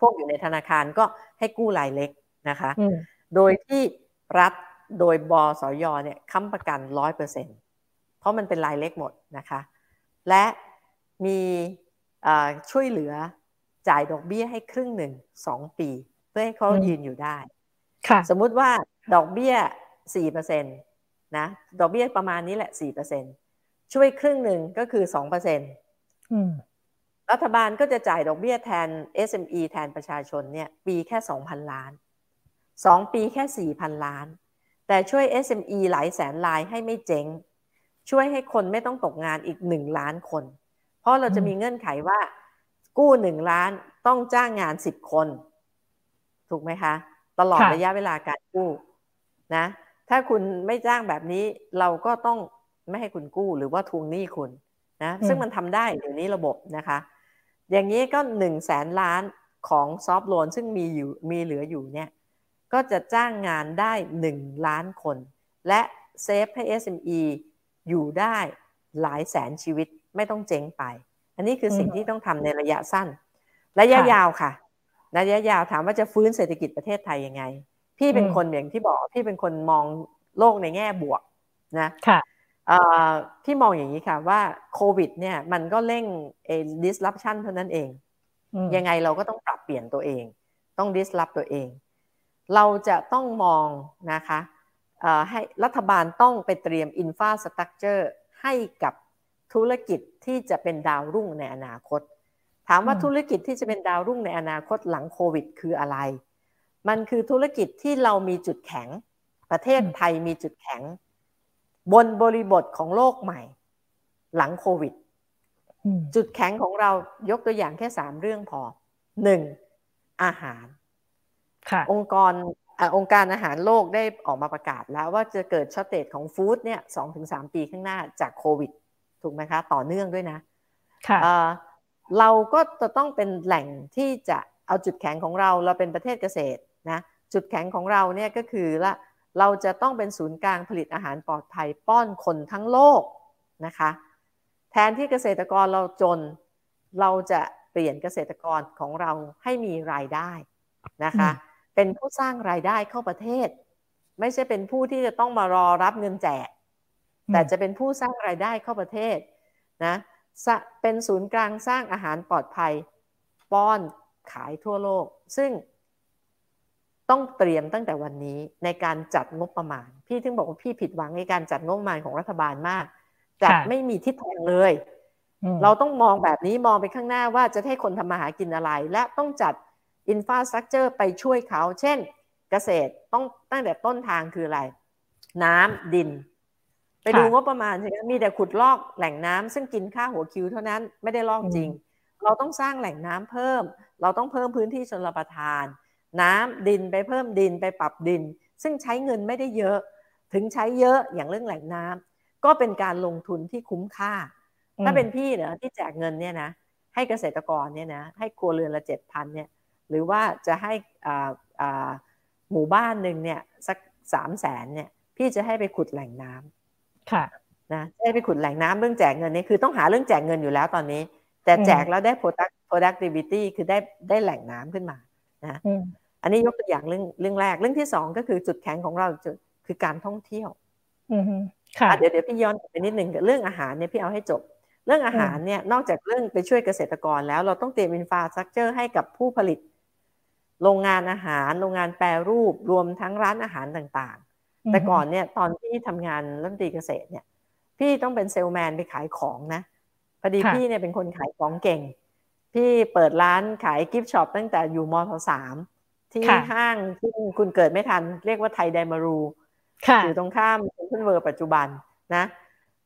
พวกอยู่ในธนาคารก็ให้กู้รายเล็กนะคะ โดยที่รัฐโดยบสยเนี่ยค้ำประกันร้อยเปอร์เซ็นเพราะมันเป็นรายเล็กหมดนะคะ และมีช่วยเหลือจ่ายดอกเบี้ยให้ครึ่งหนึ่งสองปี เพื่อให้เขายืนอยู่ได้ สมมุติว่าดอกเบี้ยสี่เปอร์เซ็นต นะดอกเบี้ยประมาณนี้แหละสี่เปอร์เซ็นช่วยครึ่งหนึ่งก็คือสองเปอร์เซ็นรัฐบาลก็จะจ่ายดอกเบี้ยแทน SME แทนประชาชนเนี่ยปีแค่สองพันล้านสองปีแค่สี่พันล้าน แต่ช่วย SME หลายแสนรายให้ไม่เจ๊ง ช่วยให้คนไม่ต้องตกงานอีกหนึ่งล้านคน เพราะเราจะมีเงื่อนไขว่า กู้หนึ่งล้านต้องจ้างงานสิบคน ถูกไหมคะ ตลอดระยะเวลาการกู้นะ ถ้าคุณไม่จ้างแบบนี้เราก็ต้องไม่ให้คุณกู้หรือว่าทวงหนี้คุณนะซึ่งมันทำได้เดี๋ยวนี้ระบบนะคะ อย่างนี้ก็หนึ่งแสนล้านของซอฟท์โลนซึ่งมีอยู่มีเหลืออยู่เนี่ยก็จะจ้างงานได้หนึ่งล้านคน และเซฟให้ SME อยู่ได้หลายแสนชีวิตไม่ต้องเจ๊งไป อันนี้คือสิ่งที่ต้องทำในระยะสั้น ระยะยาวค่ะ ระยะยาวถามว่าจะฟื้นเศรษฐกิจประเทศไทยยังไง พี่เป็นคนอย่างที่บอกพี่เป็นคนมองโลกในแง่บวกนะค่ะพี่มองอย่างนี้ค่ะว่าโควิด เนี่ย มันก็เร่งเอ disruption เท่านั้นเอง ยังไงเราก็ต้องปรับเปลี่ยนตัวเอง ต้อง disrupt ตัวเอง เราจะต้องมองนะคะให้รัฐบาลต้องไปเตรียม infrastructure ให้กับธุรกิจที่จะเป็นดาวรุ่งในอนาคต ถามว่าธุรกิจที่จะเป็นดาวรุ่งในอนาคตหลังโควิด คืออะไร มันคือธุรกิจที่เรามีจุดแข็ง ประเทศไทยมีจุดแข็ง บนบริบทของโลกใหม่ หลังโควิด จุดแข็งของเรายกตัวอย่างแค่สามเรื่องพอหนึ่งอาหารองค์กรอองค์การอาหารโลกได้ออกมาประกาศแล้วว่าจะเกิดช็อตเตจของฟู้ดเนี่ยสองถึงสามปีข้างหน้าจากโควิด ถูกไหมคะ ต่อเนื่องด้วยนะค่ะเราก็จะต้องเป็นแหล่งที่จะเอาจุดแข็งของเรา เราเป็นประเทศเกษตร นะจุดแข็งของเราเนี่ยก็คือละเราจะต้องเป็นศูนย์กลางผลิตอาหารปลอดภัยป้อนคนทั้งโลกนะคะแทนที่เกษตรกรเราจนเราจะเปลี่ยนเกษตรกรของเราให้มีรายได้นะคะเป็นผู้สร้างรายได้เข้าประเทศ ไม่ใช่เป็นผู้ที่จะต้องมารอรับเงินแจก แต่จะเป็นผู้สร้างรายได้เข้าประเทศนะเป็นศูนย์กลางสร้างอาหารปลอดภัยป้อนขายทั่วโลก ซึ่ง ต้องเตรียมตั้งแต่วันนี้ในการจัดงบประมาณ พี่ถึงบอกว่าพี่ผิดหวังในการจัดงบประมาณของรัฐบาลมากจัดไม่มีทิศทางเลย เราต้องมองแบบนี้มองไปข้างหน้าว่าจะให้คนทำมาหากินอะไร และต้องจัดอินฟาสตรักเจอร์ไปช่วยเขา เช่น เกษตรต้องตั้งแต่ต้นทางคืออะไร น้ำดิน ไปดูงบประมาณใช่ไหมมีแต่ขุดลอกแหล่งน้ำซึ่งกินค่าหัวคิวเท่านั้นไม่ได้ลอกจริง เราต้องสร้างแหล่งน้ำเพิ่ม เราต้องเพิ่มพื้นที่ชนรับประทาน น้ำดินไปเพิ่มดินไปปรับดิน ซึ่งใช้เงินไม่ได้เยอะ ถึงใช้เยอะอย่างเรื่องแหล่งน้ำก็เป็นการลงทุนที่คุ้มค่า ถ้าเป็นพี่เนอะที่แจกเงินเนี่ยนะให้เกษตรกรเนี่ยนะให้ครัวเรือนละเจ็ดพันเนี่ยหรือว่าจะให้อ่าอ่าหมู่บ้านหนึ่งเนี่ยสักสามแสนเนี่ยพี่จะให้ไปขุดแหล่งน้ำค่ะนะให้ไปขุดแหล่งน้ำเรื่องแจกเงินนี่คือต้องหาเรื่องแจกเงินอยู่แล้วตอนนี้ แต่แจกแล้วได้ product productivity คือได้ได้แหล่งน้ำขึ้นมานะ อันนี้ยกตัวอย่างเรื่องเรื่องแรก เรื่องที่สองก็คือจุดแข็งของเราจุดคือการท่องเที่ยวค่ะเดี๋ยวเดี๋ยวพี่ย้อนไปนิดหนึ่งเรื่องอาหารเนี่ยพี่เอาให้จบ เรื่องอาหารเนี่ยนอกจากเรื่องไปช่วยเกษตรกรแล้วเราต้องเตรียมอินฟาสตรักเจอร์ให้กับผู้ผลิต โรงงานอาหาร โรงงานแปรรูปรวมทั้งร้านอาหารต่างๆ แต่ก่อนเนี่ยตอนที่ทำงานรัฐมนตรีเกษตรเนี่ยพี่ต้องเป็นเซลแมนไปขายของนะพอดีพี่เนี่ยเป็นคนขายของเก่ง พี่เปิดร้านขายกิฟต์ช็อปตั้งแต่อยู่มศสาม ที่ห้างที่คุณเกิดไม่ทัน เรียกว่าไทยไดมารูอยู่ตรงข้ามเซ็นทรัลเวิลด์ปัจจุบันนะ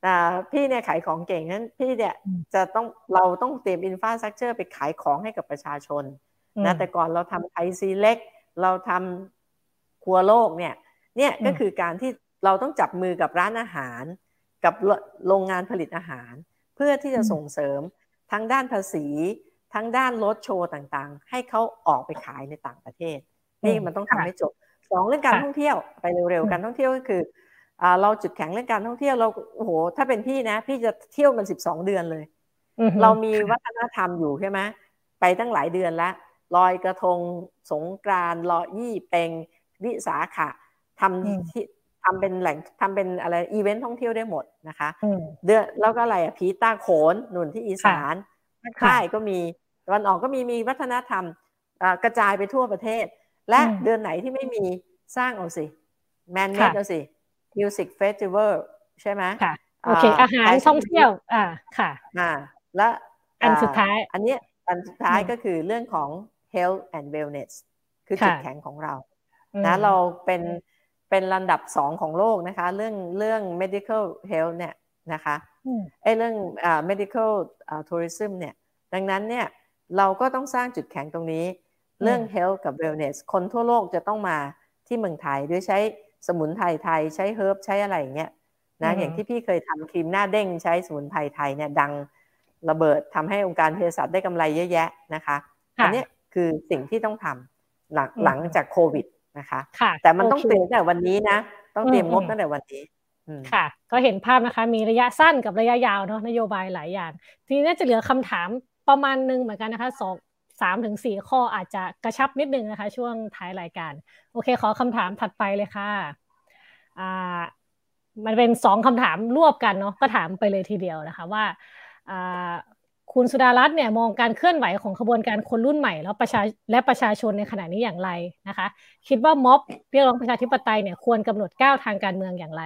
แต่พี่เนี่ยขายของเก่งนั้นพี่เนี่ยจะต้องเราต้องเตรียม infrastructure ไปขายของให้กับประชาชนนะแต่ก่อนเราทำ Thai Select เราทำครัวโลกเนี่ยเนี่ยก็คือการที่เราต้องจับมือกับร้านอาหาร กับโรงงานผลิตอาหาร เพื่อที่จะส่งเสริมทั้งด้านภาษี ทั้งด้านรถโชว์ต่างๆ ให้เขาออกไปขายในต่างประเทศ นี่มันต้องทำให้จบสองเรื่องการท่องเที่ยวไปเร็วๆการท่องเที่ยวก็คือเราจุดแข็งเรื่องการท่องเที่ยวเราโอ้โหถ้าเป็นพี่นะ พี่จะเที่ยวมันสิบสองเดือนเลย เรามีวัฒนธรรมอยู่ใช่ไหมไปตั้งหลายเดือนแล้วลอยกระทงสงกรานต์ลอยยี่เป็งวิสาขะทำที่ทำเป็นแหล่งทำเป็นอะไรอีเวนต์ท่องเที่ยวได้หมดนะคะเดือนแล้วก็อะไรอะผีตาโขนหนุนที่อีสาน ใต้ก็มีตะวันออกก็มีมีวัฒนธรรมกระจายไปทั่วประเทศ และเดือนไหนที่ไม่มีสร้างเอาสิ man-made เอาสิ music festival ใช่ไหมค่ะโอเค อาหารท่องเที่ยว อ่าค่ะอ่าและอันสุดท้าย อันนี้อันสุดท้ายก็คือเรื่องของ health and wellness คือจุดแข็งของเรา นะ เราเป็นเป็นลำดับสองของโลกนะคะ เรื่องเรื่อง medical health เนี่ยนะคะ ไอ้เรื่องอ่า medical อ่า tourism เนี่ย ดังนั้นเนี่ยเราก็ต้องสร้างจุดแข็งตรงนี้ เรื่อง health กับ wellness คนทั่วโลกจะต้องมาที่เมืองไทยด้วยใช้สมุนไพรไทยใช้เฮิร์บใช้อะไรอย่างเงี้ยนะอย่างที่พี่เคยทำครีมหน้าเด้งใช้สมุนไพรไทยเนี่ยดังระเบิดทำให้องค์การเภสัชได้กำไรเยอะแยะนะคะอันนี้คือสิ่งที่ต้องทำหลังหลังจากโควิดนะคะ แต่มันต้องเตรียมตั้งแต่วันนี้นะ ต้องเตรียมงบตั้งแต่วันนี้ ค่ะ ก็เห็นภาพนะคะ มีระยะสั้นกับระยะยาวเนาะนโยบายหลายอย่าง ทีนี้จะเหลือคำถามประมาณนึงเหมือนกันนะคะสองสามถึงสี่ข้ออาจจะกระชับนิดนึงนะคะ ช่วงท้ายรายการ โอเค ขอคำถามถัดไปเลยค่ะอ่ามันเป็นสองคำถามรวบกันเนาะก็ถามไปเลยทีเดียวนะคะว่าอ่าคุณสุดารัตน์เนี่ยมองการเคลื่อนไหวของขบวนการคนรุ่นใหม่ แล้วประชาและประชาชนในขณะนี้อย่างไรนะคะ คิดว่าม็อบเรียกร้องประชาธิปไตยเนี่ยควรกำหนดก้าวทางการเมืองอย่างไร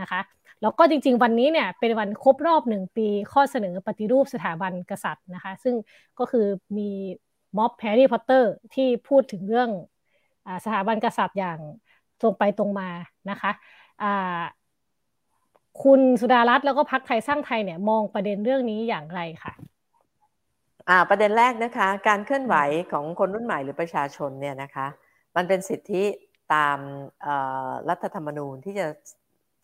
นะคะแล้วก็จริงๆ วันนี้เนี่ยเป็นวันครบรอบหนึ่งปีข้อเสนอปฏิรูปสถาบันกษัตริย์นะคะ ซึ่งก็คือมีม็อบแฮร์รี่พอตเตอร์ที่พูดถึงเรื่องอสถาบันกษัตริย์อย่างตรงไปตรงมานะคะคุณสุดารัตน์แล้วก็พักไทยสร้างไทยเนี่ยมองประเด็นเรื่องนี้อย่างไรคะอ่าประเด็นแรกนะคะ การเคลื่อนไหวของคนรุ่นใหม่หรือประชาชนเนี่ยนะคะ มันเป็นสิทธิตามรัฐธรรมนูญที่จะ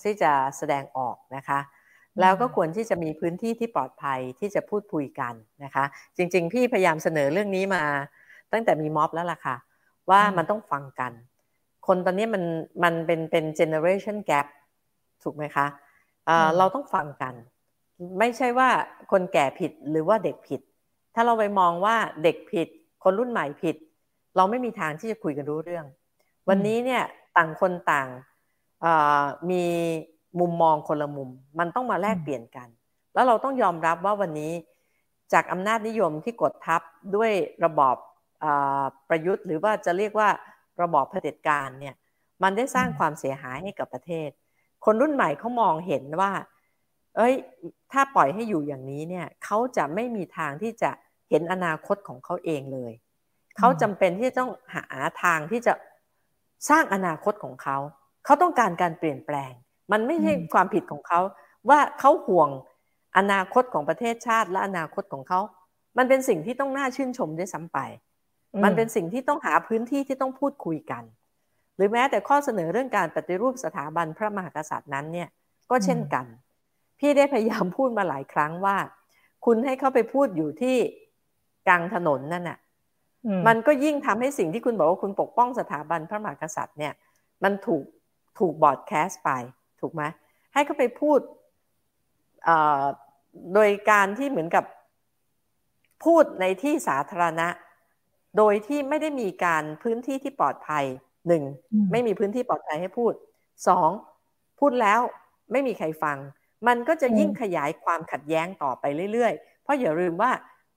ที่จะแสดงออกนะคะ แล้วก็ควรที่จะมีพื้นที่ที่ปลอดภัยที่จะพูดคุยกันนะคะ จริง ๆ พี่พยายามเสนอเรื่องนี้มา ตั้งแต่มีม็อบแล้วล่ะค่ะ ว่ามันต้องฟังกัน คนตอนนี้มันมันเป็นเป็น generation gap ถูกไหมคะเราต้องฟังกัน ไม่ใช่ว่าคนแก่ผิดหรือว่าเด็กผิด ถ้าเราไปมองว่าเด็กผิด คนรุ่นใหม่ผิด เราไม่มีทางที่จะคุยกันรู้เรื่อง วันนี้เนี่ยต่างคนต่าง มีมุมมองคนละมุม มันต้องมาแลกเปลี่ยนกัน แล้วเราต้องยอมรับว่าวันนี้จากอำนาจนิยมที่กดทับด้วยระบอบประยุทธ์ หรือว่าจะเรียกว่าระบอบเผด็จการเนี่ยมันได้สร้างความเสียหายให้กับประเทศ คนรุ่นใหม่เขามองเห็นว่า เอ้ย ถ้าปล่อยให้อยู่อย่างนี้เนี่ยเขาจะไม่มีทางที่จะเห็นอนาคตของเขาเองเลย เขาจำเป็นที่จะต้องหาทางที่จะสร้างอนาคตของเขา เขาต้องการการเปลี่ยนแปลง มันไม่ใช่ความผิดของเขา ว่าเขาห่วงอนาคตของประเทศชาติและอนาคตของเขา มันเป็นสิ่งที่ต้องน่าชื่นชมด้วยซ้ำไป มันเป็นสิ่งที่ต้องหาพื้นที่ที่ต้องพูดคุยกัน หรือแม้แต่ข้อเสนอเรื่องการปฏิรูปสถาบันพระมหากษัตริย์นั้นเนี่ยก็เช่นกัน พี่ได้พยายามพูดมาหลายครั้งว่า คุณให้เขาไปพูดอยู่ที่กลางถนนนั่นน่ะ มันก็ยิ่งทำให้สิ่งที่คุณบอกว่าคุณปกป้องสถาบันพระมหากษัตริย์เนี่ย มันถูก ถูกบอดแคสต์ไปถูกไหมให้เขาไปพูดโดยการที่เหมือนกับพูดในที่สาธารณะ โดยที่ไม่ได้มีการพื้นที่ที่ปลอดภัยหนึ่งไม่มีพื้นที่ปลอดภัยให้พูดสองพูดแล้วไม่มีใครฟัง มันก็จะยิ่งขยายความขัดแย้งต่อไปเรื่อยๆ เพราะอย่าลืมว่า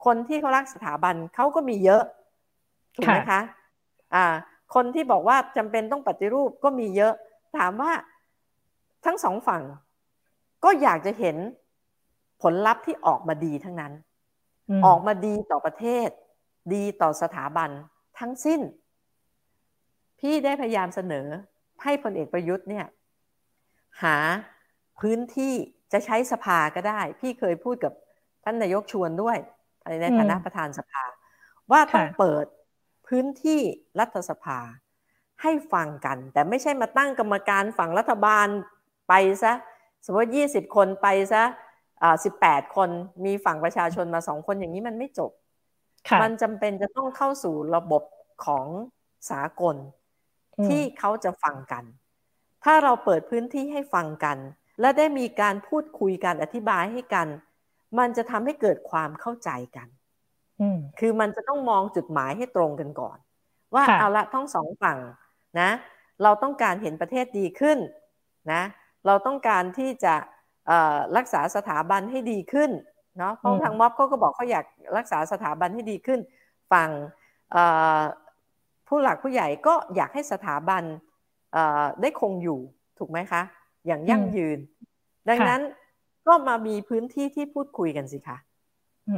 คนที่เขารักสถาบันเขาก็มีเยอะถูกไหมคะอ่าคนที่บอกว่าจำเป็นต้องปฏิรูปก็มีเยอะ ถามว่าทั้งสองฝั่ง ก็อยากจะเห็นผลลัพธ์ที่ออกมาดีทั้งนั้น ออกมาดีต่อประเทศ ดีต่อสถาบันทั้งสิ้น พี่ได้พยายามเสนอให้พลเอกประยุทธ์เนี่ย หาพื้นที่จะใช้สภาก็ได้ พี่เคยพูดกับท่านนายกชวนด้วย ในฐานะประธานสภา ว่าต้องเปิดพื้นที่รัฐสภา ให้ฟังกัน แต่ไม่ใช่มาตั้งกรรมการฝั่งรัฐบาลไปซะสมมติยี่สิบคนไปซะสิบแปดคนมีฝั่งประชาชนมาสองคนอย่างนี้มันไม่จบ มันจำเป็นจะต้องเข้าสู่ระบบของสากล ที่เขาจะฟังกัน ถ้าเราเปิดพื้นที่ให้ฟังกัน และได้มีการพูดคุยกันอธิบายให้กัน มันจะทำให้เกิดความเข้าใจกันคือมันจะต้องมองจุดหมายให้ตรงกันก่อน ว่าเอาละทั้งสองฝั่ง นะเราต้องการเห็นประเทศดีขึ้นนะเราต้องการที่จะรักษาสถาบันให้ดีขึ้นเนาะเพราะทางม็อบเขาก็บอกเขาอยากรักษาสถาบันให้ดีขึ้น ฝั่งผู้หลักผู้ใหญ่ก็อยากให้สถาบันได้คงอยู่ถูกไหมคะ อย่างยั่งยืน ดังนั้นก็มามีพื้นที่ที่พูดคุยกันสิคะ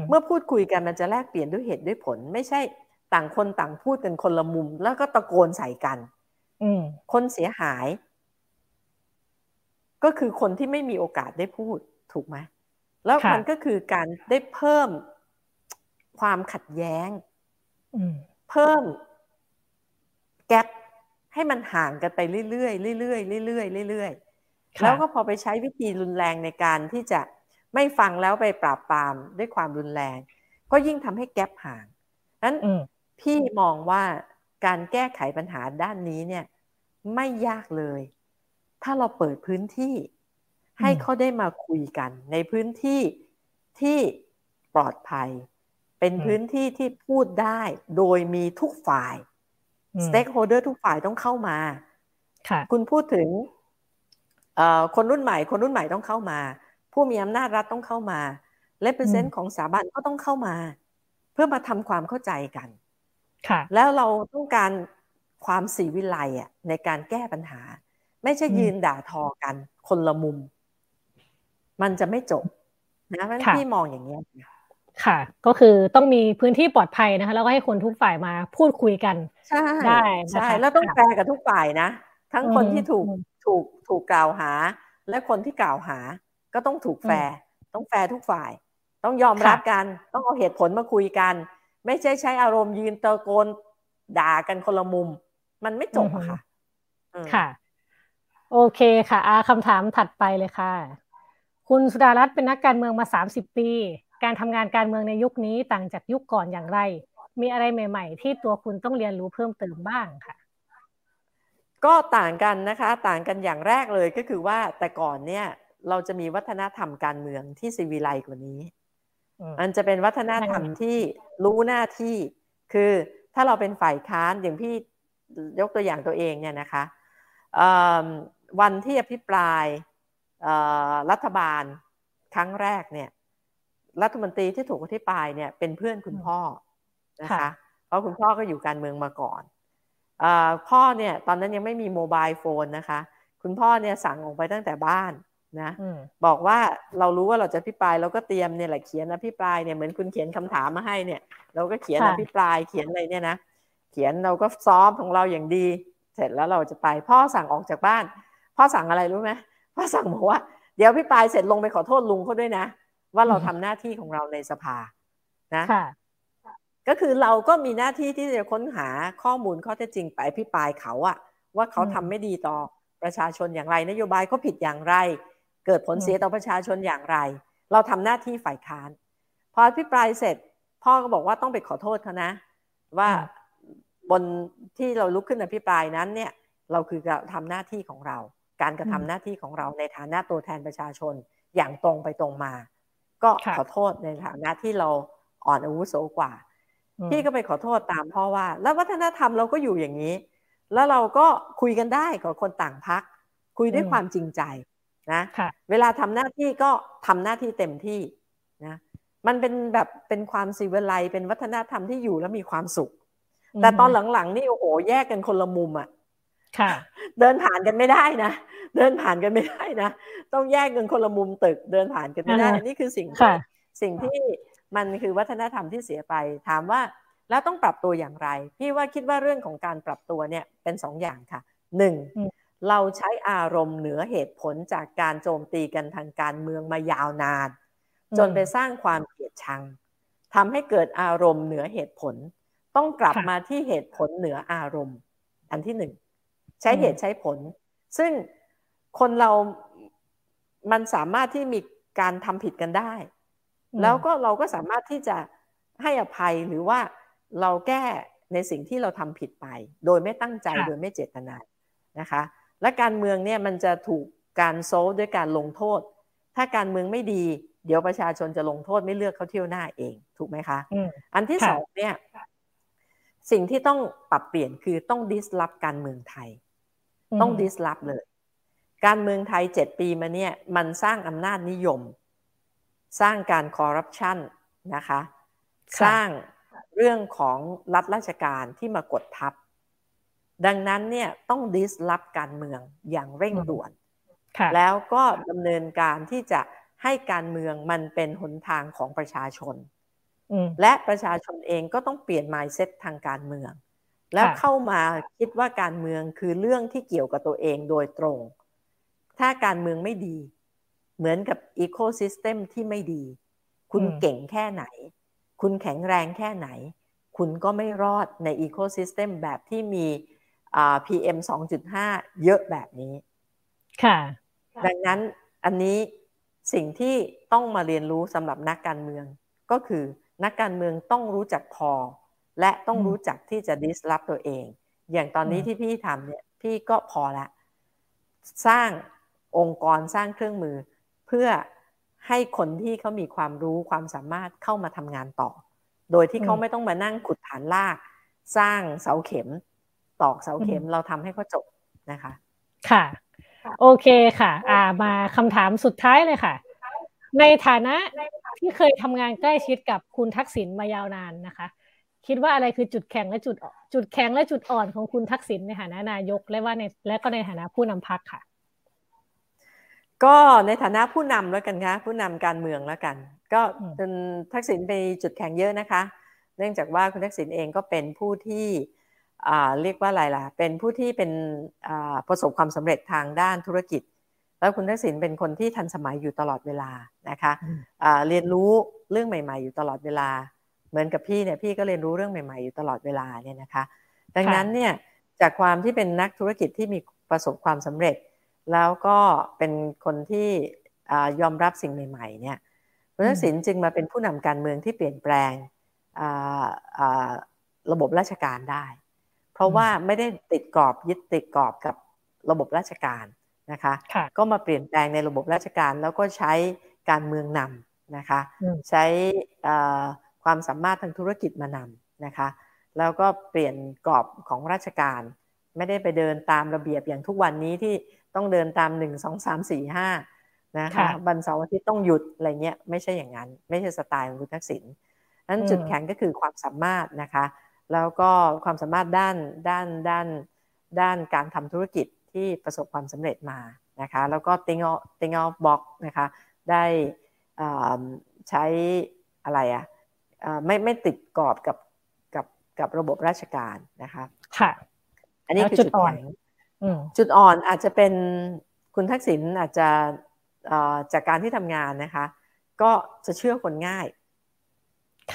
เมื่อพูดคุยกันมันจะแลกเปลี่ยนด้วยเหตุด้วยผล ไม่ใช่ต่างคนต่างพูดกันคนละมุม แล้วก็ตะโกนใส่กันอืม คนเสียหาย ก็คือคนที่ไม่มีโอกาสได้พูดถูกไหมแล้วค่ะมันก็คือการได้เพิ่มความขัดแย้งอืมเพิ่มแกลบให้มันห่างกันไปเรื่อยๆเรื่อยๆเรื่อยๆเรื่อยๆค่ะแล้วก็พอไปใช้วิธีรุนแรงในการที่จะไม่ฟังแล้วไปปราบปรามด้วยความรุนแรง ก็ยิ่งทำให้แกลบห่างนั้นอืมพี่มองว่า การแก้ไขปัญหาด้านนี้เนี่ยไม่ยากเลย ถ้าเราเปิดพื้นที่ให้เขาได้มาคุยกัน ในพื้นที่ที่ปลอดภัย เป็นอืมพื้นที่ที่พูดได้โดยมีทุกฝ่ายอืม stakeholder ทุกฝ่ายต้องเข้ามาค่ะคุณพูดถึงเอ่อคนรุ่นใหม่ คนรุ่นใหม่ต้องเข้ามา ผู้มีอำนาจรัฐต้องเข้ามาเลเปอร์เซนอืต์มของสถาบันก็ต้องเข้ามา เพื่อมาทำความเข้าใจกัน ค่ะ แล้วเราต้องการความศิวิไลซ์อะในการแก้ปัญหา ไม่ใช่อืมยืนด่าทอกันคนละมุม มันจะไม่จบนะเพราะฉะนั้นค่ะพี่มองอย่างนี้ยค่ะ ก็คือต้องมีพื้นที่ปลอดภัยนะคะ แล้วก็ให้คนทุกฝ่ายมาพูดคุยกันใช่ได้นะคะใช่แล้วต้องค่ะแฟร์กับทุกฝ่ายนะ ทั้งคนอืมที่ถูกอืมถูกถูกกล่าวหา และคนที่กล่าวหา ก็ต้องถูกแฟร์ต้องแฟร์ทุกฝ่าย ต้องยอมค่ะรับกัน ต้องเอาเหตุผลมาคุยกัน ไม่ใช่ใช้อารมณ์ยืนตะโกนด่ากันคนละมุม มันไม่จบอะค่ะอืมค่ะ โอเคค่ะอาคำถามถัดไปเลยค่ะ คุณสุดารัตน์เป็นนักการเมืองมาสามสิบปี การทำงานการเมืองในยุคนี้ต่างจากยุคก่อนอย่างไร มีอะไรใหม่ ๆ ที่ตัวคุณต้องเรียนรู้เพิ่มเติมบ้างค่ะ ก็ต่างกันนะคะ ต่างกันอย่างแรกเลยก็คือว่าแต่ก่อนเนี่ย เราจะมีวัฒนธรรมการเมืองที่ซีวิไลกว่านี้อื มมันจะเป็นวัฒนธรรมที่รู้หน้าที่คือถ้าเราเป็นฝ่ายค้านอย่างพี่ยกตัวอย่างตัวเองเนี่ยนะคะเอิ่มวันที่อภิปรายเอ่อรัฐบาลครั้งแรกเนี่ยรัฐมนตรีที่ถูกอภิปรายเนี่ยเป็นเพื่อนคุณพ่อนะคะค่ะเพราะคุณพ่อก็อยู่การเมืองมาก่อนเออพ่อเนี่ยตอนนั้นยังไม่มีโมบายโฟนนะคะ คุณพ่อเนี่ยสั่งออกไปตั้งแต่บ้าน นะอืมบอกว่าเรารู้ว่าเราจะพิปรายเราก็เตรียมเนี่ยแหละเขียนอภิปรายเนี่ยเหมือนคุณเขียนคำถามมาให้เนี่ย เราก็เขียนค่ะอภิปรายเขียนอะไรเนี่ยนะเขียนเราก็ซ้อมของเราอย่างดี เสร็จแล้วเราจะไปพ่อสั่งออกจากบ้าน พ่อสั่งอะไรรู้ไหมพ่อสั่งบอกว่าเดี๋ยวพิปรายเสร็จลงไปขอโทษลุงเขาด้วยนะ ว่าเราทำหน้าที่ของเราในสภานะค่ะก็คือเราก็มีหน้าที่ที่จะค้นหาข้อมูลข้อเท็จจริงไปอภิปรายเขาอะว่าเขาอืมทำไม่ดีต่อประชาชนอย่างไรนโยบายเขาผิดอย่างไร เกิดผลอืมเสียต่อประชาชนอย่างไร เราทำหน้าที่ฝ่ายค้าน พออภิปรายเสร็จ พ่อก็บอกว่าต้องไปขอโทษเขานะ ว่าบนที่เราลุกขึ้นอภิปรายนั้นเนี่ยเราคือการทำหน้าที่ของเรา การกระทำหน้าที่ของเราในฐานะตัวแทนประชาชนอย่างตรงไปตรงมา ก็ค่ะขอโทษในฐานะที่เราอ่อนอาวุโสกว่าอืมพี่ก็ไปขอโทษตามพ่อว่า แล้ววัฒนธรรมเราก็อยู่อย่างนี้ แล้วเราก็คุยกันได้กับคนต่างพัก คุยด้วยอืมความจริงใจ นะค่ะเวลาทำหน้าที่ก็ทำหน้าที่เต็มที่นะมันเป็นแบบเป็นความสิวิไลเป็นวัฒนธรรมที่อยู่แล้วมีความสุข แต่ตอนหลังๆนี่โอ้โหแยกกันคนละมุมอะ่ะค่ะ เดินผ่านกันไม่ได้นะเดินผ่านกันไม่ได้นะต้องแยกกันคนละมุมตึก เดินผ่านกันไม่ได้อ่าฮะนี่คือสิ่งที่ค่ะสิ่งที่มันคือวัฒนธรรมที่เสียไป ถามว่าแล้วต้องปรับตัวอย่างไร พี่ว่าคิดว่าเรื่องของการปรับตัวเนี่ยเป็นสองอย่างค่ะหนึ่งอืม เราใช้อารมณ์เหนือเหตุผลจากการโจมตีกันทางการเมืองมายาวนาน จนไปสร้างความเกลียดชังทำให้เกิดอารมณ์เหนือเหตุผล ต้องกลับค่ะมาที่เหตุผลเหนืออารมณ์ อันที่หนึ่งใช้เหตุใช้ผล ซึ่งคนเรามันสามารถที่มีการทำผิดกันได้อืมแล้วก็เราก็สามารถที่จะให้อภัยหรือว่าเราแก้ในสิ่งที่เราทำผิดไป โดยไม่ตั้งใจค่ะโดยไม่เจตนานะคะ และการเมืองเนี่ยมันจะถูกการโซลด้วยการลงโทษ ถ้าการเมืองไม่ดี เดี๋ยวประชาชนจะลงโทษไม่เลือกเขาเที่ยวหน้าเอง ถูกไหมคะอืมอันที่ค่ะสองเนี่ยสิ่งที่ต้องปรับเปลี่ยนคือต้อง disrupt การเมืองไทย ต้อง disrupt เลย การเมืองไทยเจ็ดปีมาเนี่ยมันสร้างอำนาจนิยม สร้างการคอร์รัปชันนะคะค่ะสร้างเรื่องของรัฐราชการที่มากดทับ ดังนั้นเนี่ยต้อง disrupt การเมืองอย่างเร่งด่วนค่ะแล้วก็ดำเนินการที่จะให้การเมืองมันเป็นหนทางของประชาชนอืมและประชาชนเองก็ต้องเปลี่ยน mindset ทางการเมือง แล้วเข้ามาคิดว่าการเมืองคือเรื่องที่เกี่ยวกับตัวเองโดยตรง ถ้าการเมืองไม่ดี เหมือนกับ ecosystem ที่ไม่ดี คุณเก่งแค่ไหน คุณแข็งแรงแค่ไหน คุณก็ไม่รอดใน ecosystem แบบที่มี PM 2.5 เยอะแบบนี้ ค่ะ ดังนั้นอันนี้สิ่งที่ต้องมาเรียนรู้สำหรับนักการเมือง ก็คือนักการเมืองต้องรู้จักพอ และต้องรู้จักที่จะดิสลอฟตัวเอง อย่างตอนนี้ที่พี่ทำเนี่ยพี่ก็พอละสร้างองค์กรสร้างเครื่องมือ เพื่อให้คนที่เขามีความรู้ความสามารถเข้ามาทำงานต่อ โดยที่เขาไม่ต้องมานั่งขุดฐานลาก สร้างเสาเข็ม ตอกเสาเข็มเราทำให้เขาจบนะคะ ค่ะ โอเคค่ะ อ่ามาคำถามสุดท้ายเลยค่ะ ในฐานะที่เคยทำงานใกล้ชิดกับคุณทักษิณมายาวนานนะคะ คิดว่าอะไรคือจุดแข็งและจุดจุดแข็งและจุดอ่อนของคุณทักษิณในฐานะนายกและว่าในและก็ในฐานะผู้นำพรรคค่ะ ก็ในฐานะผู้นำแล้วกันคะผู้นำการเมืองแล้วกัน ก็คุณทักษิณมีจุดแข็งเยอะนะคะ เนื่องจากว่าคุณทักษิณเองก็เป็นผู้ที่ เรียกว่าอะไรล่ะ เป็นผู้ที่เป็นประสบความสำเร็จทางด้านธุรกิจ แล้วคุณทักษิณเป็นคนที่ทันสมัยอยู่ตลอดเวลานะคะะเรียนรู้เรื่องใหม่ ๆ อยู่ตลอดเวลา เหมือนกับพี่เนี่ยพี่ก็เรียนรู้เรื่องใหม่ ๆ อยู่ตลอดเวลาเนี่ยนะคะ ดังนั้นเนี่ยจากความที่เป็นนักธุรกิจที่มีประสบความสำเร็จ แล้วก็เป็นคนที่ยอมรับสิ่งใหม่ ๆ เนี่ยคุณทักษิณจึงมาเป็นผู้นำการเมืองที่เปลี่ยนแปลงระบบราชการได้ เพราะว่าไม่ได้ติดกรอบยึดติดกรอบกับระบบราชการนะคะ ก็มาเปลี่ยนแปลงในระบบราชการแล้วก็ใช้การเมืองนำนะคะ ใช้ความสามารถทางธุรกิจมานำนะคะ แล้วก็เปลี่ยนกรอบของราชการ ไม่ได้ไปเดินตามระเบียบอย่างทุกวันนี้ที่ต้องเดินตามหนึ่งสองสามสี่ห้านะคะบันเสาร์อาทิตย์ต้องหยุดอะไรเงี้ยไม่ใช่อย่างนั้น ไม่ใช่สไตล์ของคุณทักษิณนั้นจุดแข็งก็คือความสามารถนะคะ แล้วก็ความสามารถด้านด้านด้านด้านการทำธุรกิจที่ประสบความสำเร็จมานะคะแล้วก็ think of think of box นะคะได้ใช้อะไรอะ่ะไม่ไม่ติดกรอบกับกับกับระบบราชการนะคะค่ะ อันนี้คือจุดอ่อนจุดอ่อนอาจจะเป็นคุณทักษิณอาจจะจากการที่ทำงานนะคะ ก็จะเชื่อคนง่าย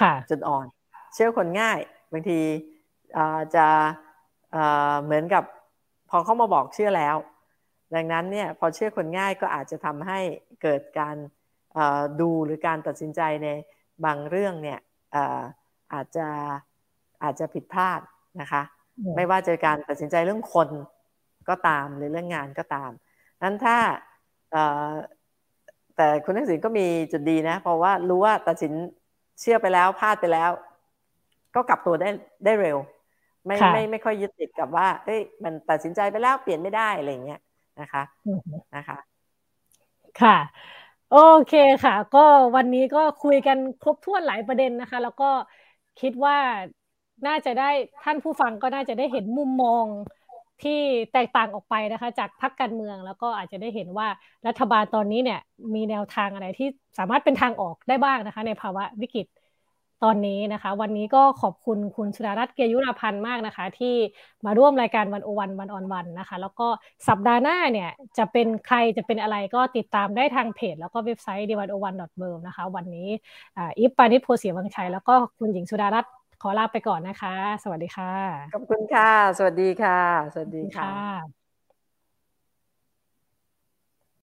ค่ะ จุดอ่อน เชื่อคนง่าย บางทีจะเหมือนกับพอเขามาบอกเชื่อแล้ว ดังนั้นเนี่ยพอเชื่อคนง่ายก็อาจจะทำให้เกิดการดูหรือการตัดสินใจในบางเรื่องเนี่ยอาจจะอาจจะผิดพลาดนะคะ ไม่ว่าจะการตัดสินใจเรื่องคนก็ตามหรือเรื่องงานก็ตามนั้นถ้าแต่คุณทักษิณก็มีจุดดีนะ เพราะว่ารู้ว่าตัดสินเชื่อไปแล้วพลาดไปแล้ว ก็กลับตัวได้ได้เร็ว ไม่ไม่ไม่ค่อยยึดติดกับว่าเอ้ยมันตัดสินใจไปแล้วเปลี่ยนไม่ได้อะไรเงี้ยนะคะนะคะ ค่ะ โอเคค่ะ ก็วันนี้ก็คุยกันครบถ้วนหลายประเด็นนะคะ แล้วก็คิดว่าน่าจะได้ท่านผู้ฟังก็น่าจะได้เห็นมุมมองที่แตกต่างออกไปนะคะ จากพรรคการเมืองแล้วก็อาจจะได้เห็นว่ารัฐบาลตอนนี้เนี่ยมีแนวทางอะไรที่สามารถเป็นทางออกได้บ้างนะคะ ในภาวะวิกฤต ตอนนี้นะคะ วันนี้ก็ขอบคุณคุณชุดารัตน์เกยุราพันธ์มากนะคะ ที่มาร่วมรายการวันโอวันวันออนวันนะคะ แล้วก็สัปดาห์หน้าเนี่ยจะเป็นใครจะเป็นอะไรก็ติดตามได้ทางเพจ แล้วก็เว็บไซต์ d วันโอวันดอทเนะคะ วันนี้อิฟปานิชโพสีวังชัยแล้วก็คุณหญิงสุดารัตน์ขอลาไปก่อนนะคะ สวัสดีค่ะ ขอบคุณค่ะ สวัสดีค่ะ สวัสดีค่ะ